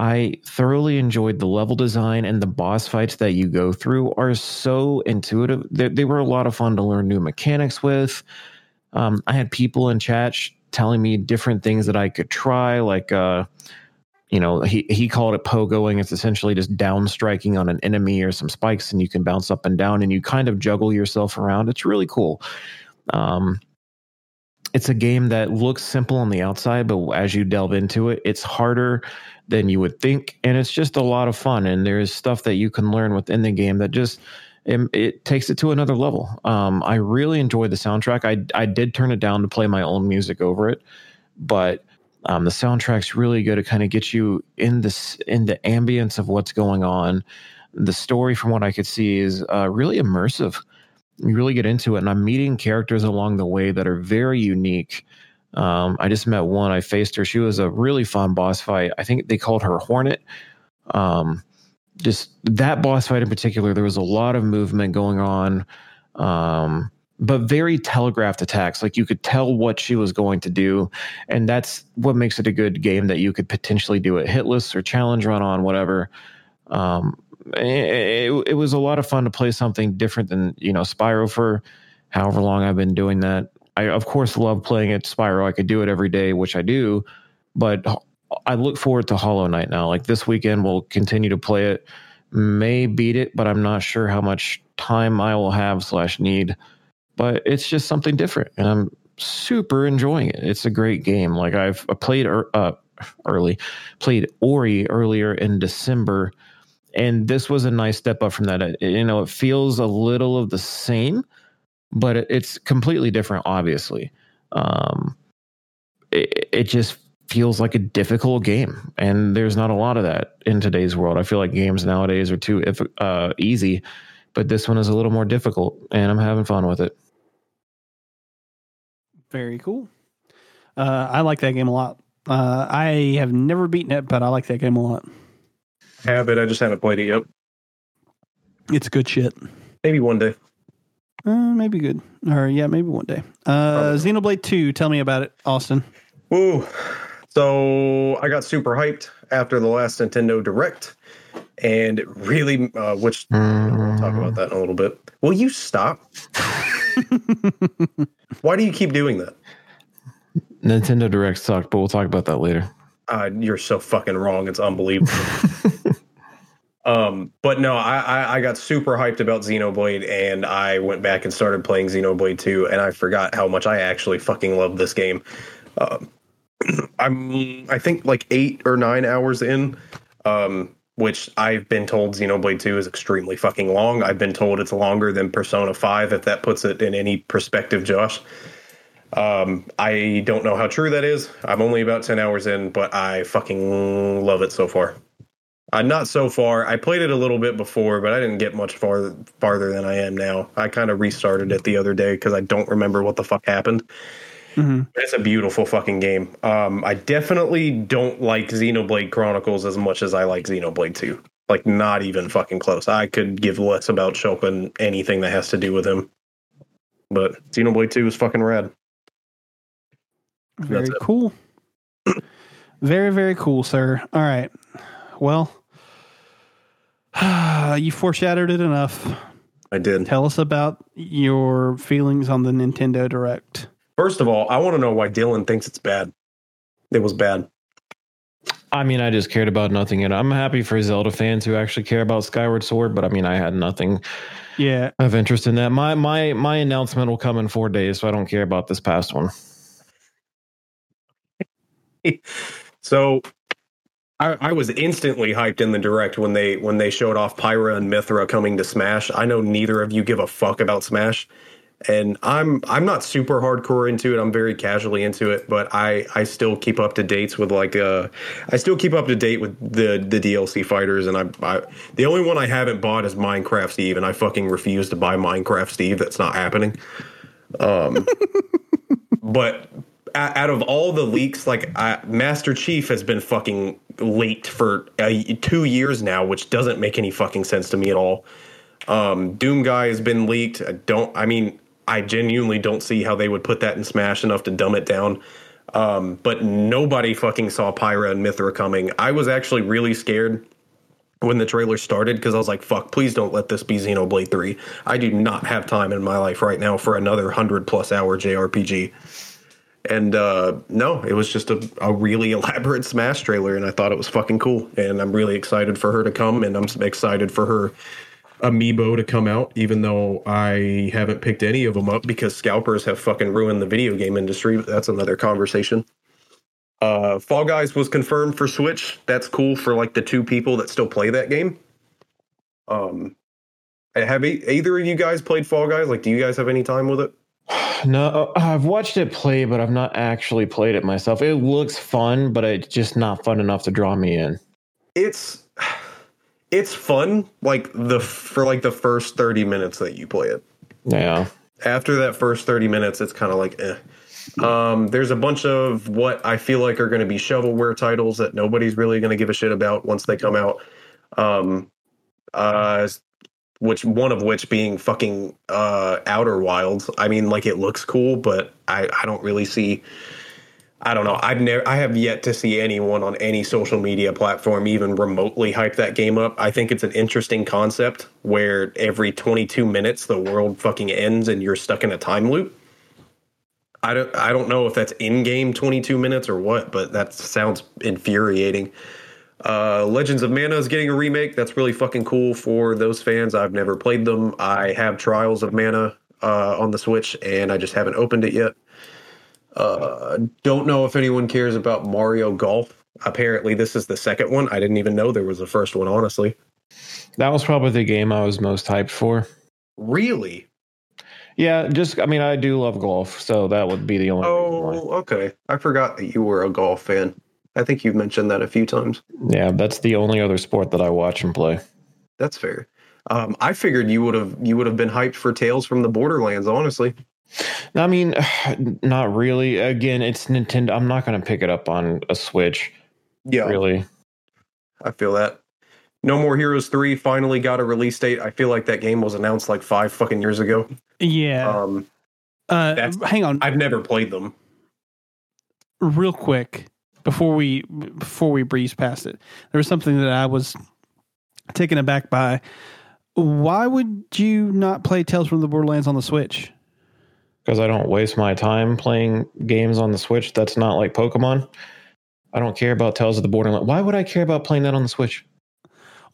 I thoroughly enjoyed the level design and the boss fights that you go through are so intuitive. They, they were a lot of fun to learn new mechanics with. Um, I had people in chat sh- telling me different things that I could try, like uh, you know, he he called it pogoing. It's essentially just down striking on an enemy or some spikes, and you can bounce up and down, and you kind of juggle yourself around. It's really cool. Um, it's a game that looks simple on the outside, but as you delve into it, it's harder than you would think, and it's just a lot of fun. And there's stuff that you can learn within the game that just it, it takes it to another level. Um, I really enjoyed the soundtrack. I I did turn it down to play my own music over it, but um, the soundtrack's really good to kind of get you in this in the ambience of what's going on. The story, from what I could see, is uh, really immersive. You really get into it, and I'm meeting characters along the way that are very unique. Um, I just met one. I faced her. She was a really fun boss fight. I think they called her Hornet. Um, just that boss fight in particular, there was a lot of movement going on, um, but very telegraphed attacks. Like you could tell what she was going to do, and that's what makes it a good game that you could potentially do it hitless or challenge run on whatever. Um, it, it, it was a lot of fun to play something different than you know Spyro for however long I've been doing that. I of course love playing at Spyro. I could do it every day, which I do, but I look forward to Hollow Knight now. Like this weekend, we'll continue to play it. May beat it, but I'm not sure how much time I will have slash need. But it's just something different, and I'm super enjoying it. It's a great game. Like I've played uh, early, played Ori earlier in December, and this was a nice step up from that. It, you know, it feels a little of the same, but it, it's completely different. Obviously, um, it, it just feels like a difficult game and there's not a lot of that in today's world i feel like games nowadays are too if, uh, easy but this one is a little more difficult and i'm having fun with it Very cool. Uh, I like that game a lot. Uh, I have never beaten it, but I like that game a lot. Have it. I just haven't played it yet. It's good shit. Maybe one day. Uh, maybe good. Or yeah, maybe one day. Uh, Xenoblade Two. Tell me about it, Austin. Woo. So I got super hyped after the last Nintendo Direct, and it really, uh, which we'll talk about that in a little bit. Will you stop? Why do you keep doing that? nintendo direct sucked but we'll talk about that later Uh, you're so fucking wrong. It's unbelievable. Um, but no, I, I I got super hyped about Xenoblade, and I went back and started playing Xenoblade 2, and I forgot how much I actually fucking love this game. Um, I'm I think like eight or nine hours in, um, which I've been told Xenoblade 2 is extremely fucking long. I've been told it's longer than Persona 5, if that puts it in any perspective, Josh. Um, I don't know how true that is. I'm only about 10 hours in, but I fucking love it so far. Uh, not so far. I played it a little bit before, but I didn't get much farther farther than I am now. I kind of restarted it the other day because I don't remember what the fuck happened. Mhm. It's a beautiful fucking game. Um, I definitely don't like Xenoblade Chronicles as much as I like Xenoblade 2. Like, not even fucking close. I could give less about Shulkin anything that has to do with him. But Xenoblade 2 is fucking rad. Very cool. very, very cool, sir. All right. Well, you foreshadowed it enough. I did. Tell us about your feelings on the Nintendo Direct. First of all, I want to know why Dylan thinks it's bad. It was bad. I mean, I just cared about nothing. And I'm happy for Zelda fans who actually care about Skyward Sword, but I mean, I had nothing Yeah. of interest in that. My my my announcement will come in four days, so I don't care about this past one. So I, I was instantly hyped in the direct when they when they showed off Pyra and Mythra coming to Smash. I know neither of you give a fuck about Smash. And I'm I'm not super hardcore into it. I'm very casually into it, but I I still keep up to dates with like uh I still keep up to date with the the DLC fighters and I, I the only one I haven't bought is Minecraft Steve and I fucking refuse to buy Minecraft Steve. That's not happening. Um but out of all the leaks, like I, Master Chief has been fucking late for two years now, which doesn't make any fucking sense to me at all. Um, Doom Guy has been leaked. I don't. I mean, I genuinely don't see how they would put that in Smash enough to dumb it down. Um, but nobody fucking saw Pyra and Mythra coming. I was actually really scared when the trailer started because I was like, fuck, please don't let this be Xenoblade 3. I do not have time in my life right now for another 100 plus hour JRPG. And uh, no, it was just a, a really elaborate Smash trailer, and I thought it was fucking cool. And I'm really excited for her to come, and I'm excited for her amiibo to come out, even though I haven't picked any of them up because scalpers have fucking ruined the video game industry. But that's another conversation. Uh, Fall Guys was confirmed for Switch. That's cool for like the two people that still play that game. Um, have e- either of you guys played Fall Guys? Like, do you guys have any time with it? No, I've watched it play, but I've not actually played it myself. It looks fun, but it's just not fun enough to draw me in. It's it's fun like the for like the first 30 minutes that you play it. Yeah. After that first 30 minutes, it's kind of like eh. Um, there's a bunch of what I feel like are going to be shovelware titles that nobody's really going to give a shit about once they come out. Um, uh, which one of which being fucking uh, Outer Wilds. I mean, like it looks cool, but I I don't really see. I don't know. I've never. I have yet to see anyone on any social media platform even remotely hype that game up. I think it's an interesting concept where every 22 minutes the world fucking ends and you're stuck in a time loop. I don't. I don't know if that's in game 22 minutes or what, but that sounds infuriating. Uh, Legends of Mana is getting a remake. That's really fucking cool for those fans. I've never played them. I have Trials of Mana uh, on the Switch, and I just haven't opened it yet. Uh, don't know if anyone cares about Mario Golf. Apparently, this is the second one. I didn't even know there was a first one. Honestly, That was probably the game I was most hyped for. really? Yeah, just I mean I do love golf, so that would be the only. Oh, okay. I forgot that you were a golf fan. I think you've mentioned that a few times. Yeah, that's the only other sport that I watch and play. That's fair. Um, I figured you would have you would have been hyped for Tales from the Borderlands. Honestly, I mean, not really. Again, it's Nintendo. I'm not going to pick it up on a Switch, yeah, really. I feel that. No More Heroes 3 finally got a release date. I feel like that game was announced like five fucking years ago. Yeah. Um, uh, hang on, I've never played them. real quick before we before we breeze past it. There was something that I was taken aback by. Why would you not play Tales from the Borderlands on the Switch? Because I don't waste my time playing games on the Switch. That's not like Pokemon. I don't care about Tales of the Borderlands. Why would I care about playing that on the Switch?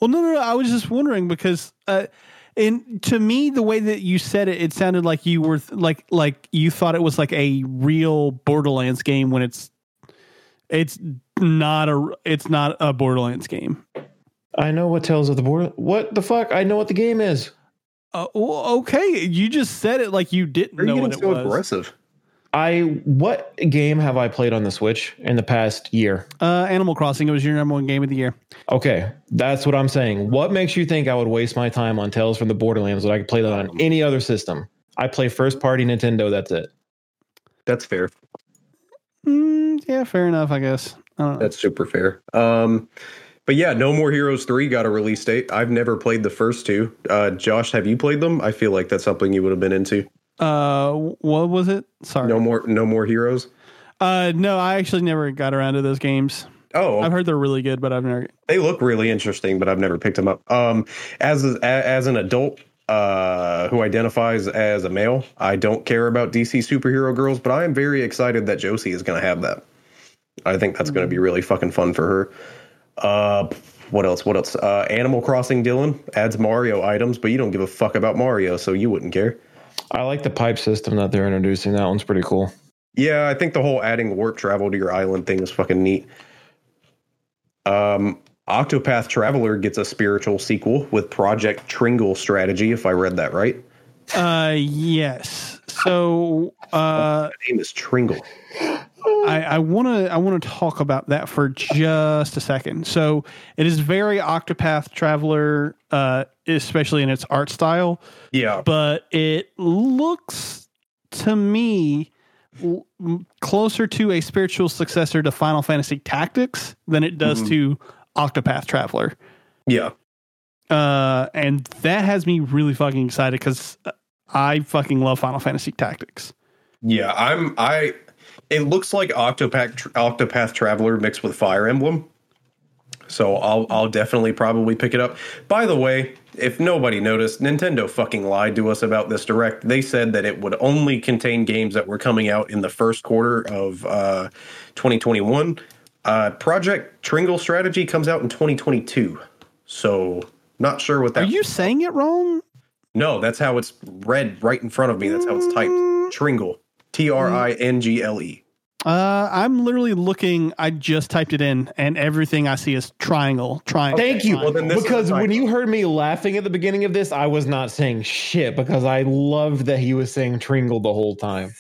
Well, no, no, no. I was just wondering because, uh, and to me, the way that you said it, it sounded like you were th- like like you thought it was like a real Borderlands game when it's it's not a it's not a Borderlands game. I know what Tales of the Border. What the fuck? I know what the game is. Uh, well, okay, you just said it like you didn't Are you know getting what it so was. aggressive? I what game have I played on the Switch in the past year? Uh, Animal Crossing. It was your number one game of the year. Okay, that's what I'm saying. What makes you think I would waste my time on Tales from the Borderlands when I could play that on any other system? I play first party Nintendo. That's it. That's fair. Mm, yeah, fair enough. I guess. I don't know. That's super fair. Um, but yeah, No More Heroes 3 got a release date. I've never played the first two. Uh, Josh, have you played them? I feel like that's something you would have been into. Uh, what was it? Sorry. No more No More Heroes. Uh, no, I actually never got around to those games. Oh, I've heard they're really good, but I've never. they look really interesting, but I've never picked them up. Um, as as an adult uh, who identifies as a male, I don't care about DC superhero girls, but I am very excited that Josie is going to have that. I think that's going to be really fucking fun for her. Uh, what else? What else? Uh, Animal Crossing Dylan adds Mario items, but you don't give a fuck about Mario, so you wouldn't care. I like the pipe system that they're introducing. That one's pretty cool. Yeah, I think the whole adding warp travel to your island thing is fucking neat. Um, Octopath Traveler gets a spiritual sequel with Project Tringle strategy, if I read that right. Uh, yes. So, uh, The name is Tringle. I, I want to I want to talk about that for just a second. So it is very Octopath Traveler, uh, especially in its art style, Yeah, but it looks to me l- closer to a spiritual successor to Final Fantasy Tactics than it does Mhm. to Octopath Traveler. yeah, Uh, and that has me really fucking excited because I fucking love Final Fantasy Tactics. yeah. I'm I. It looks like Octopath Octopath Traveler mixed with Fire Emblem. So I'll I'll definitely probably pick it up. By the way, if nobody noticed, Nintendo fucking lied to us about this direct. They said that it would only contain games that were coming out in the first quarter of uh, 2021. Uh, Project Tringle Strategy comes out in 2022. So not sure what that. Are you saying it wrong? No, that's how it's read right in front of me. That's how it's typed. Tringle. T R I N G L E. Uh, I'm literally looking. I just typed it in, and everything I see is triangle, triangle. Thank you. Well, then because when you heard me laughing at the beginning of this, I was not saying shit because I loved that he was saying Tringle the whole time.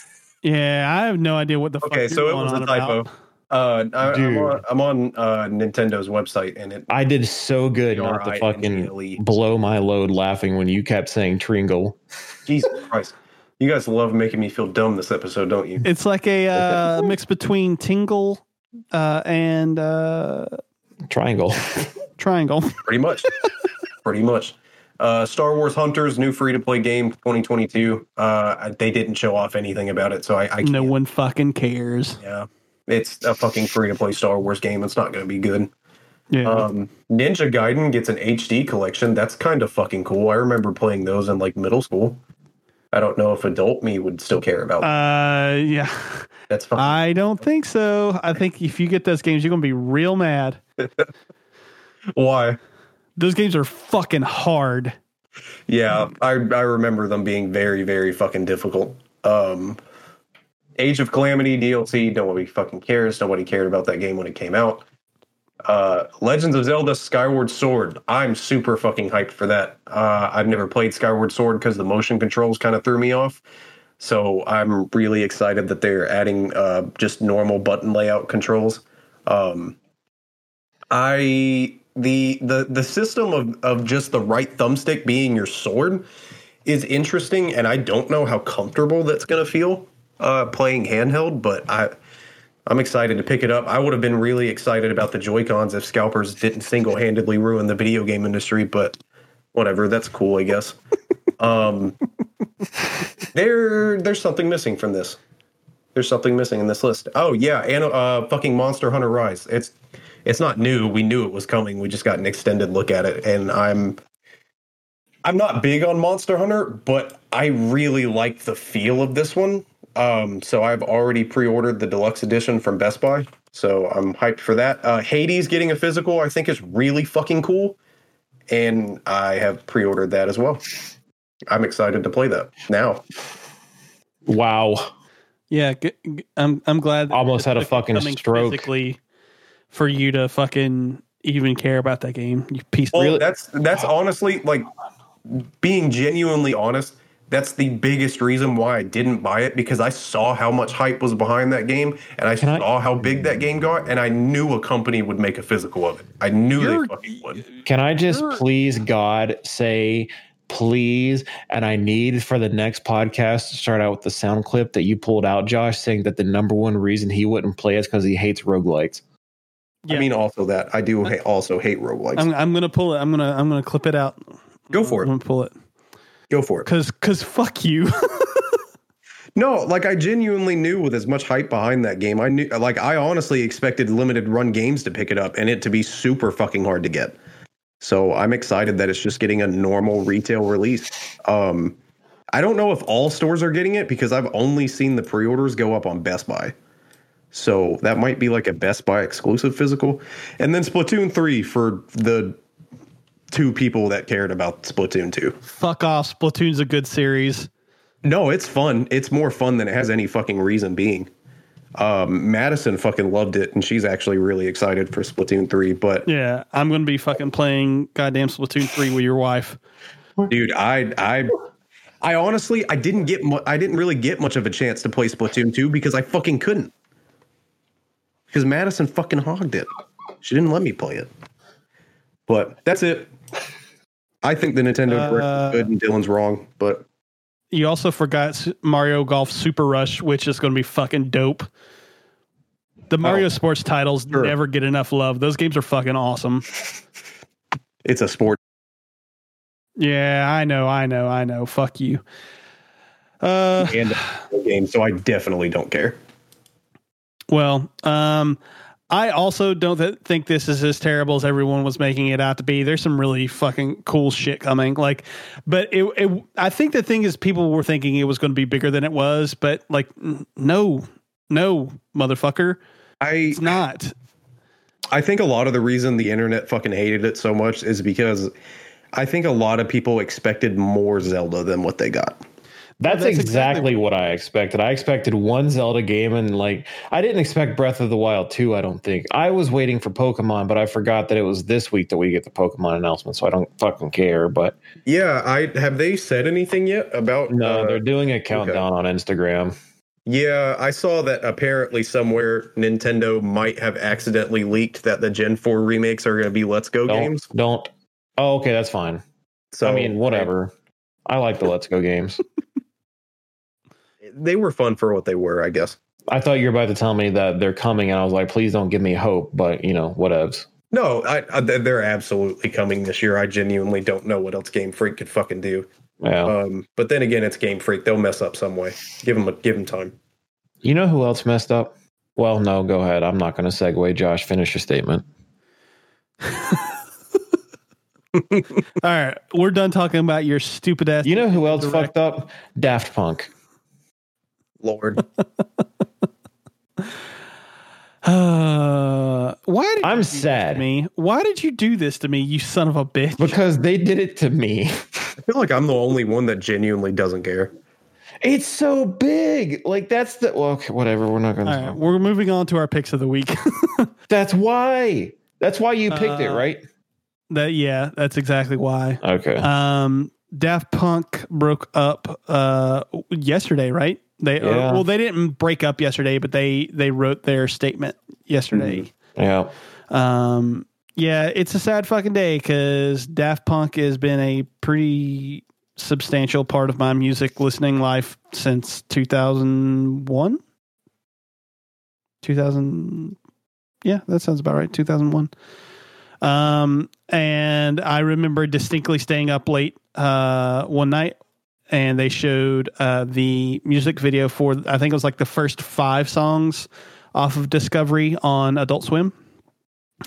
Yeah, I have no idea what the. Okay, fuck so you're it going was a on typo. about. Uh, I, I'm on, I'm on uh, Nintendo's website, and it I did so good not to fucking blow my load laughing when you kept saying Tringle. Jesus Christ. You guys love making me feel dumb this episode, don't you? It's like a uh, mix between Tingle uh, and uh, Triangle. Triangle. Pretty much. Pretty much. Uh, Star Wars Hunters, new free to play game 2022. Uh, they didn't show off anything about it, so I, I can't. no one fucking cares. Yeah. It's a fucking free to play Star Wars game. It's not going to be good. Yeah, Um, Ninja Gaiden gets an HD collection. That's kind of fucking cool. I remember playing those in like middle school. I don't know if adult me would still care about. that. uh, yeah. That's fine. I don't think so. I think if you get those games, you're gonna be real mad. why. Those games are fucking hard. Yeah, I I remember them being very very fucking difficult. Um, Age of Calamity DLC. Nobody fucking cares. Nobody cared about that game when it came out. Uh, Legends of Zelda Skyward Sword. I'm super fucking hyped for that. Uh, I've never played Skyward Sword because the motion controls kind of threw me off. So I'm really excited that they're adding uh, just normal button layout controls. Um, I the the the system of of just the right thumbstick being your sword is interesting, and I don't know how comfortable that's going to feel uh, playing handheld, but I. I'm excited to pick it up. I would have been really excited about the Joy Cons if scalpers didn't single handedly ruin the video game industry, but whatever. That's cool, I guess. um, there, there's something missing from this. There's something missing in this list. Oh yeah, and uh, fucking Monster Hunter Rise. It's it's not new. We knew it was coming. We just got an extended look at it, and I'm I'm not big on Monster Hunter, but I really like the feel of this one. Um, so I've already pre-ordered the deluxe edition from Best Buy. So I'm hyped for that. Uh, Hades getting a physical, I think, is really fucking cool. and I have pre-ordered that as well. I'm excited to play that now. Wow. Yeah, g- g- I'm I'm glad. Almost it's had a fucking stroke. Physically, for you to fucking even care about that game, you piece. Well, Really? that's that's honestly like being genuinely honest. That's the biggest reason why I didn't buy it because I saw how much hype was behind that game, and I Can I- saw how big that game got, and I knew a company would make a physical of it. I knew they fucking would. Can I just Sure. please, God, say please? And I need for the next podcast to start out with the sound clip that you pulled out, Josh, saying that the number one reason he wouldn't play is because he hates roguelikes. Yeah. I mean, also that I do ha- also hate roguelikes. I'm I'm gonna pull it. I'm gonna I'm gonna clip it out. Go for I'm it. gonna pull it Go for it. because because fuck you. No, like I genuinely knew with as much hype behind that game, I knew like I honestly expected limited run games to pick it up and it to be super fucking hard to get. So I'm excited that it's just getting a normal retail release. Um I don't know if all stores are getting it because I've only seen the pre-orders go up on Best Buy. So that might be like a Best Buy exclusive physical. And then Splatoon 3 for the two people that cared about Splatoon 2. fuck off. Splatoon's a good series. No, it's fun. It's more fun than it has any fucking reason being. Um, Madison fucking loved it, and she's actually really excited for Splatoon 3. But Yeah, I'm gonna be fucking playing goddamn Splatoon three with your wife. dude, I I I honestly I didn't get mu- I didn't really get much of a chance to play Splatoon 2 because I fucking couldn't. Because Madison fucking hogged it. She didn't let me play it. But that's it. I think the Nintendo Uh, is good and Dylan's wrong, but You also forgot Mario Golf Super Rush, which is gonna be fucking dope. The Mario Oh, sports titles sure. never get enough love. Those games are fucking awesome. it's a sport. Yeah, I know, I know, I know. Fuck you. Uh, and game, so I definitely don't care. well, um, I also don't th- think this is as terrible as everyone was making it out to be. There's some really fucking cool shit coming. Like, but it, it I think the thing is, people were thinking it was going to be bigger than it was, but like, no, no, motherfucker, I it's not. I think a lot of the reason the internet fucking hated it so much is because I think a lot of people expected more Zelda than what they got. That's, that's exactly, exactly- what I expected. I expected one Zelda game and like I didn't expect Breath of the Wild 2, I don't think. I was waiting for Pokemon, but I forgot that it was this week that we get the Pokemon announcement, so I don't fucking care. But Yeah, I have they said anything yet about no, uh, they're doing a countdown on Instagram. Yeah, I saw that apparently somewhere Nintendo might have accidentally leaked that the Gen 4 remakes are going to be Let's Go Don't games. don't Oh, okay, that's fine. So I mean, whatever. I like the Let's Go games. They were fun for what they were, I guess. I thought you were about to tell me that they're coming, and I was like, please don't give me hope, but you know, whatevs. No, I, I, they're absolutely coming this year. I genuinely don't know what else Game Freak could fucking do. Yeah. Um, but then again, it's Game Freak. They'll mess up some way. Give them a, give them time. you know who else messed up? Well, no, go ahead. I'm not going to segue. Josh, finish your statement. All right, we're done talking about your stupid ass. You know who else Direct. fucked up? Daft Punk. Lord, Uh, why did I'm you do this to sad. me? Why did you do this to me, you son of a bitch? Because they did it to me. I feel like I'm the only one that genuinely doesn't care. It's so big. Like that's the well, okay, whatever. We're not going All to. right, we're moving on to our picks of the week. That's why. That's why you picked it, Uh, right? that yeah, that's exactly why. Okay. Um, Daft Punk broke up uh yesterday, right? They or- Yeah. well, they didn't break up yesterday, but they they wrote their statement yesterday. yeah. Um, yeah, it's a sad fucking day because Daft Punk has been a pretty substantial part of my music listening life since 2001. 2000, yeah, that sounds about right. 2001. Um, and I remember distinctly staying up late uh, one night and they showed uh, the music video for, I think it was like the first five songs off of Discovery on Adult Swim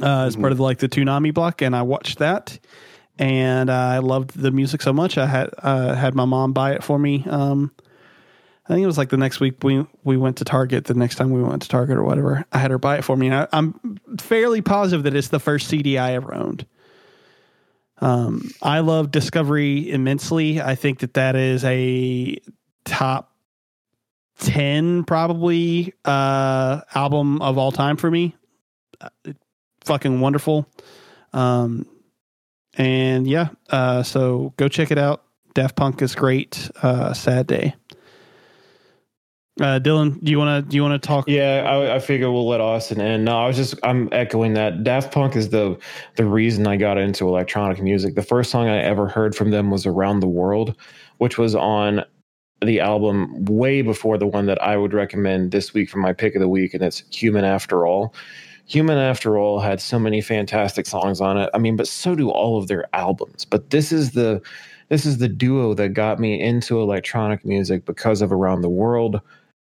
uh, as part of like the Toonami block, and I watched that, and I loved the music so much. I had uh, had my mom buy it for me. Um, I think it was like the next week we we went to Target. The next time we went to Target or whatever, I had her buy it for me. And I, I'm fairly positive that it's the first CD I ever owned. Um, I love Discovery immensely. I think that that is a top 10 probably uh album of all time for me. Uh, fucking wonderful. Um and yeah, uh so go check it out. Daft Punk is great. Uh sad day. Uh Dylan, do you want to do you want to talk Yeah, I, I figure we'll let Austin in. No, I was just I'm echoing that. Daft Punk is the the reason I got into electronic music. The first song I ever heard from them was "Around the World," which was on the album way before the one that I would recommend this week for my pick of the week, and it's "Human After All." Human After All had so many fantastic songs on it. I mean, but so do all of their albums. But this is the this is the duo that got me into electronic music because of Around the World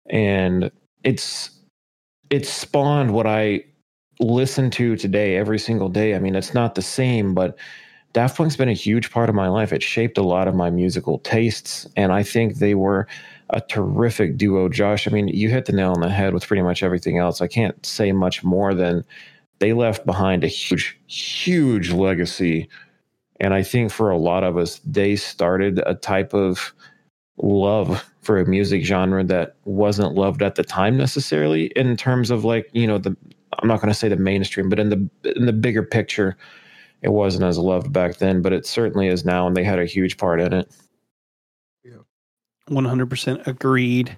and it's it's spawned what I listen to today every single day. I mean, it's not the same, but Daft Punk's been a huge part of my life. It shaped a lot of my musical tastes, and I think they were a terrific duo. Josh, I mean, you hit the nail on the head with pretty much everything else. I can't say much more than they left behind a huge, huge legacy. And I think for a lot of us, they started a type of love for a music genre that wasn't loved at the time necessarily in terms of like you know the i'm not going to say the mainstream but in the in the bigger picture it wasn't as loved back then but it certainly is now and they had a huge part in it Yeah. 100% agreed.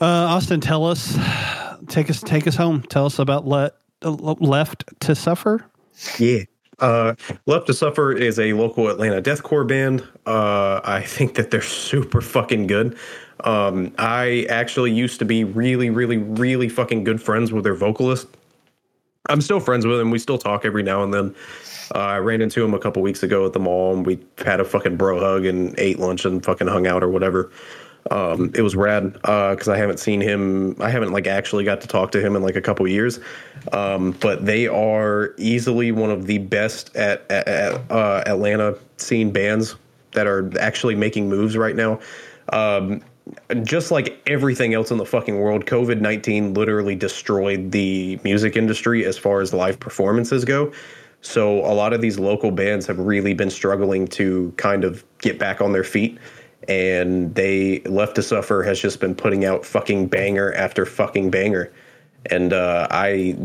Uh Austin, tell us take us take us home. Tell us about let left to suffer. Yeah. Uh, Left to Suffer is a local Atlanta deathcore band. Uh, I think that they're super fucking good. Um, I actually used to be really, really, really fucking good friends with their vocalist. I'm still friends with him. We still talk every now and then. Uh, I ran into him a couple weeks ago at the mall, and we had a fucking bro hug and ate lunch and fucking hung out or whatever. Um, it was rad because I haven't seen him. I haven't like actually got to talk to him in like a couple years. Um, but they are easily one of the best at, at, at uh, Atlanta scene bands that are actually making moves right now. Um, just like everything else in the fucking world, COVID 19 literally destroyed the music industry as far as live performances go. So a lot of these local bands have really been struggling to kind of get back on their feet. And they Left to Suffer has just been putting out fucking banger after fucking banger. And uh, I,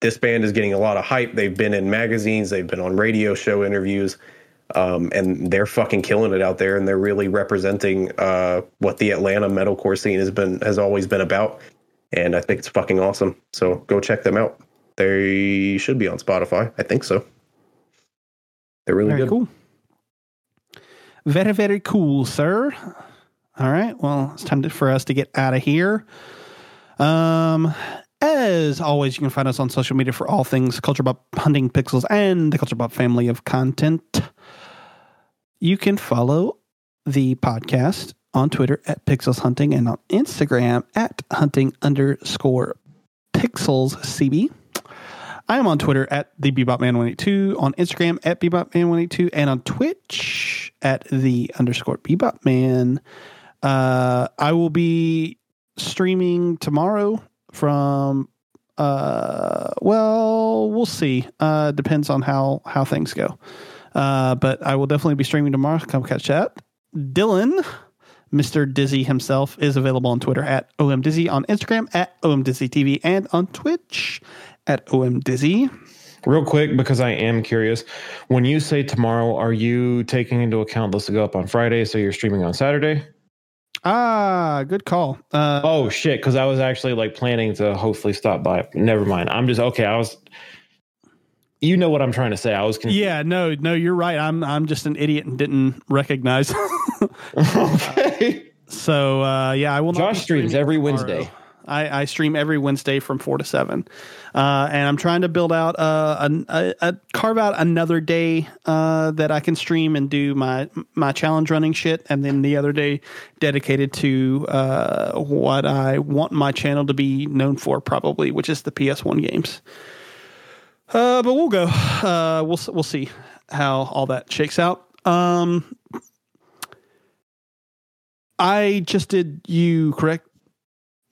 this band is getting a lot of hype. They've been in magazines, they've been on radio show interviews um, and they're fucking killing it out there, and they're really representing uh, what the Atlanta metalcore scene has been has always been about. And I think it's fucking awesome. So go check them out. They should be on Spotify. I think so. They're really good. cool. Very, very cool, sir. All right. Well, it's time to, for us to get out of here. Um, as always, you can find us on social media for all things Culture Bop Hunting Pixels and the Culture Bop family of content. You can follow the podcast on Twitter at Pixels Hunting and on Instagram at hunting underscore pixels CB. I am on Twitter at the BebopMan182, on Instagram at BebopMan182, and on Twitch at the underscore BebopMan. Uh, I will be streaming tomorrow from uh well we'll see. Uh depends on how how things go. Uh but i will definitely be streaming tomorrow. Come catch that dylan mr dizzy himself is available on twitter at omdizzy on instagram at omdizzytv and on twitch at omdizzy real quick because i am curious when you say tomorrow are you taking into account this will go up on friday? So you're streaming on saturday? Ah good call. Uh oh shit because i was actually like planning to hopefully stop by. Never mind. I'm just okay i was you know what i'm trying to say. I was confused. yeah no no you're right. I'm i'm just an idiot and didn't recognize. Okay. So uh yeah i will not josh streams every tomorrow. wednesday I, I stream every Wednesday from four to seven, uh, and I'm trying to build out uh, a, a, a carve out another day uh, that I can stream and do my my challenge running shit, and then the other day dedicated to uh, what I want my channel to be known for, probably, which is the PS1 games. Uh, but we'll go. Uh, we'll we'll see how all that shakes out. Um, I just did you correct,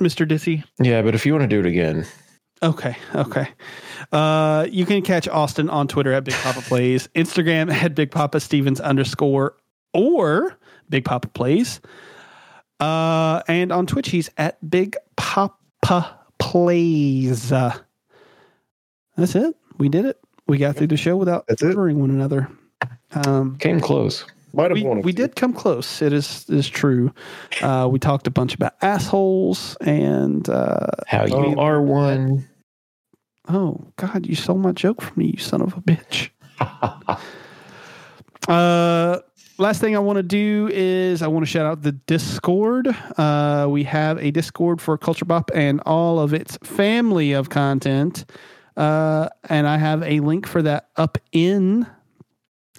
Mister Dizzy. yeah but if you want to do it again Okay, okay. Uh, you can catch Austin on Twitter at Big Papa Plays, Instagram at Big Papa Stevens underscore or Big Papa Plays, uh, and on Twitch he's at Big Papa Plays. Uh, that's it. We did it. We got through the show without That's it. one another. Um, Came close. Might have we, wanted we to. did come close. It is is true. Uh, we talked a bunch about assholes and uh, How you Oh. are one. oh god, you stole my joke from me, you son of a bitch. Uh, last thing I want to do is I want to shout out the Discord. Uh, we have a Discord for Culture Bop and all of its family of content. Uh, and I have a link for that up in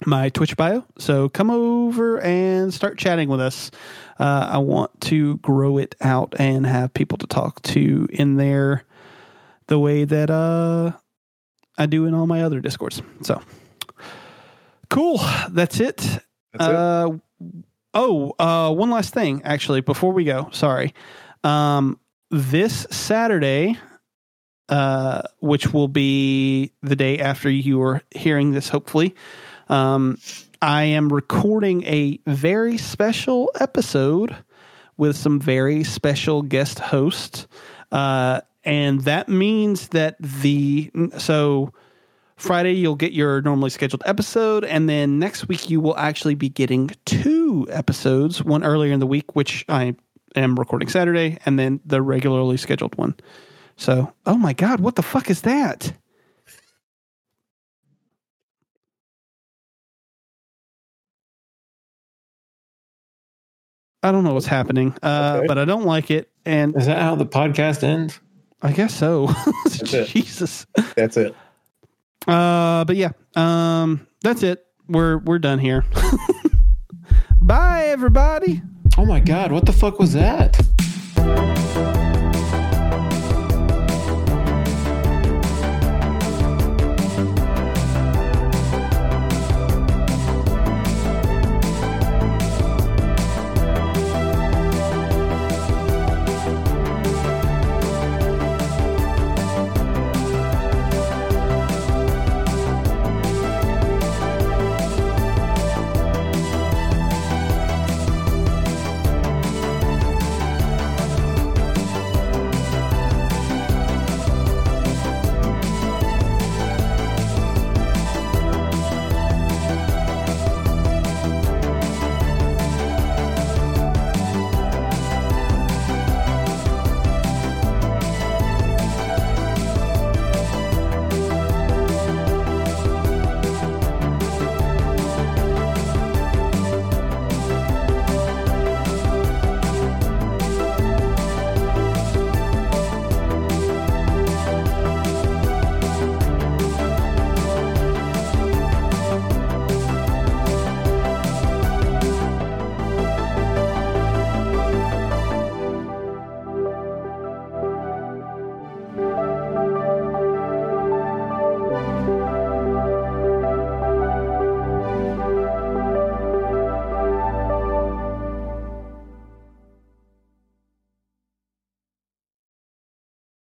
my Twitch bio. So come over and start chatting with us. Uh, I want to grow it out and have people to talk to in there the way that uh, I do in all my other Discords. So cool. That's it. That's it. Uh, oh, uh, one last thing, actually, before we go. Sorry. Um, this Saturday, uh, which will be the day after you are hearing this, hopefully, um, I am recording a very special episode with some very special guest hosts. Uh, and that means that the so Friday you'll get your normally scheduled episode, and then next week you will actually be getting two episodes, one earlier in the week, which I am recording Saturday, and then the regularly scheduled one. So, oh my god, what the fuck is that? I don't know what's happening, uh, Okay. but I don't like it, and Is that how the podcast ends? I guess so. it. Jesus. That's it. Uh, but yeah, um, that's it. We're we're done here. Bye, everybody. Oh my god, what the fuck was that?